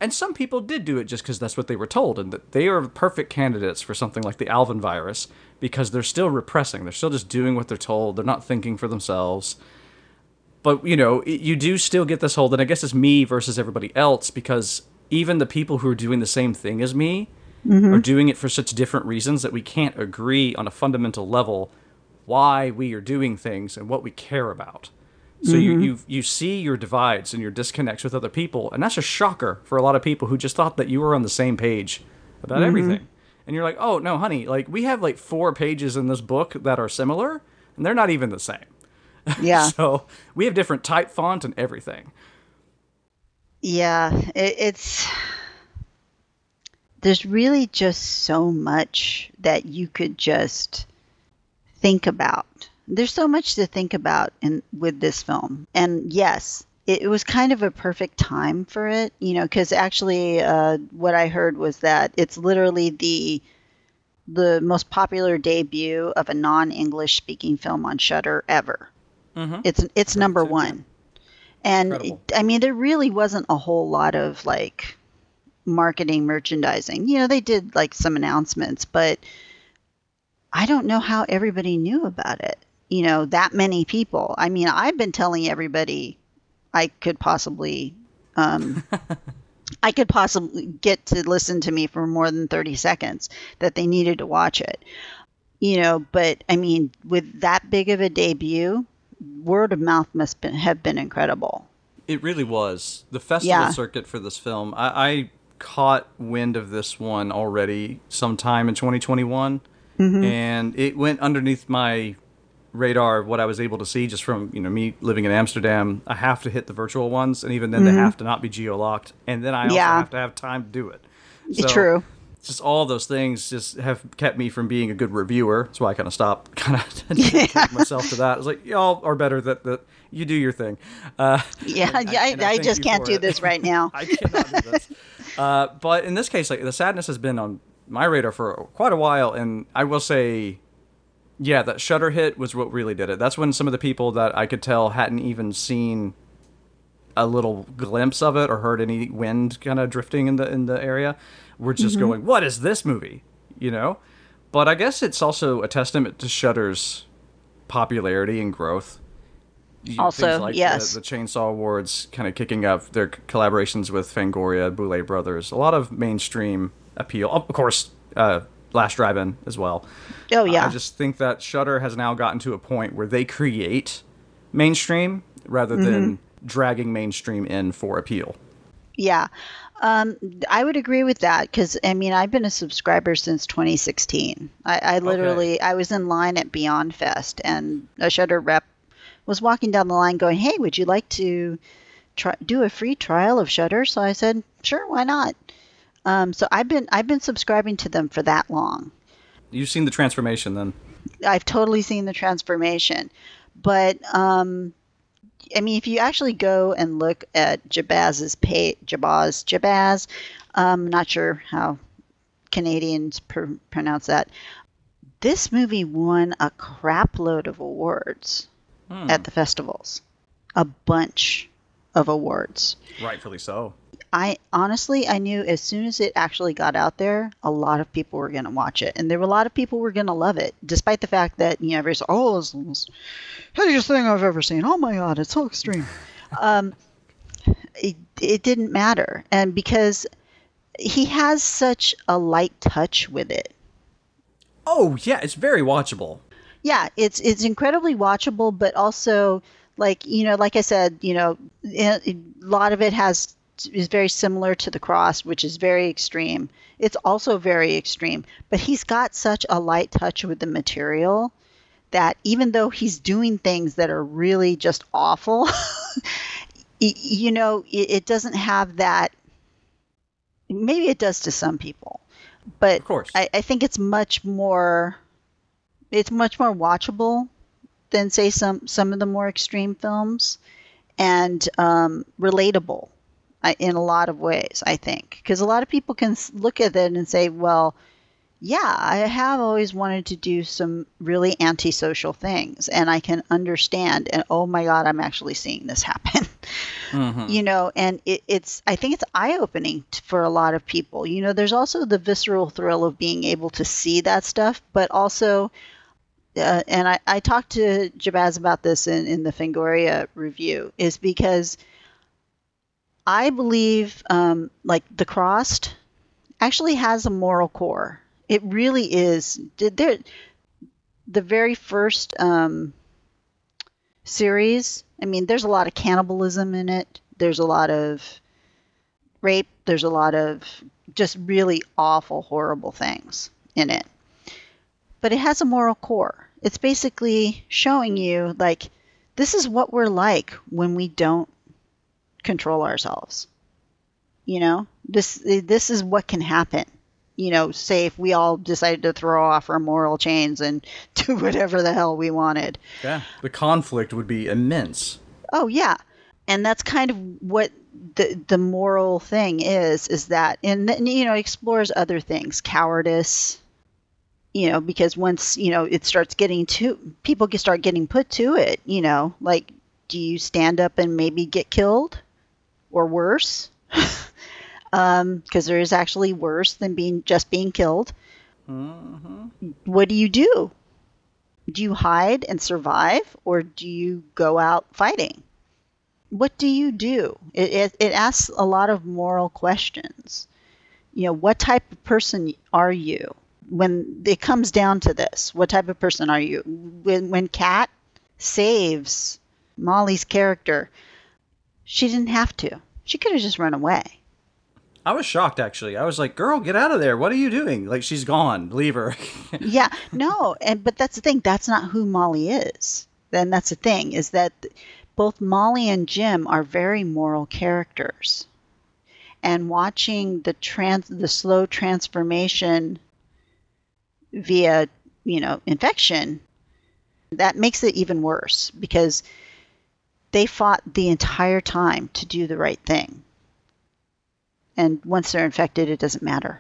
And some people did do it just because that's what they were told, and that they are perfect candidates for something like the Alvin virus because they're still repressing. They're still just doing what they're told. They're not thinking for themselves. But you know, it, you do still get this whole. and I guess it's me versus everybody else because even the people who are doing the same thing as me Mm-hmm. are doing it for such different reasons that we can't agree on a fundamental level why we are doing things and what we care about. So you, mm-hmm. you you see your divides and your disconnects with other people, and that's a shocker for a lot of people who just thought that you were on the same page about mm-hmm. everything. And you're like, oh no, honey, like we have like four pages in this book that are similar, and they're not even the same. Yeah. So we have different type font and everything. Yeah, it, it's there's really just so much that you could just think about. There's so much to think about in with this film, and yes, it, it was kind of a perfect time for it. You know, because actually, uh, what I heard was that it's literally the the most popular debut of a non-English speaking film on Shudder ever. It's it's number one. And Incredible. I mean, there really wasn't a whole lot of like marketing, merchandising. You know, they did like some announcements, but I don't know how everybody knew about it. You know, that many people. I mean, I've been telling everybody I could possibly, um, I could possibly get to listen to me for more than 30 seconds that they needed to watch it. You know, but I mean, with that big of a debut, word of mouth must been, have been incredible. It really was the festival Yeah. circuit for this film. I, I caught wind of this one already sometime in 2021, Mm-hmm. and it went underneath my radar of what I was able to see just from you know me living in Amsterdam. I have to hit the virtual ones, and even then they have to not be geo locked, and then I also Mm-hmm. Yeah. have to have time to do it. So, True. Just all those things just have kept me from being a good reviewer. That's why I kind of stopped, kind of dedicating myself to that. I was like, y'all are better that that you do your thing. Uh, Yeah, and yeah, I, I, just can't do it. this right now. I cannot do this. Uh, but in this case, like the sadness has been on my radar for quite a while, and I will say, yeah, that Shudder hit was what really did it. That's when some of the people that I could tell hadn't even seen a little glimpse of it or heard any wind kind of drifting in the in the area were just Mm-hmm. going, "What is this movie?" You know. But I guess it's also a testament to Shudder's popularity and growth. Also, like yes. the, the Chainsaw Awards kind of kicking up their collaborations with Fangoria, Boulet Brothers, a lot of mainstream appeal. Of course, uh, Last Drive-In as well. Oh yeah, I just think that Shudder has now gotten to a point where they create mainstream rather than Mm-hmm. dragging mainstream in for appeal. yeah. Um, I would agree with that because I mean I've been a subscriber since 2016. I, I literally I was in line at Beyond Fest and a Shudder rep was walking down the line going, "Hey, would you like to try do a free trial of Shudder?" So I said, "Sure, why not?" Um, so I've been I've been subscribing to them for that long. You've seen the transformation then. I've totally seen the transformation. But um I mean if you actually go and look at Jabbaz's pay Jabbaz Jabbaz, um not sure how Canadians pr- pronounce that. This movie won a crapload of awards at the festivals. A bunch of awards. Rightfully so. I honestly, I knew as soon as it actually got out there, a lot of people were going to watch it, and there were a lot of people were going to love it, despite the fact that you know everybody's oh, it's the most hideous thing I've ever seen. Oh my god, it's so extreme. um, it, it didn't matter, and because he has such a light touch with it. Oh yeah, it's very watchable. Yeah it's it's incredibly watchable but also like you know like i said you know a lot of it has is very similar to the Crossed which is very extreme it's also very extreme but he's got such a light touch with the material that even though he's doing things that are really just awful you know it, it doesn't have that maybe it does to some people but Of course. I, I think it's much more it's much more watchable than say some some of the more extreme films and um, relatable in a lot of ways i think. Because a lot of people can look at it and say well yeah i have always wanted to do some really antisocial things and i can understand and oh my god i'm actually seeing this happen. You know and it, it's i think it's eye-opening t- for a lot of people. You know there's also the visceral thrill of being able to see that stuff but also uh, and I, I talked to Jabbaz about this in, in the Fangoria review, is because I believe um, like the Crossed actually has a moral core. It really is. Did there the very first um, series? I mean, there's a lot of cannibalism in it. There's a lot of rape. There's a lot of just really awful, horrible things in it but it has a moral core. It's basically showing you like this is what we're like when we don't control ourselves. You know, this this is what can happen. You know, say if we all decided to throw off our moral chains and do whatever the hell we wanted. Yeah. The conflict would be immense. Oh yeah, and that's kind of what the the moral thing is. Is that and then, you know explores other things, cowardice. You know, because once you know it starts getting to people get start getting put to it. You know, like do you stand up and maybe get killed, or worse? Um, because there is actually worse than being just being killed. Mm-hmm. What do you do? Do you hide and survive, or do you go out fighting? what do you do? It, it, it asks a lot of moral questions. You know, what type of person are you? When it comes down to this, what type of person are you? When, when Kat saves Molly's character, she didn't have to. She could have just run away. I was shocked actually. I was like, "Girl, get out of there! What are you doing? Like she's gone. Leave her." yeah, no, and but that's the thing. That's not who Molly is. Then that's the thing is that both Molly and Jim are very moral characters. And watching the trans the slow transformation via, you know, infection, that makes it even worse because they fought the entire time to do the right thing. And once they're infected, it doesn't matter.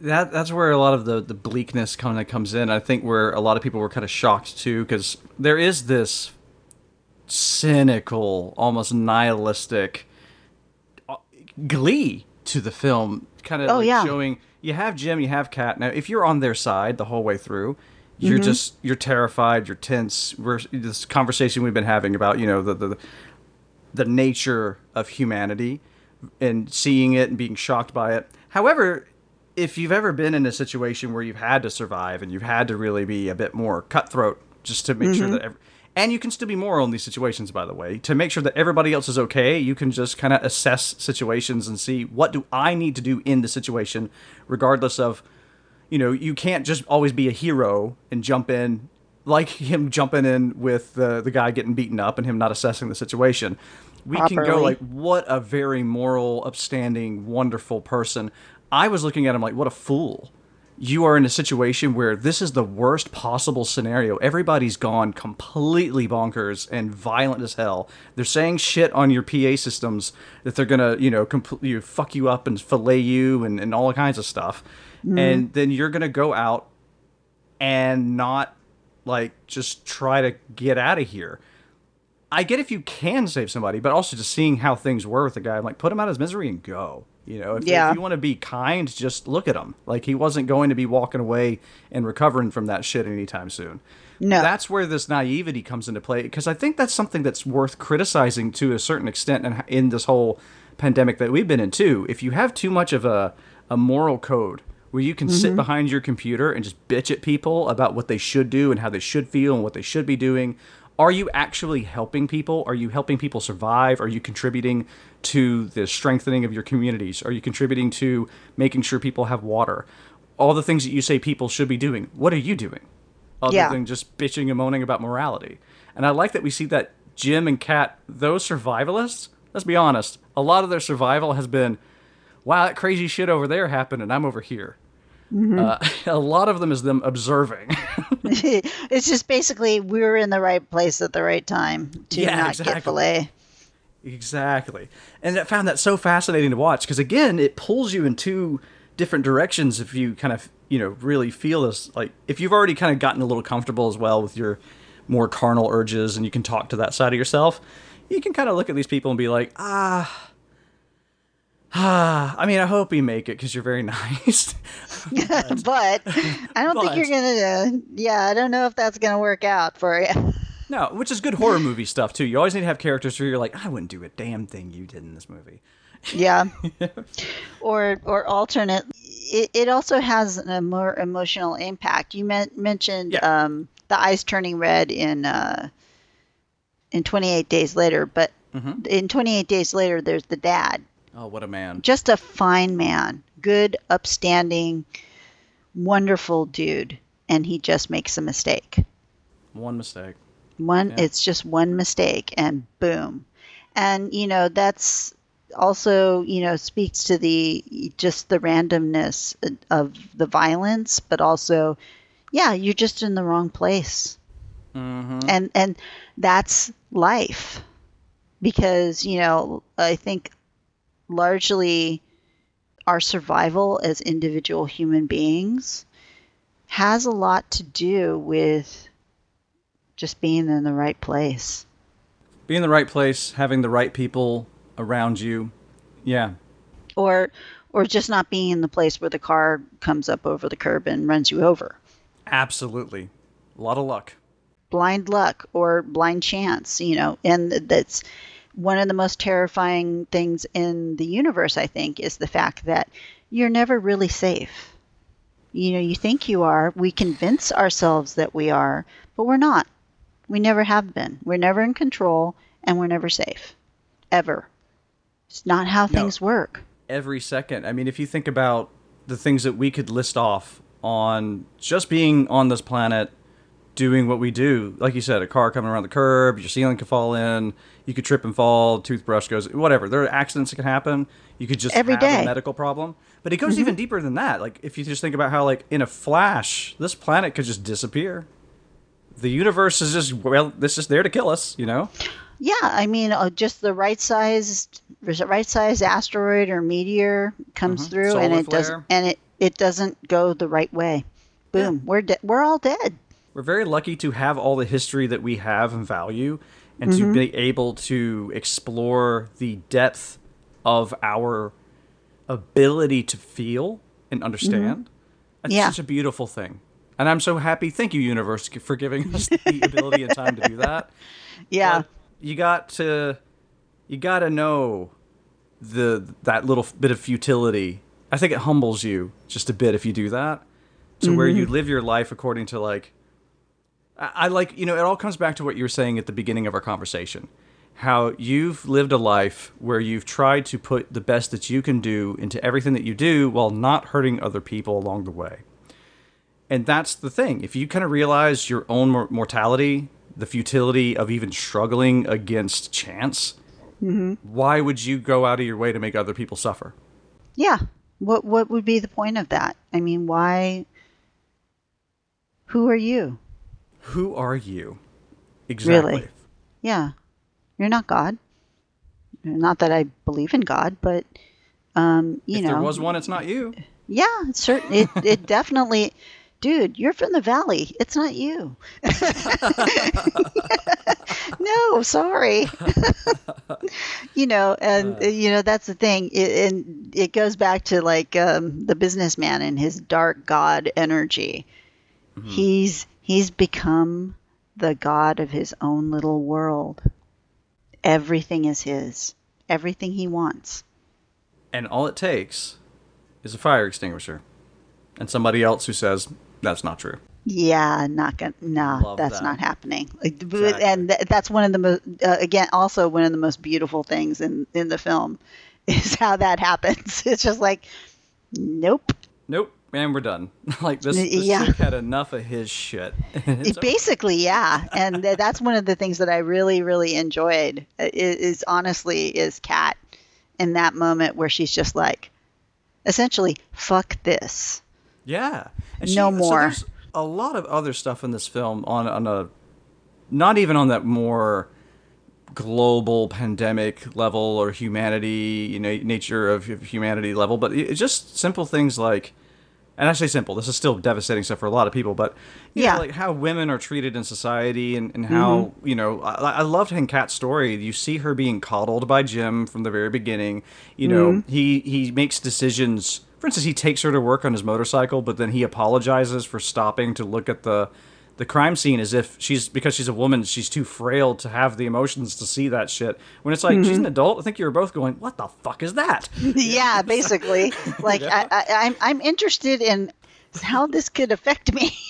that that's where a lot of the the bleakness kind of comes in. I think where a lot of people were kind of shocked too, because there is this cynical, almost nihilistic uh, glee to the film, kind of Oh, like yeah. showing you have Jim, you have Kat. Now, if you're on their side the whole way through, Mm-hmm. you're just you're terrified, you're tense. We're this conversation we've been having about you know the the the nature of humanity and seeing it and being shocked by it. However, if you've ever been in a situation where you've had to survive and you've had to really be a bit more cutthroat just to make sure that ev- and you can still be moral in these situations by the way. To make sure that everybody else is okay you can just kind of assess situations and see what do i need to do in the situation regardless of you know you can't just always be a hero and jump in like him jumping in with the the guy getting beaten up and him not assessing the situation. We can go like what a very moral upstanding wonderful person. I was looking at him like what a fool you are in a situation where this is the worst possible scenario. Everybody's gone completely bonkers and violent as hell. They're saying shit on your PA systems that they're gonna, you know, completely you fuck you up and fillet you and, and all kinds of stuff. Mm-hmm. And then you're gonna go out and not like just try to get out of here. I get if you can save somebody, but also just seeing how things were with the guy, I'm like, put him out of his misery and go. You know, if, Yeah. if you want to be kind, just look at him. Like he wasn't going to be walking away and recovering from that shit anytime soon. No. That's where this naivety comes into play because I think that's something that's worth criticizing to a certain extent in, in this whole pandemic that we've been in too. If you have too much of a, a moral code where you can sit mm-hmm. behind your computer and just bitch at people about what they should do and how they should feel and what they should be doing, are you actually helping people? Are you helping people survive? Are you contributing to the strengthening of your communities? Are you contributing to making sure people have water? All the things that you say people should be doing, what are you doing? Other Yeah. than just bitching and moaning about morality. And I like that we see that Jim and Kat, those survivalists, let's be honest, a lot of their survival has been, wow, that crazy shit over there happened and I'm over here. Uh, a lot of them is them observing. it's just basically we were in the right place at the right time to Yeah, not exactly. get fillet. Exactly. And I found that so fascinating to watch because again, it pulls you in two different directions if you kind of, you know, really feel this like if you've already kind of gotten a little comfortable as well with your more carnal urges and you can talk to that side of yourself, you can kind of look at these people and be like, "Ah, ah, I mean, I hope you make it cuz you're very nice." but I don't think you're gonna. Uh, yeah, I don't know if that's gonna work out for you. no, which is good horror movie stuff too. You always need to have characters where you're like, "I wouldn't do a damn thing you did in this movie." yeah. or or alternate. It, it also has a more emotional impact. You men- mentioned Yeah. um, the eyes turning red in uh, in 28 Days Later, but Mm-hmm. in 28 Days Later, there's the dad, Oh, what a man. just a fine man, good, upstanding, wonderful dude, and he just makes a mistake. One mistake. One, Yeah. it's just one mistake, and boom. And you know that's also you know speaks to the just the randomness of the violence, but also, yeah, you're just in the wrong place, Mm-hmm. and and that's life, because you know I think largely our survival as individual human beings has a lot to do with just being in the right place. Being in the right place, having the right people around you. Yeah. Or or just not being in the place where the car comes up over the curb and runs you over. Absolutely. A lot of luck. Blind luck or blind chance, you know, and that's one of the most terrifying things in the universe, I think, is the fact that you're never really safe. You know, you think you are. We convince ourselves that we are, but we're not. We never have been. We're never in control and we're never safe. Ever. It's not how things work. Every second. I mean, if you think about the things that we could list off on just being on this planet, doing what we do, like you said, a car coming around the curb, your ceiling could fall in, you could trip and fall, toothbrush goes, whatever. There are accidents that can happen. You could just Every have day. Mm-hmm. a medical problem. But it goes even deeper than that. Like, if you just think about how, like, in a flash, this planet could just disappear. The universe is just, well, this is there to kill us, you know? Yeah, I mean, uh, just the right sized, right sized asteroid or meteor comes through, and it does, and it it doesn't go the right way. Boom, we're de- we're all dead. we're very lucky to have all the history that we have and value and Mm-hmm. to be able to explore the depth of our ability to feel and understand That's Mm-hmm. Yeah. such a beautiful thing and i'm so happy thank you universe for giving us the ability and time to do that Yeah, But you got to you got to know the that little bit of futility i think it humbles you just a bit if you do that to where you live your life according to like I, like you know it all comes back to what you were saying at the beginning of our conversation how you've lived a life where you've tried to put the best that you can do into everything that you do while not hurting other people along the way and that's the thing. If you kind of realize your own mor- mortality, the futility of even struggling against chance, mm-hmm. why would you go out of your way to make other people suffer? yeah, What what would be the point of that? I mean, why? Who are you? Who are you? Exactly. Really? Yeah, you're not God. Not that I believe in God, but um, you if know, there was one, it's not you. yeah, it's certain. It it definitely, dude. You're from the valley. It's not you. no, sorry. you know, and Uh. you know that's the thing, it, and it goes back to like um, the businessman and his dark god energy. Mm-hmm. He's he's become the god of his own little world. Everything is his. Everything he wants. And all it takes is a fire extinguisher and somebody else who says that's not true. Yeah, not gonna. No, Love that's that. not happening. Like, Exactly. And th- that's one of the most. Uh, again, also one of the most beautiful things in in the film is how that happens. It's just like, nope. Nope, and we're done. like this, this Yeah. had enough of his shit. It basically, yeah, and th- that's one of the things that I really, really enjoyed. uh, Is, is honestly is Kat in that moment where she's just like, essentially, fuck this. Yeah. And No so more. there's a lot of other stuff in this film on on a not even on that more global pandemic level or humanity, you know, nature of humanity level, but it's just simple things like and I say simple, this is still devastating stuff for a lot of people, but you Yeah. know, like how women are treated in society and, and how, mm-hmm. you know, I, I loved in Kat's story. You see her being coddled by Jim from the very beginning. You know, mm-hmm. he, he makes decisions. For instance, he takes her to work on his motorcycle, but then he apologizes for stopping to look at the the crime scene as if she's because she's a woman, she's too frail to have the emotions to see that shit. When it's like she's an mm-hmm. adult, I think you were both going, "What the fuck is that?" yeah, basically, like I, I, I'm I'm interested in how this could affect me.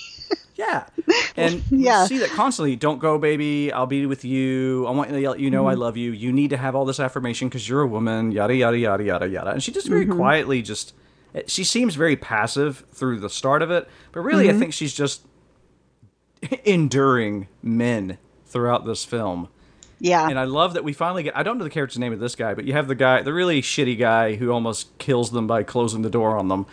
Yeah, and Yeah. see that constantly. Don't go, baby. I'll be with you. I want to let you know I mm-hmm. love you. You need to have all this affirmation because you're a woman. Yada yada yada yada yada. And she just very mm-hmm. quietly just. Eh, she seems very passive through the start of it, but really, I think she's just enduring men throughout this film. yeah, And I love that we finally get. I don't know the character's name of this guy, but you have the guy, the really shitty guy who almost kills them by closing the door on them.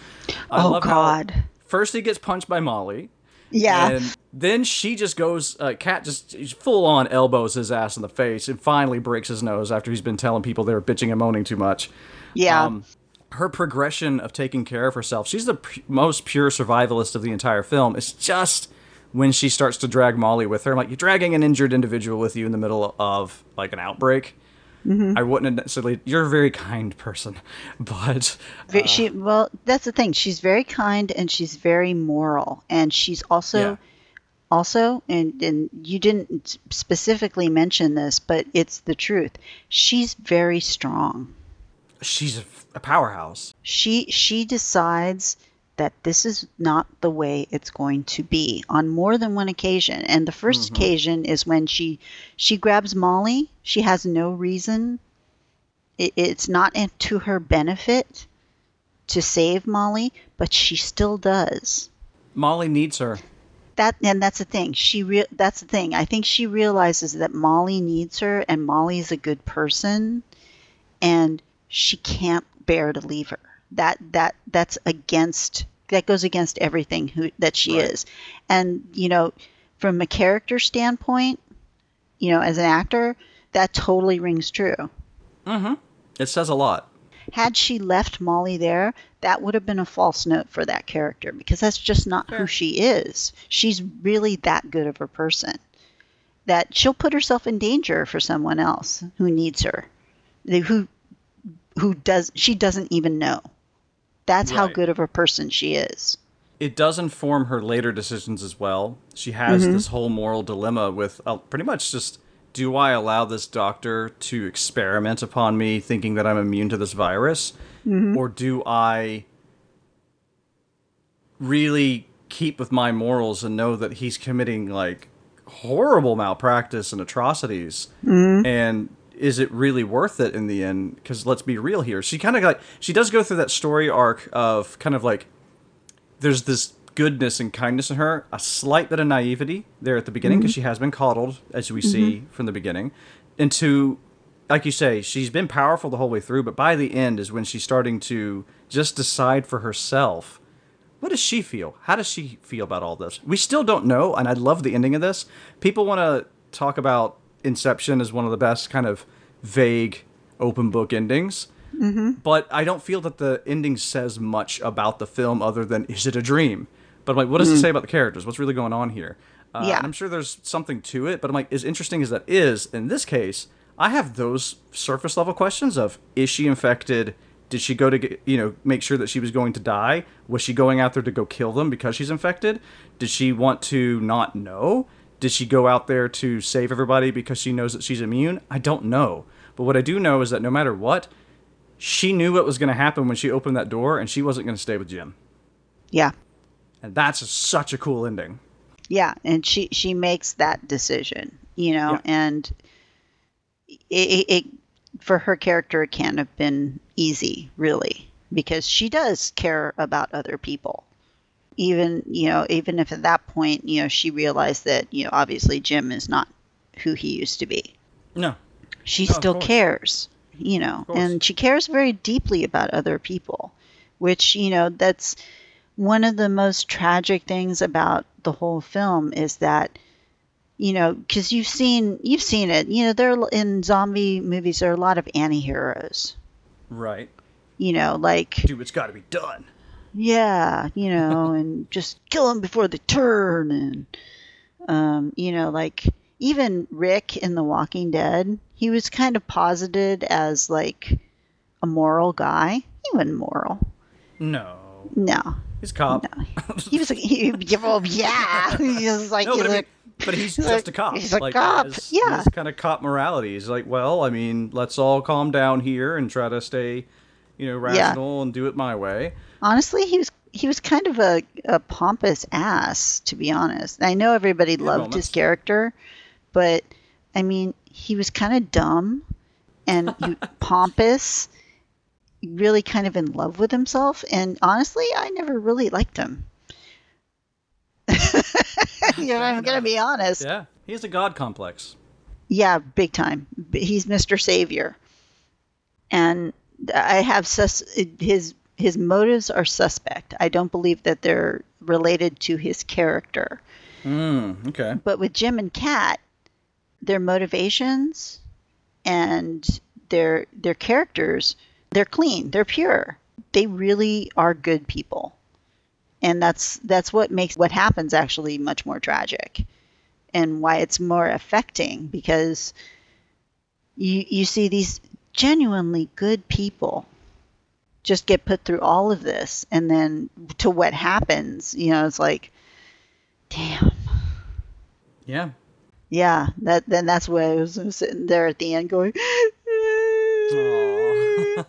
I Oh, God. first he gets punched by Molly. yeah. And then she just goes, uh, Kat just full on elbows his ass in the face and finally breaks his nose after he's been telling people they're bitching and moaning too much. yeah. Um, her progression of taking care of herself, she's the p- most pure survivalist of the entire film. It's just when she starts to drag Molly with her. I'm like, you're dragging an injured individual with you in the middle of like an outbreak. Mm-hmm. I wouldn't necessarily. You're a very kind person, but Ve- she well, that's the thing. She's very kind and she's very moral, and she's also Yeah. also and and you didn't specifically mention this, but it's the truth. She's very strong. she's a, a powerhouse. She she decides that this is not the way it's going to be on more than one occasion. And the 1st mm-hmm. occasion is when she she grabs Molly. She has no reason. It, it's not to her benefit to save Molly, but she still does. Molly needs her. That and that's the thing. She re- that's the thing. I think she realizes that Molly needs her, and Molly's a good person, and she can't bear to leave her. That that that's against that goes against everything who that she Right. is, and you know, from a character standpoint, you know, as an actor, that totally rings true. Mhm. It says a lot. Had she left Molly there, that would have been a false note for that character because that's just not who she is. She's really that good of a person that she'll put herself in danger for someone else who needs her, who who does she doesn't even know. That's how good of a person she is. it does inform her later decisions as well. She has mm-hmm. this whole moral dilemma with uh, pretty much just do I allow this doctor to experiment upon me thinking that I'm immune to this virus? Mm-hmm. Or do I really keep with my morals and know that he's committing like horrible malpractice and atrocities? Mm-hmm. And is it really worth it in the end because let's be real here she kind of like she does go through that story arc of kind of like there's this goodness and kindness in her, a slight bit of naivety there at the beginning because mm-hmm. she has been coddled, as we see mm-hmm. from the beginning, into, like you say, she's been powerful the whole way through, but by the end is when she's starting to just decide for herself. What does she feel? How does she feel about all this? We still don't know, and I love the ending of this. People want to talk about Inception is one of the best kind of vague open book endings. Mm-hmm. But I don't feel that the ending says much about the film other than is it a dream? But I'm like, what does it say about the characters? What's really going on here? Uh, Yeah. I'm sure there's something to it, but I'm like, as interesting as that is, in this case, I have those surface level questions of is she infected? Did she go to get, you know make sure that she was going to die? Was she going out there to go kill them because she's infected? Did she want to not know? Did she go out there to save everybody because she knows that she's immune? I don't know. But what I do know is that no matter what, she knew what was going to happen when she opened that door and she wasn't going to stay with Jim. Yeah. And that's such a cool ending. Yeah, and she she makes that decision, you know, Yeah. and it, it, it for her character it can't have been easy, really, because she does care about other people. Even you know, even if at that point you know she realized that you know obviously Jim is not who he used to be, No. she No, still cares, you know, and she cares very deeply about other people, which, you know, that's one of the most tragic things about the whole film is that, you know, because you've seen, you've seen it, you know, there are- in zombie movies, there are a lot of anti-heroes, Right. you know, like, Dude, it's got to be done. Yeah, you know, and just kill them before they turn, and um, you know, like even Rick in The Walking Dead, he was kind of posited as like a moral guy. He wasn't moral. No. No, He's a cop. he was. He, well, yeah, he was like, No, but, I mean, but he's he's just like- a cop. he's a like, cop, His, yeah. His kind of cop morality. He's like, well, I mean, let's all calm down here and try to stay, you know, Yeah. rational and do it my way. Honestly, he was he was kind of a, a pompous ass, to be honest. I know everybody loved his character, but I mean, he was kind of dumb and he, pompous, really kind of in love with himself. And honestly, I never really liked him. you know, I'm gonna be honest. Yeah. He has a god complex. Yeah, big time. B- He's Mr. Savior. And I have sus- his his motives are suspect. I don't believe that they're related to his character. Mm, okay. But with Jim and Kat, their motivations and their their characters, they're clean, they're pure. They really are good people. And that's that's what makes what happens actually much more tragic and why it's more affecting because you you see these genuinely good people just get put through all of this and then to what happens, you know, it's like damn. Yeah. Yeah, that then that's why I was sitting there at the end going.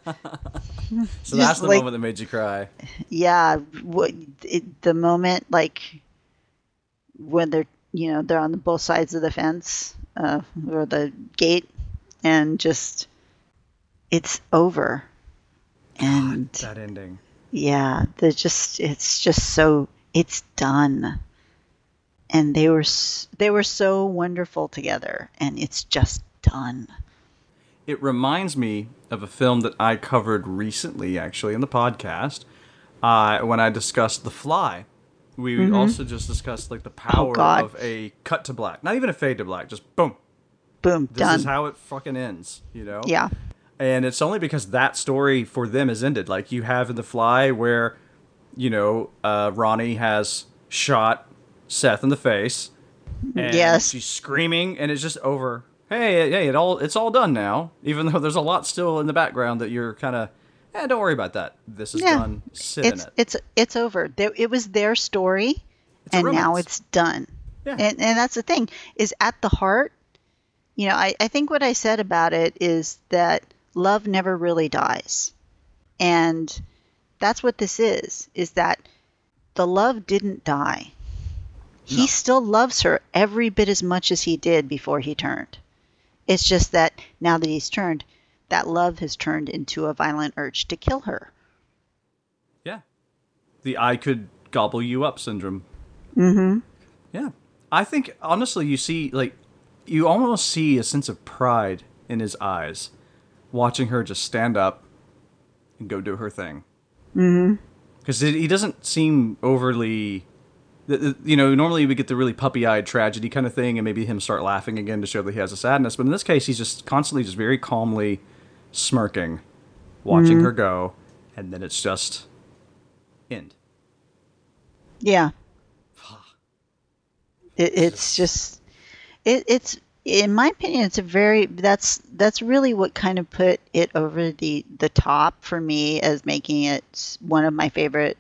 So that's the like- moment that made you cry. yeah, what it, the moment like when they're you know they're on the both sides of the fence uh, or the gate, and just it's over, and That ending. yeah, they're just it's just so it's done, and they were they were so wonderful together, and it's just done. It reminds me of a film that I covered recently, actually, in the podcast, uh, when I discussed The Fly. We also just discussed like the power Mm-hmm. Oh, of a cut to black, not even a fade to black, just boom. Boom, This done. is how it fucking ends, you know? yeah, And it's only because that story for them is ended. Like you have in The Fly, where, you know, uh, Ronnie has shot Seth in the face. And Yes. She's screaming, and it's just over. Hey, hey, it all it's all done now. Even though there's a lot still in the background that you're kind of, eh, don't worry about that. This is Yeah. done. Sit in it's it. it's it's over. It was their story, a and now it's done. Yeah. And and that's the thing is at the heart. You know, I, I think what I said about it is that love never really dies, and that's what this is. Is that the love didn't die. He No. still loves her every bit as much as he did before he turned. It's just that now that he's turned, that love has turned into a violent urge to kill her. Yeah. The I could gobble you up syndrome. Mm-hmm. Yeah. I think honestly you see like you almost see a sense of pride in his eyes watching her just stand up and go do her thing. Mm-hmm. Because he doesn't seem overly. You know, normally we get the really puppy-eyed tragedy kind of thing, and maybe him start laughing again to show that he has a sadness. But in this case, he's just constantly, just very calmly smirking, watching mm-hmm. her go, and then it's just end. Yeah. It, it's just it, it's in my opinion it's a very that's that's really what kind of put it over the the top for me as making it one of my favorite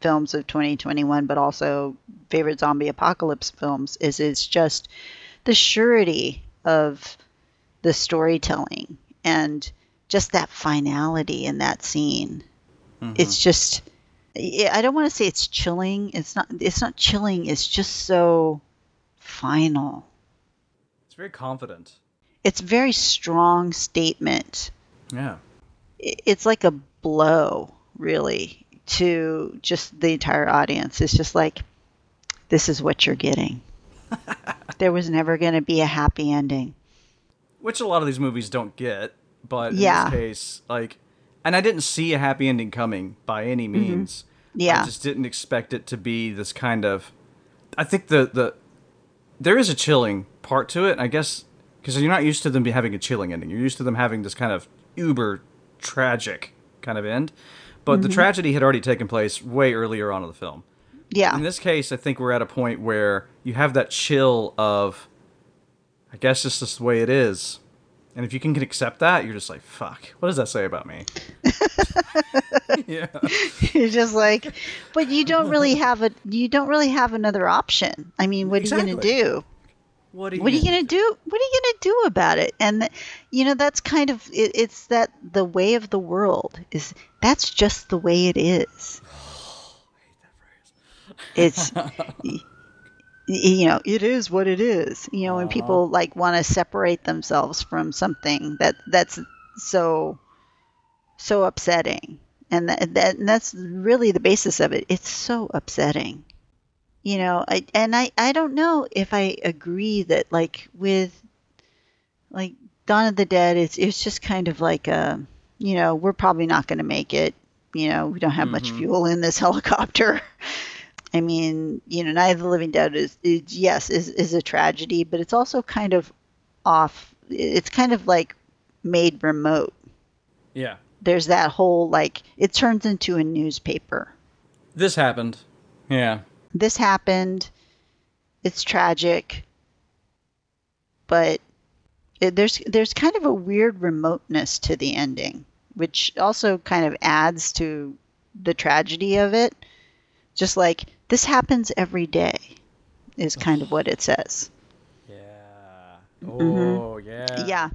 films of 2021 but also favorite zombie apocalypse films is it's just the surety of the storytelling and just that finality in that scene mm-hmm. it's just I don't want to say it's chilling. It's not. It's not chilling. It's just so final. Very confident. It's a very strong statement. Yeah. It's like a blow, really, to just the entire audience. It's just like, this is what you're getting. there was never going to be a happy ending. which a lot of these movies don't get but in Yeah. this case like and i didn't see a happy ending coming by any means Mm-hmm. Yeah. i just didn't expect it to be this kind of i think the the there is a chilling part to it i guess because you're not used to them be having a chilling ending you're used to them having this kind of uber tragic kind of end but Mm-hmm. the tragedy had already taken place way earlier on in the film Yeah. in this case, I think we're at a point where you have that chill of, I guess it's just the way it is. And if you can accept that, you're just like, fuck, what does that say about me? yeah. You're just like, but you don't really have a. You don't really have another option. I mean, what are you going to do? What are you, what are you gonna do what are you gonna do about it and th- you know that's kind of it, it's that the way of the world is that's just the way it is it's y- you know it is what it is you know when uh-huh. people like want to separate themselves from something that that's so so upsetting. And that, that and that's really the basis of it. It's so upsetting. You know I, and i i don't know if i agree that like with like dawn of the dead it's it's just kind of like a you know we're probably not going to make it. You know we don't have much mm-hmm. fuel in this helicopter i mean you know night of the living dead is, is yes is, is a tragedy but it's also kind of off it's kind of like made remote Yeah. there's that whole like it turns into a newspaper This happened. Yeah. this happened. It's tragic, but it, there's there's kind of a weird remoteness to the ending, which also kind of adds to the tragedy of it. Just like this happens every day, is kind of what it says. Yeah. Oh, yeah. Mm-hmm. yeah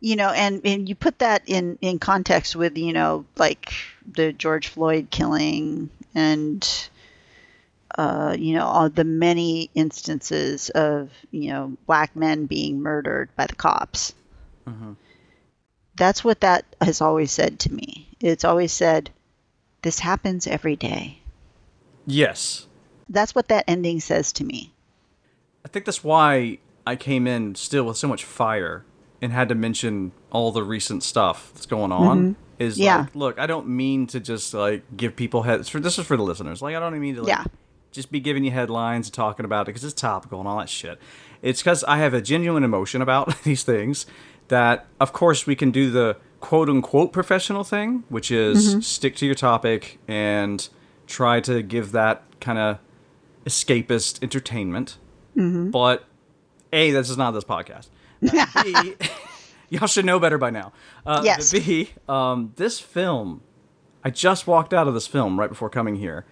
you know and and you put that in in context with you know like the george floyd killing and uh you know all the many instances of you know black men being murdered by the cops Mm-hmm. that's what that has always said to me it's always said this happens every day Yes. that's what that ending says to me I think that's why I came in still with so much fire and had to mention all the recent stuff that's going on. Is Mm-hmm. Yeah. like, look, I don't mean to just like give people heads. For this is for the listeners. Like, I don't mean to like Yeah. just be giving you headlines and talking about it because it's topical and all that shit. It's because I have a genuine emotion about these things. That of course we can do the quote unquote professional thing, which is Mm-hmm. stick to your topic and try to give that kind of escapist entertainment. Mm-hmm. But A, this is not this podcast. Uh, B, y'all should know better by now. Uh, Yes. B, um, this film, I just walked out of this film right before coming here,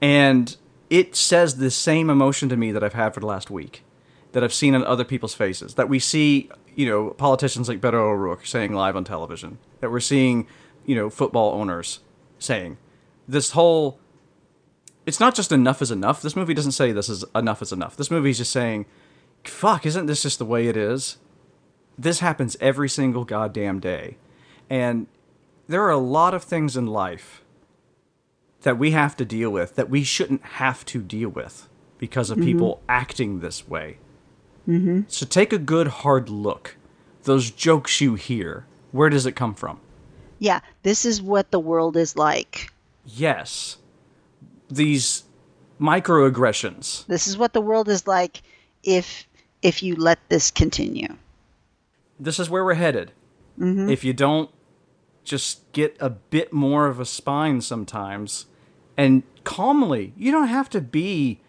and it says the same emotion to me that I've had for the last week, that I've seen in other people's faces, that we see, you know, politicians like Beto O'Rourke saying live on television, that we're seeing, you know, football owners saying. This whole it's not just enough is enough. This movie doesn't say this is enough is enough. This movie is just saying, fuck, isn't this just the way it is? This happens every single goddamn day. And there are a lot of things in life that we have to deal with that we shouldn't have to deal with because of people acting this way. Mm-hmm. So take a good hard look. Those jokes you hear, where does it come from? yeah this is what the world is like yes, these microaggressions. This is what the world is like if if you let this continue. This is where we're headed. Mm-hmm. If you don't just get a bit more of a spine sometimes and calmly, you don't have to be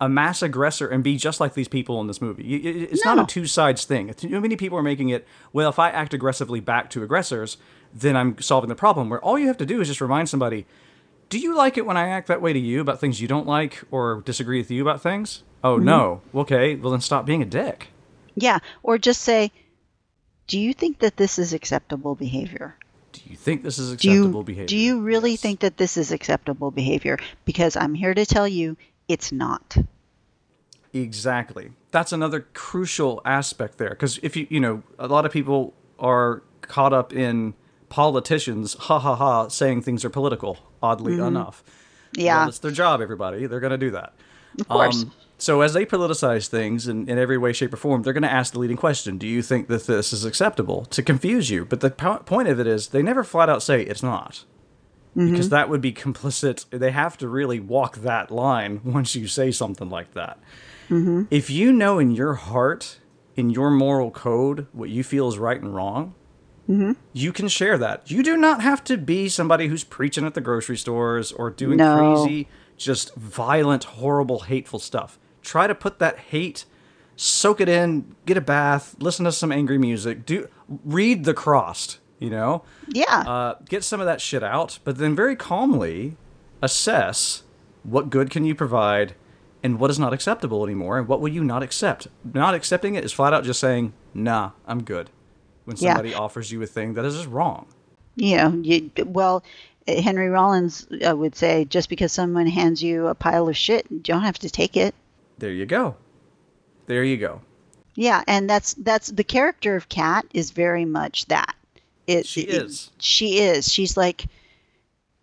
a mass aggressor and be just like these people in this movie. It's not a two sides thing. Too many people are making it, well, if I act aggressively back to aggressors, then I'm solving the problem. Where all you have to do is just remind somebody, do you like it when I act that way to you about things you don't like or disagree with you about things? Oh, mm-hmm. no. Okay, well, then stop being a dick. Yeah, or just say, "Do you think that this is acceptable behavior?" Do you think this is Do you acceptable behavior? do you really Yes. think that this is acceptable behavior? Because I'm here to tell you it's not. Exactly. That's another crucial aspect there. Because if you, you know, a lot of people are caught up in politicians, ha ha ha, saying things are political, oddly mm-hmm. enough. Yeah. Well, it's their job, everybody. They're going to do that. Of course. Um, so as they politicize things in, in every way, shape, or form, they're going to ask the leading question Do you think that this is acceptable? To confuse you. But the po- point of it is, they never flat out say it's not. Because mm-hmm. that would be complicit. They have to really walk that line once you say something like that. Mm-hmm. If you know in your heart, in your moral code, what you feel is right and wrong, you can share that. You do not have to be somebody who's preaching at the grocery stores or doing No. crazy, just violent, horrible, hateful stuff. Try to put that hate, soak it in, get a bath, listen to some angry music, do read the crossed, you know? yeah. uh, get some of that shit out, but then very calmly assess what good can you provide and what is not acceptable anymore and what will you not accept. Not accepting it is flat out just saying, nah, I'm good. When Yeah. somebody offers you a thing that is just wrong. you know, you, well, Henry Rollins uh, would say, just because someone hands you a pile of shit, you don't have to take it. There you go. There you go. Yeah, and that's that's the character of Kat is very much that. It, She it- is. She is. She's like,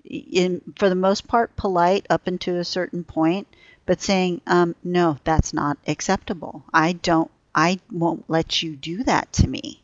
in for the most part, polite up until a certain point, but saying, um, "No, that's not acceptable. I don't. I won't let you do that to me."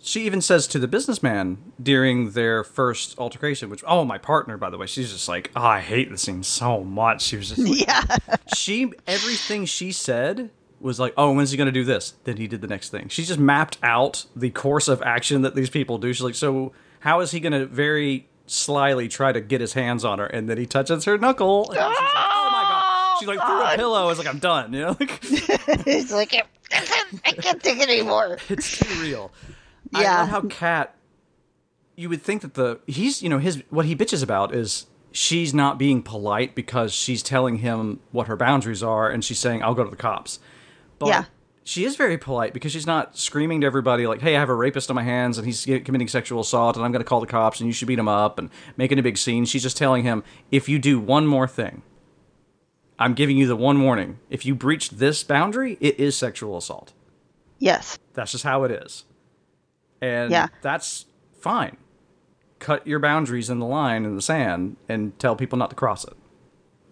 She even says to the businessman during their first altercation, which, oh, my partner, by the way, she's just like, oh, I hate the scene so much. She was just like, Yeah. she everything she said was like, "Oh, when's he gonna do this?" Then he did the next thing. She just mapped out the course of action that these people do. She's like, "So how is he gonna very slyly try to get his hands on her?" And then he touches her knuckle. And she's like, "Oh my god!" Oh, she like threw a pillow. It's like, "I'm done." You know, like it's like I can't, I can't take it anymore. it's too real. I Yeah. love how Kat. You would think that the he's you know his what he bitches about is she's not being polite because she's telling him what her boundaries are and she's saying I'll go to the cops. But Yeah. she is very polite because she's not screaming to everybody like, "Hey, I have a rapist on my hands and he's committing sexual assault and I'm going to call the cops and you should beat him up and making a big scene." She's just telling him, "If you do one more thing, I'm giving you the one warning. If you breach this boundary, it is sexual assault." Yes. That's just how it is. And Yeah. that's fine. Cut your boundaries in the line in the sand and tell people not to cross it.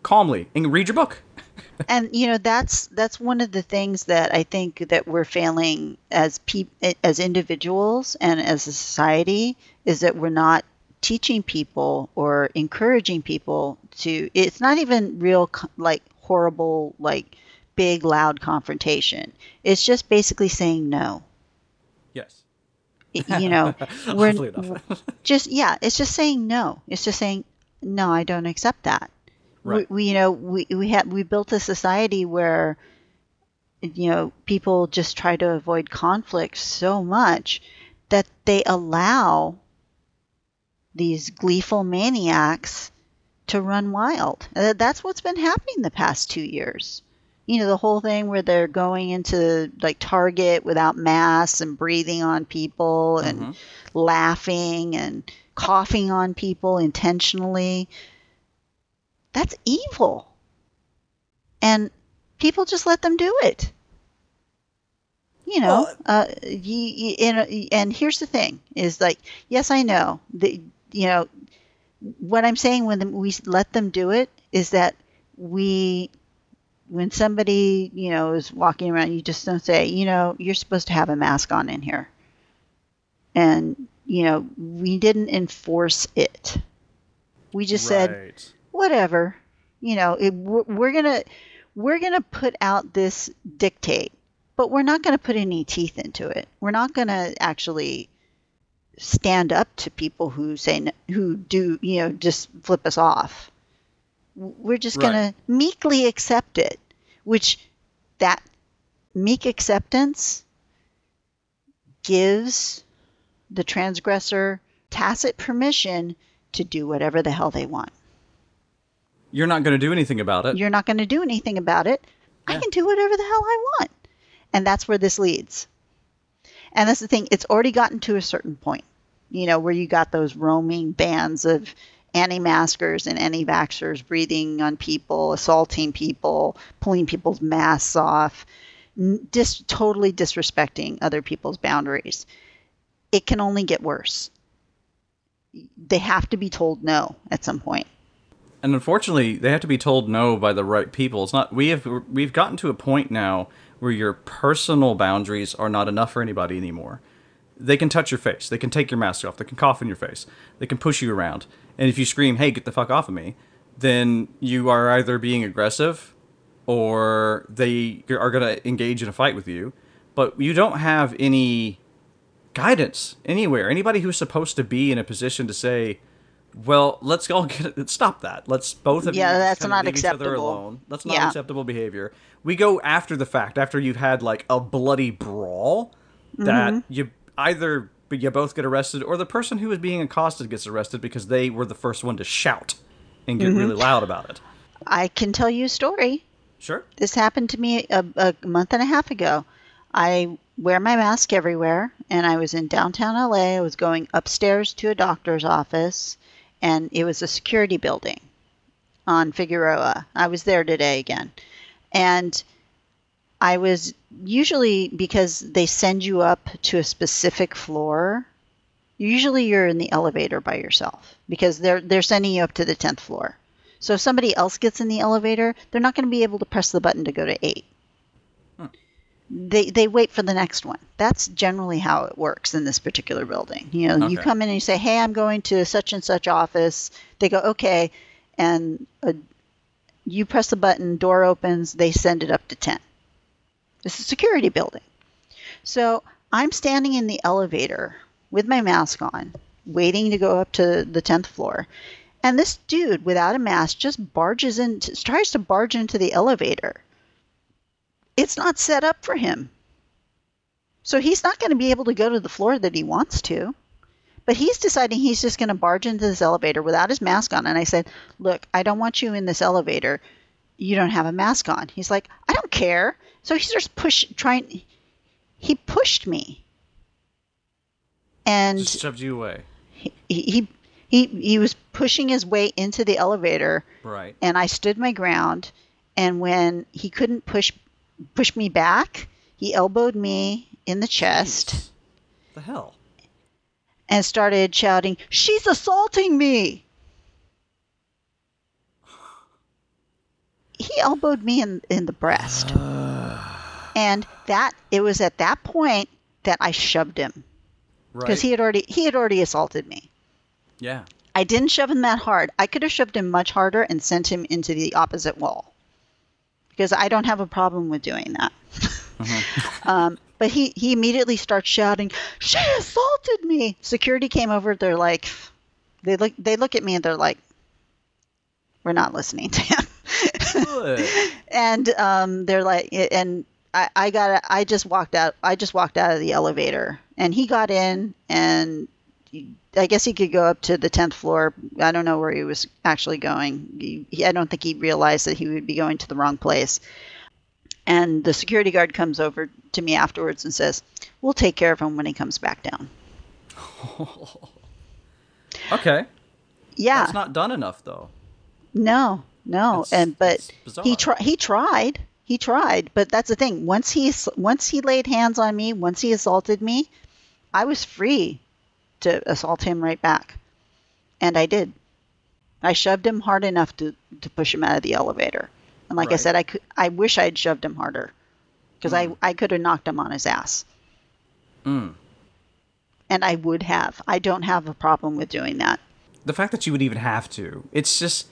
Calmly. And read your book. and you know that's that's one of the things that I think that we're failing as peop- as individuals and as a society is that we're not teaching people or encouraging people to it's not even real like horrible like big loud confrontation it's just basically saying no you know we're just yeah it's just saying no. It's just saying no i don't accept that. Right. we, we you know we we have we built a society where you know people just try to avoid conflict so much that they allow these gleeful maniacs to run wild. That's what's been happening the past two years you know the whole thing where they're going into like target without masks and breathing on people and laughing and coughing on people intentionally. That's evil. And people just let them do it. You know Well- uh you, you, and, and here's the thing is like yes i know that you know what i'm saying when we let them do it is that we when somebody you know is walking around you just don't say you know you're supposed to have a mask on in here and you know we didn't enforce it We just said, whatever. You know, it, we're, we're gonna we're gonna put out this dictate, but we're not gonna put any teeth into it. We're not gonna actually stand up to people who say who do you know just flip us off. We're just gonna meekly accept it, which that meek acceptance gives the transgressor tacit permission to do whatever the hell they want. You're not going to do anything about it. You're not going to do anything about it. I can do whatever the hell I want. And that's where this leads. And that's the thing, it's already gotten to a certain point, you know, where you got those roaming bands of anti maskers and anti vaxxers breathing on people, assaulting people, pulling people's masks off, dis- totally disrespecting other people's boundaries. It can only get worse. They have to be told no at some point. and unfortunately, they have to be told no by the right people. It's not. We have we've gotten to a point now where your personal boundaries are not enough for anybody anymore. They can touch your face. They can take your mask off. They can cough in your face. They can push you around. And if you scream, "Hey, get the fuck off of me," then you are either being aggressive or they are going to engage in a fight with you. But you don't have any guidance anywhere. Anybody who's supposed to be in a position to say, "Well, let's all get it, stop that. Let's both of Yeah, that's not acceptable. alone. That's not Yeah. acceptable behavior." We go after the fact, after you've had like a bloody brawl, that Mm-hmm. you either you both get arrested or the person who is being accosted gets arrested because they were the first one to shout and Mm-hmm. get really loud about it. I can tell you a story. Sure. This happened to me a, a month and a half ago. I wear my mask everywhere, and I was in downtown LA. I was going upstairs to a doctor's office, and it was a security building on Figueroa. I was there today again. And I was usually because they send you up to a specific floor. Usually you're in the elevator by yourself because they're they're sending you up to the 10th floor. So if somebody else gets in the elevator, they're not going to be able to press the button to go to 8. They they wait for the next one. That's generally how it works in this particular building. You know, you come in and you say, "Hey, I'm going to such and such office." They go, "Okay." And uh, you press the button, door opens, they send it up to 10. It's a security building. So I'm standing in the elevator with my mask on, waiting to go up to the 10th floor. And this dude without a mask just barges in, tries to barge into the elevator. It's not set up for him. So he's not going to be able to go to the floor that he wants to. But he's deciding he's just going to barge into this elevator without his mask on. And I said, Look, I don't want you in this elevator. You don't have a mask on. He's like, I don't care. So he starts push trying. He pushed me. And Just shoved you away. he, he he he was pushing his way into the elevator Right. and I stood my ground and when he couldn't push push me back, he elbowed me in the chest Jeez. The hell? and started shouting, "She's assaulting me." He elbowed me in in the breast. and that it was at that point that I shoved him Right. because he had already he had already assaulted me. yeah. I didn't shove him that hard. I could have shoved him much harder and sent him into the opposite wall. Because I don't have a problem with doing that. um, but he, he immediately starts shouting, She assaulted me. Security came over, they're like they look they look at me and they're like, We're not listening to him. And um, they're like and I, I got I just walked out I just walked out of the elevator and he got in and I guess he could go up to the 10th floor. I don't know where he was actually going. He, he- I don't think he realized that he would be going to the wrong place. And the security guard comes over to me afterwards and says, "We'll take care of him when he comes back down." okay. Yeah. That's not done enough though. No, no, It's- and but he tried. He tried. He tried, but that's the thing. Once he once he laid hands on me, once he assaulted me, I was free to assault him right back, and I did. I shoved him hard enough to to push him out of the elevator, and like I said, I could. I wish I'd shoved him harder, because I I could have knocked him on his ass, Mm. and I would have. I don't have a problem with doing that. the fact that you would even have to, it's just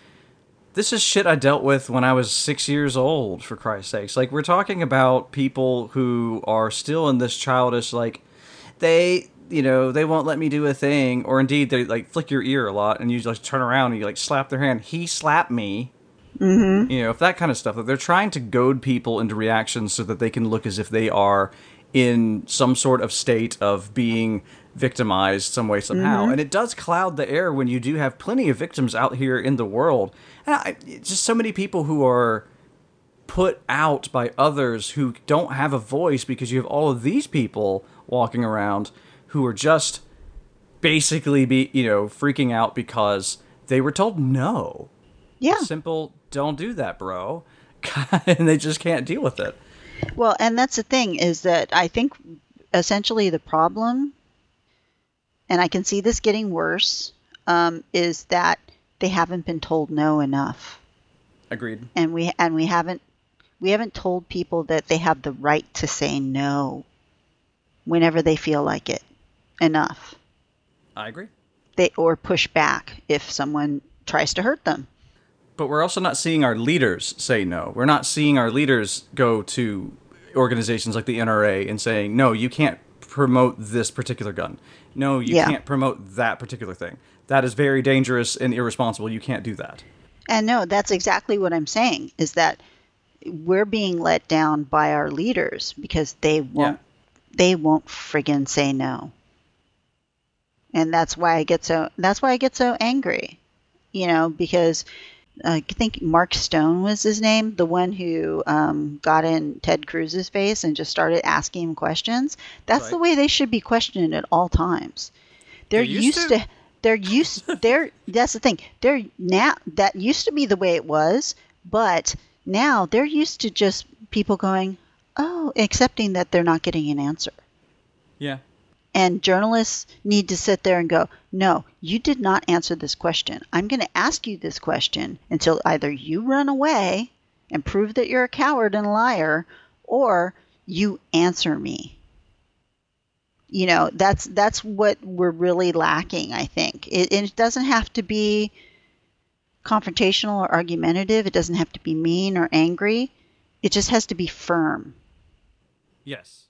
this is shit I dealt with when I was six years old. For Christ's sakes, like we're talking about people who are still in this childish, like they, you know, they won't let me do a thing, or indeed they like flick your ear a lot, and you just turn around and you like slap their hand. He slapped me. Mm-hmm. You know, if that kind of stuff. That they're trying to goad people into reactions so that they can look as if they are in some sort of state of being victimized some way somehow. Mm-hmm. and it does cloud the air when you do have plenty of victims out here in the world. And I, just so many people who are put out by others who don't have a voice because you have all of these people walking around who are just basically be you know freaking out because they were told no. Yeah. Simple don't do that bro. And they just can't deal with it. Well, and that's the thing is that I think essentially the problem, and I can see this getting worse, um, is that they haven't been told no enough. Agreed. And we and we haven't we haven't told people that they have the right to say no whenever they feel like it enough. I agree. They or push back if someone tries to hurt them but we're also not seeing our leaders say no. We're not seeing our leaders go to organizations like the NRA and saying, "No, you can't promote this particular gun. No, you yeah. can't promote that particular thing. That is very dangerous and irresponsible. You can't do that." And no, that's exactly what I'm saying is that we're being let down by our leaders because they won't yeah. they won't friggin' say no. And that's why I get so that's why I get so angry. You know, because I think Mark Stone was his name, the one who um, got in Ted Cruz's face and just started asking him questions. That's right. the way they should be questioned at all times. They're, they're used, used to, to they're used they're that's the thing. They're now that used to be the way it was, but now they're used to just people going, "Oh, accepting that they're not getting an answer." Yeah. And journalists need to sit there and go, no, you did not answer this question. I'm going to ask you this question until either you run away and prove that you're a coward and a liar, or you answer me. You know, that's that's what we're really lacking, I think. It, it doesn't have to be confrontational or argumentative. It doesn't have to be mean or angry. It just has to be firm. Yes.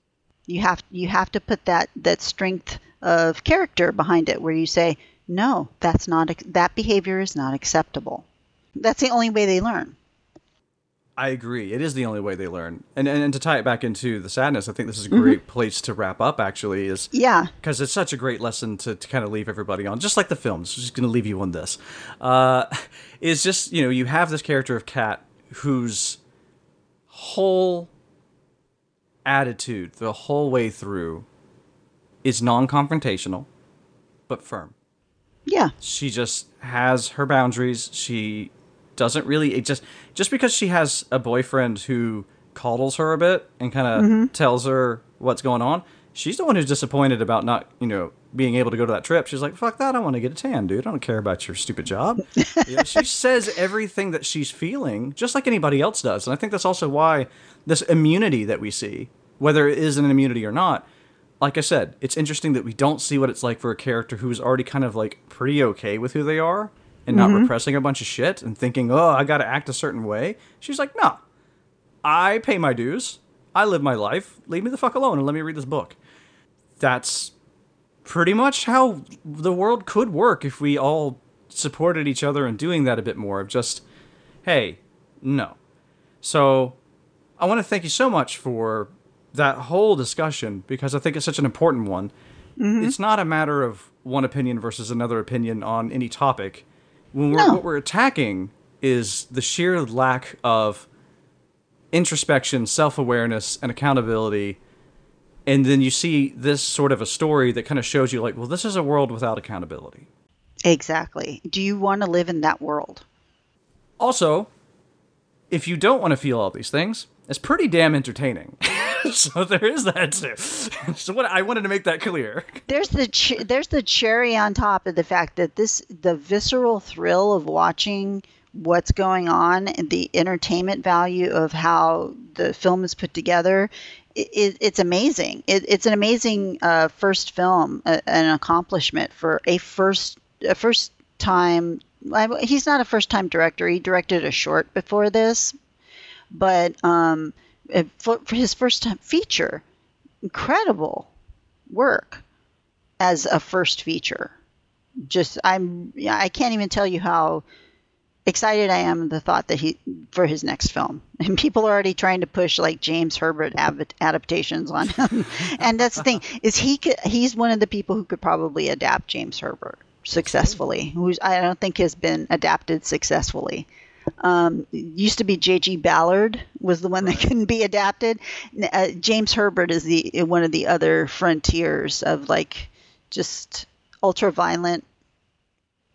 You have you have to put that that strength of character behind it, where you say, no, that's not that behavior is not acceptable. That's the only way they learn. I agree. It is the only way they learn. And, and, and to tie it back into the sadness, I think this is a great mm-hmm. place to wrap up. Actually, is yeah, because it's such a great lesson to, to kind of leave everybody on, just like the films. Just going to leave you on this. Uh, is just you know you have this character of Kat whose whole attitude the whole way through is non-confrontational but firm. Yeah. She just has her boundaries. She doesn't really it just just because she has a boyfriend who coddles her a bit and kind of mm-hmm. tells her what's going on. She's the one who's disappointed about not, you know, being able to go to that trip. She's like, "Fuck that! I want to get a tan, dude. I don't care about your stupid job." you know, she says everything that she's feeling, just like anybody else does, and I think that's also why this immunity that we see, whether it is an immunity or not, like I said, it's interesting that we don't see what it's like for a character who's already kind of like pretty okay with who they are and not mm-hmm. repressing a bunch of shit and thinking, oh, I got to act a certain way. She's like, nah, I pay my dues. I live my life. Leave me the fuck alone and let me read this book. That's pretty much how the world could work if we all supported each other in doing that a bit more of just, hey, no. So I want to thank you so much for that whole discussion because I think it's such an important one. Mm-hmm. It's not a matter of one opinion versus another opinion on any topic. When we're, no. what we're attacking is the sheer lack of introspection, self awareness, and accountability. And then you see this sort of a story that kind of shows you, like, well, this is a world without accountability. Exactly. Do you want to live in that world? Also, if you don't want to feel all these things, it's pretty damn entertaining. so there is that too. so what I wanted to make that clear. There's the ch- there's the cherry on top of the fact that this the visceral thrill of watching what's going on and the entertainment value of how the film is put together it, it, it's amazing it, it's an amazing uh, first film an accomplishment for a first a first time. I- He's not a first time director. He directed a short before this, but um, for, for his first time feature, incredible work as a first feature. Just I'm I can't even tell you how excited I am the thought that he for his next film. And people are already trying to push like James Herbert adaptations on him. and that's the thing is he could, he's one of the people who could probably adapt James Herbert successfully. Who's I don't think has been adapted successfully. Um, used to be J.G. Ballard was the one that couldn't be adapted. Uh, James Herbert is the one of the other frontiers of like just ultra violent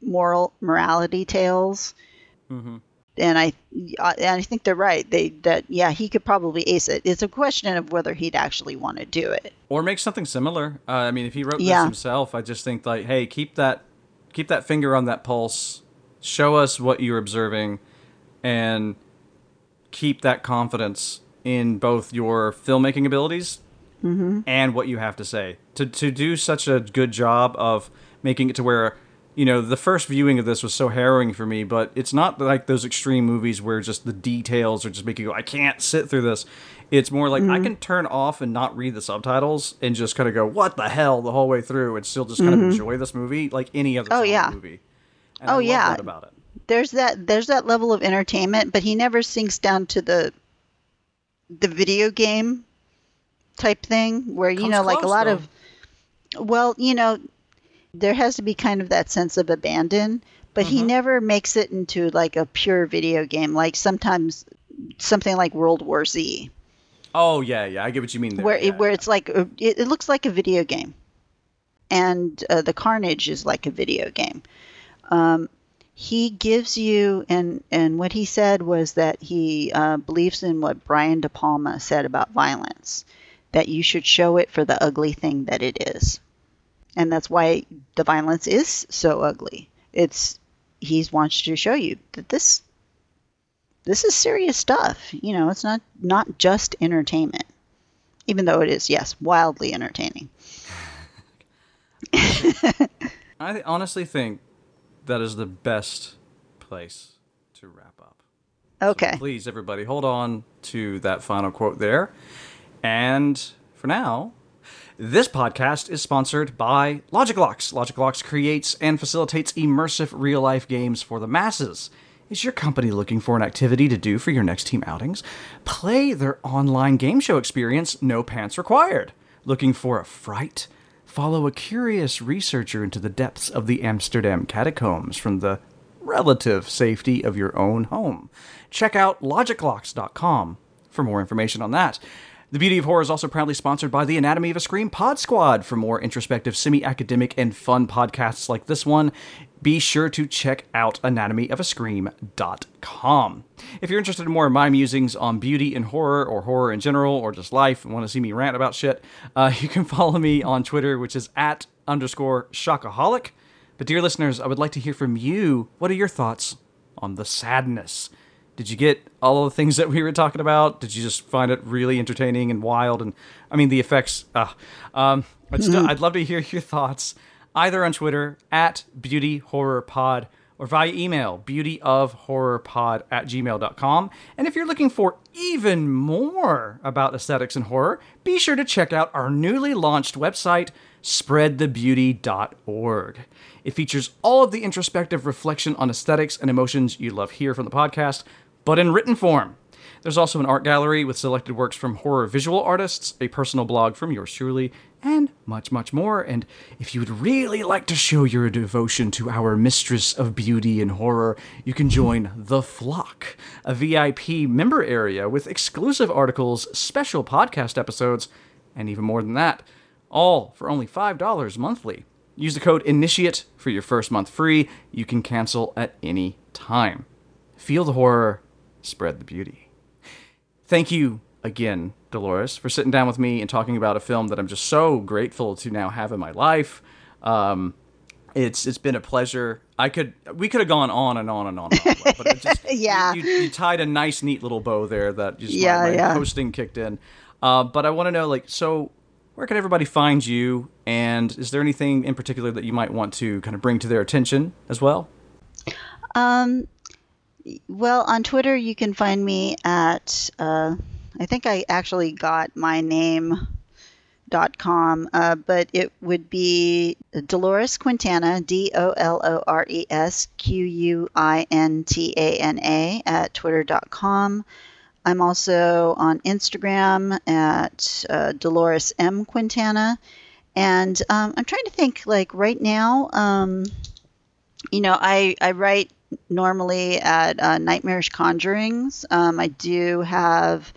moral morality tales. And I, and I think they're right. They that yeah, he could probably ace it. It's a question of whether he'd actually want to do it. or make something similar. Uh, I mean, if he wrote Yeah. this himself, I just think like, hey, keep that keep that finger on that pulse. Show us what you're observing, and keep that confidence in both your filmmaking abilities and what you have to say. To to do such a good job of making it to where you know the first viewing of this was so harrowing for me, but it's not like those extreme movies where just the details are just making you go, I can't sit through this. It's more like I mm-hmm. can turn off and not read the subtitles and just kind of go, what the hell, the whole way through, and still just kind of mm-hmm. enjoy this movie like any other Oh, yeah. movie. And Oh, I yeah. that about it. There's that there's that level of entertainment, but he never sinks down to the the video game type thing where you Comes know like a lot though. of well, you know, there has to be kind of that sense of abandon, but he never makes it into like a pure video game like sometimes something like World War Z. Oh yeah, yeah, I get what you mean there. where yeah, it, where yeah. it's like it, it looks like a video game, and uh, the carnage is like a video game. Um, he gives you and and what he said was that he uh, believes in what Brian De Palma said about violence, that you should show it for the ugly thing that it is, and that's why the violence is so ugly. It's he wants to show you that this this is serious stuff. You know, it's not not just entertainment even though it is yes wildly entertaining I honestly think that is the best place to wrap up. okay Please, everybody, hold on to that final quote there. And for now, this podcast is sponsored by Logic Locks. Logic Locks creates and facilitates immersive real life games for the masses. Is your company looking for an activity to do for your next team outings? Play their online game show experience, no pants required. Looking for a fright? Follow a curious researcher into the depths of the Amsterdam catacombs from the relative safety of your own home. Check out logiclocks.com for more information on that. The Beauty of Horror is also proudly sponsored by the Anatomy of a Scream Pod Squad. For more introspective, semi academic, and fun podcasts like this one, be sure to check out anatomyofascream.com. If you're interested in more of my musings on beauty and horror, or horror in general, or just life, and want to see me rant about shit, uh, you can follow me on Twitter, which is at underscore shockaholic. But, dear listeners, I would like to hear from you. What are your thoughts on the sadness? Did you get all of the things that we were talking about? Did you just find it really entertaining and wild? And I mean, the effects. Uh, um, I'd, still, I'd love to hear your thoughts either on Twitter at Beauty Horror Pod or via email beautyofhorrorpod at gmail.com. And if you're looking for even more about aesthetics and horror, be sure to check out our newly launched website, spreadthebeauty.org. It features all of the introspective reflection on aesthetics and emotions you love here from the podcast, but in written form. There's also an art gallery with selected works from horror visual artists, a personal blog from yours truly, and much, much more. And if you would really like to show your devotion to our mistress of beauty and horror, you can join The Flock, a VIP member area with exclusive articles, special podcast episodes, and even more than that, all for only $5 monthly. Use the code INITIATE for your first month free. You can cancel at any time. Feel the horror, spread the beauty. Thank you again, Dolores, for sitting down with me and talking about a film that I'm just so grateful to now have in my life. Um, it's it's been a pleasure. I could we could have gone on and on and on, and on but it just Yeah. you, you, you tied a nice neat little bow there that just Yeah, my, my yeah. hosting kicked in. Uh, but I want to know like so where can everybody find you and is there anything in particular that you might want to kind of bring to their attention as well? Um, well, on Twitter, you can find me at, uh, I think I actually got my name dot com, uh, but it would be Dolores Quintana, D O L O R E S Q U I N T A N A at twitter.com. I'm also on Instagram at uh, Dolores M Quintana, and um, I'm trying to think like right now. Um, you know, I I write normally at uh, Nightmarish Conjurings. Um, I do have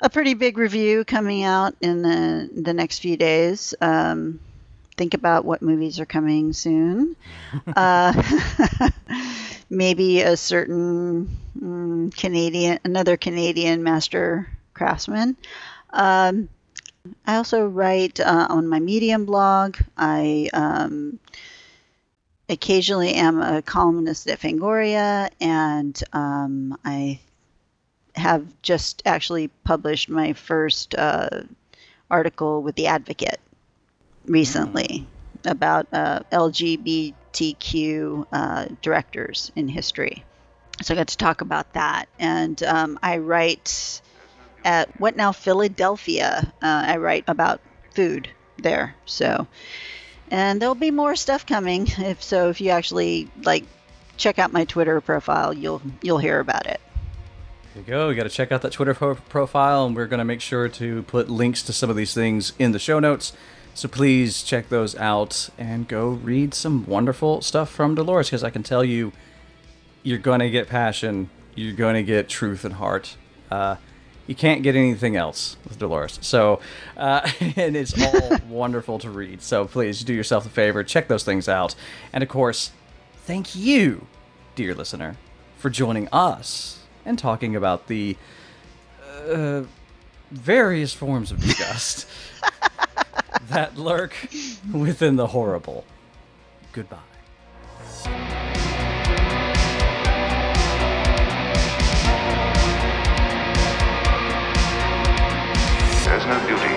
a pretty big review coming out in the the next few days. Um, think about what movies are coming soon. uh, maybe a certain mm, Canadian, another Canadian master craftsman. Um, I also write uh, on my Medium blog. I um, occasionally am a columnist at Fangoria, and um, I have just actually published my first uh, article with the Advocate recently about uh, LGBTQ uh, directors in history. So I got to talk about that, and um, I write at What Now Philadelphia. Uh, I write about food there. So, and there'll be more stuff coming. If so, if you actually like check out my Twitter profile, you'll you'll hear about it. There you go. You got to check out that Twitter pro- profile, and we're going to make sure to put links to some of these things in the show notes. So please check those out and go read some wonderful stuff from Dolores because I can tell you, you're going to get passion, you're going to get truth and heart. Uh, you can't get anything else with Dolores. So, uh, and it's all wonderful to read. So please do yourself a favor, check those things out. And of course, thank you, dear listener, for joining us and talking about the uh, various forms of disgust that lurk within the horrible. Goodbye. There's no duty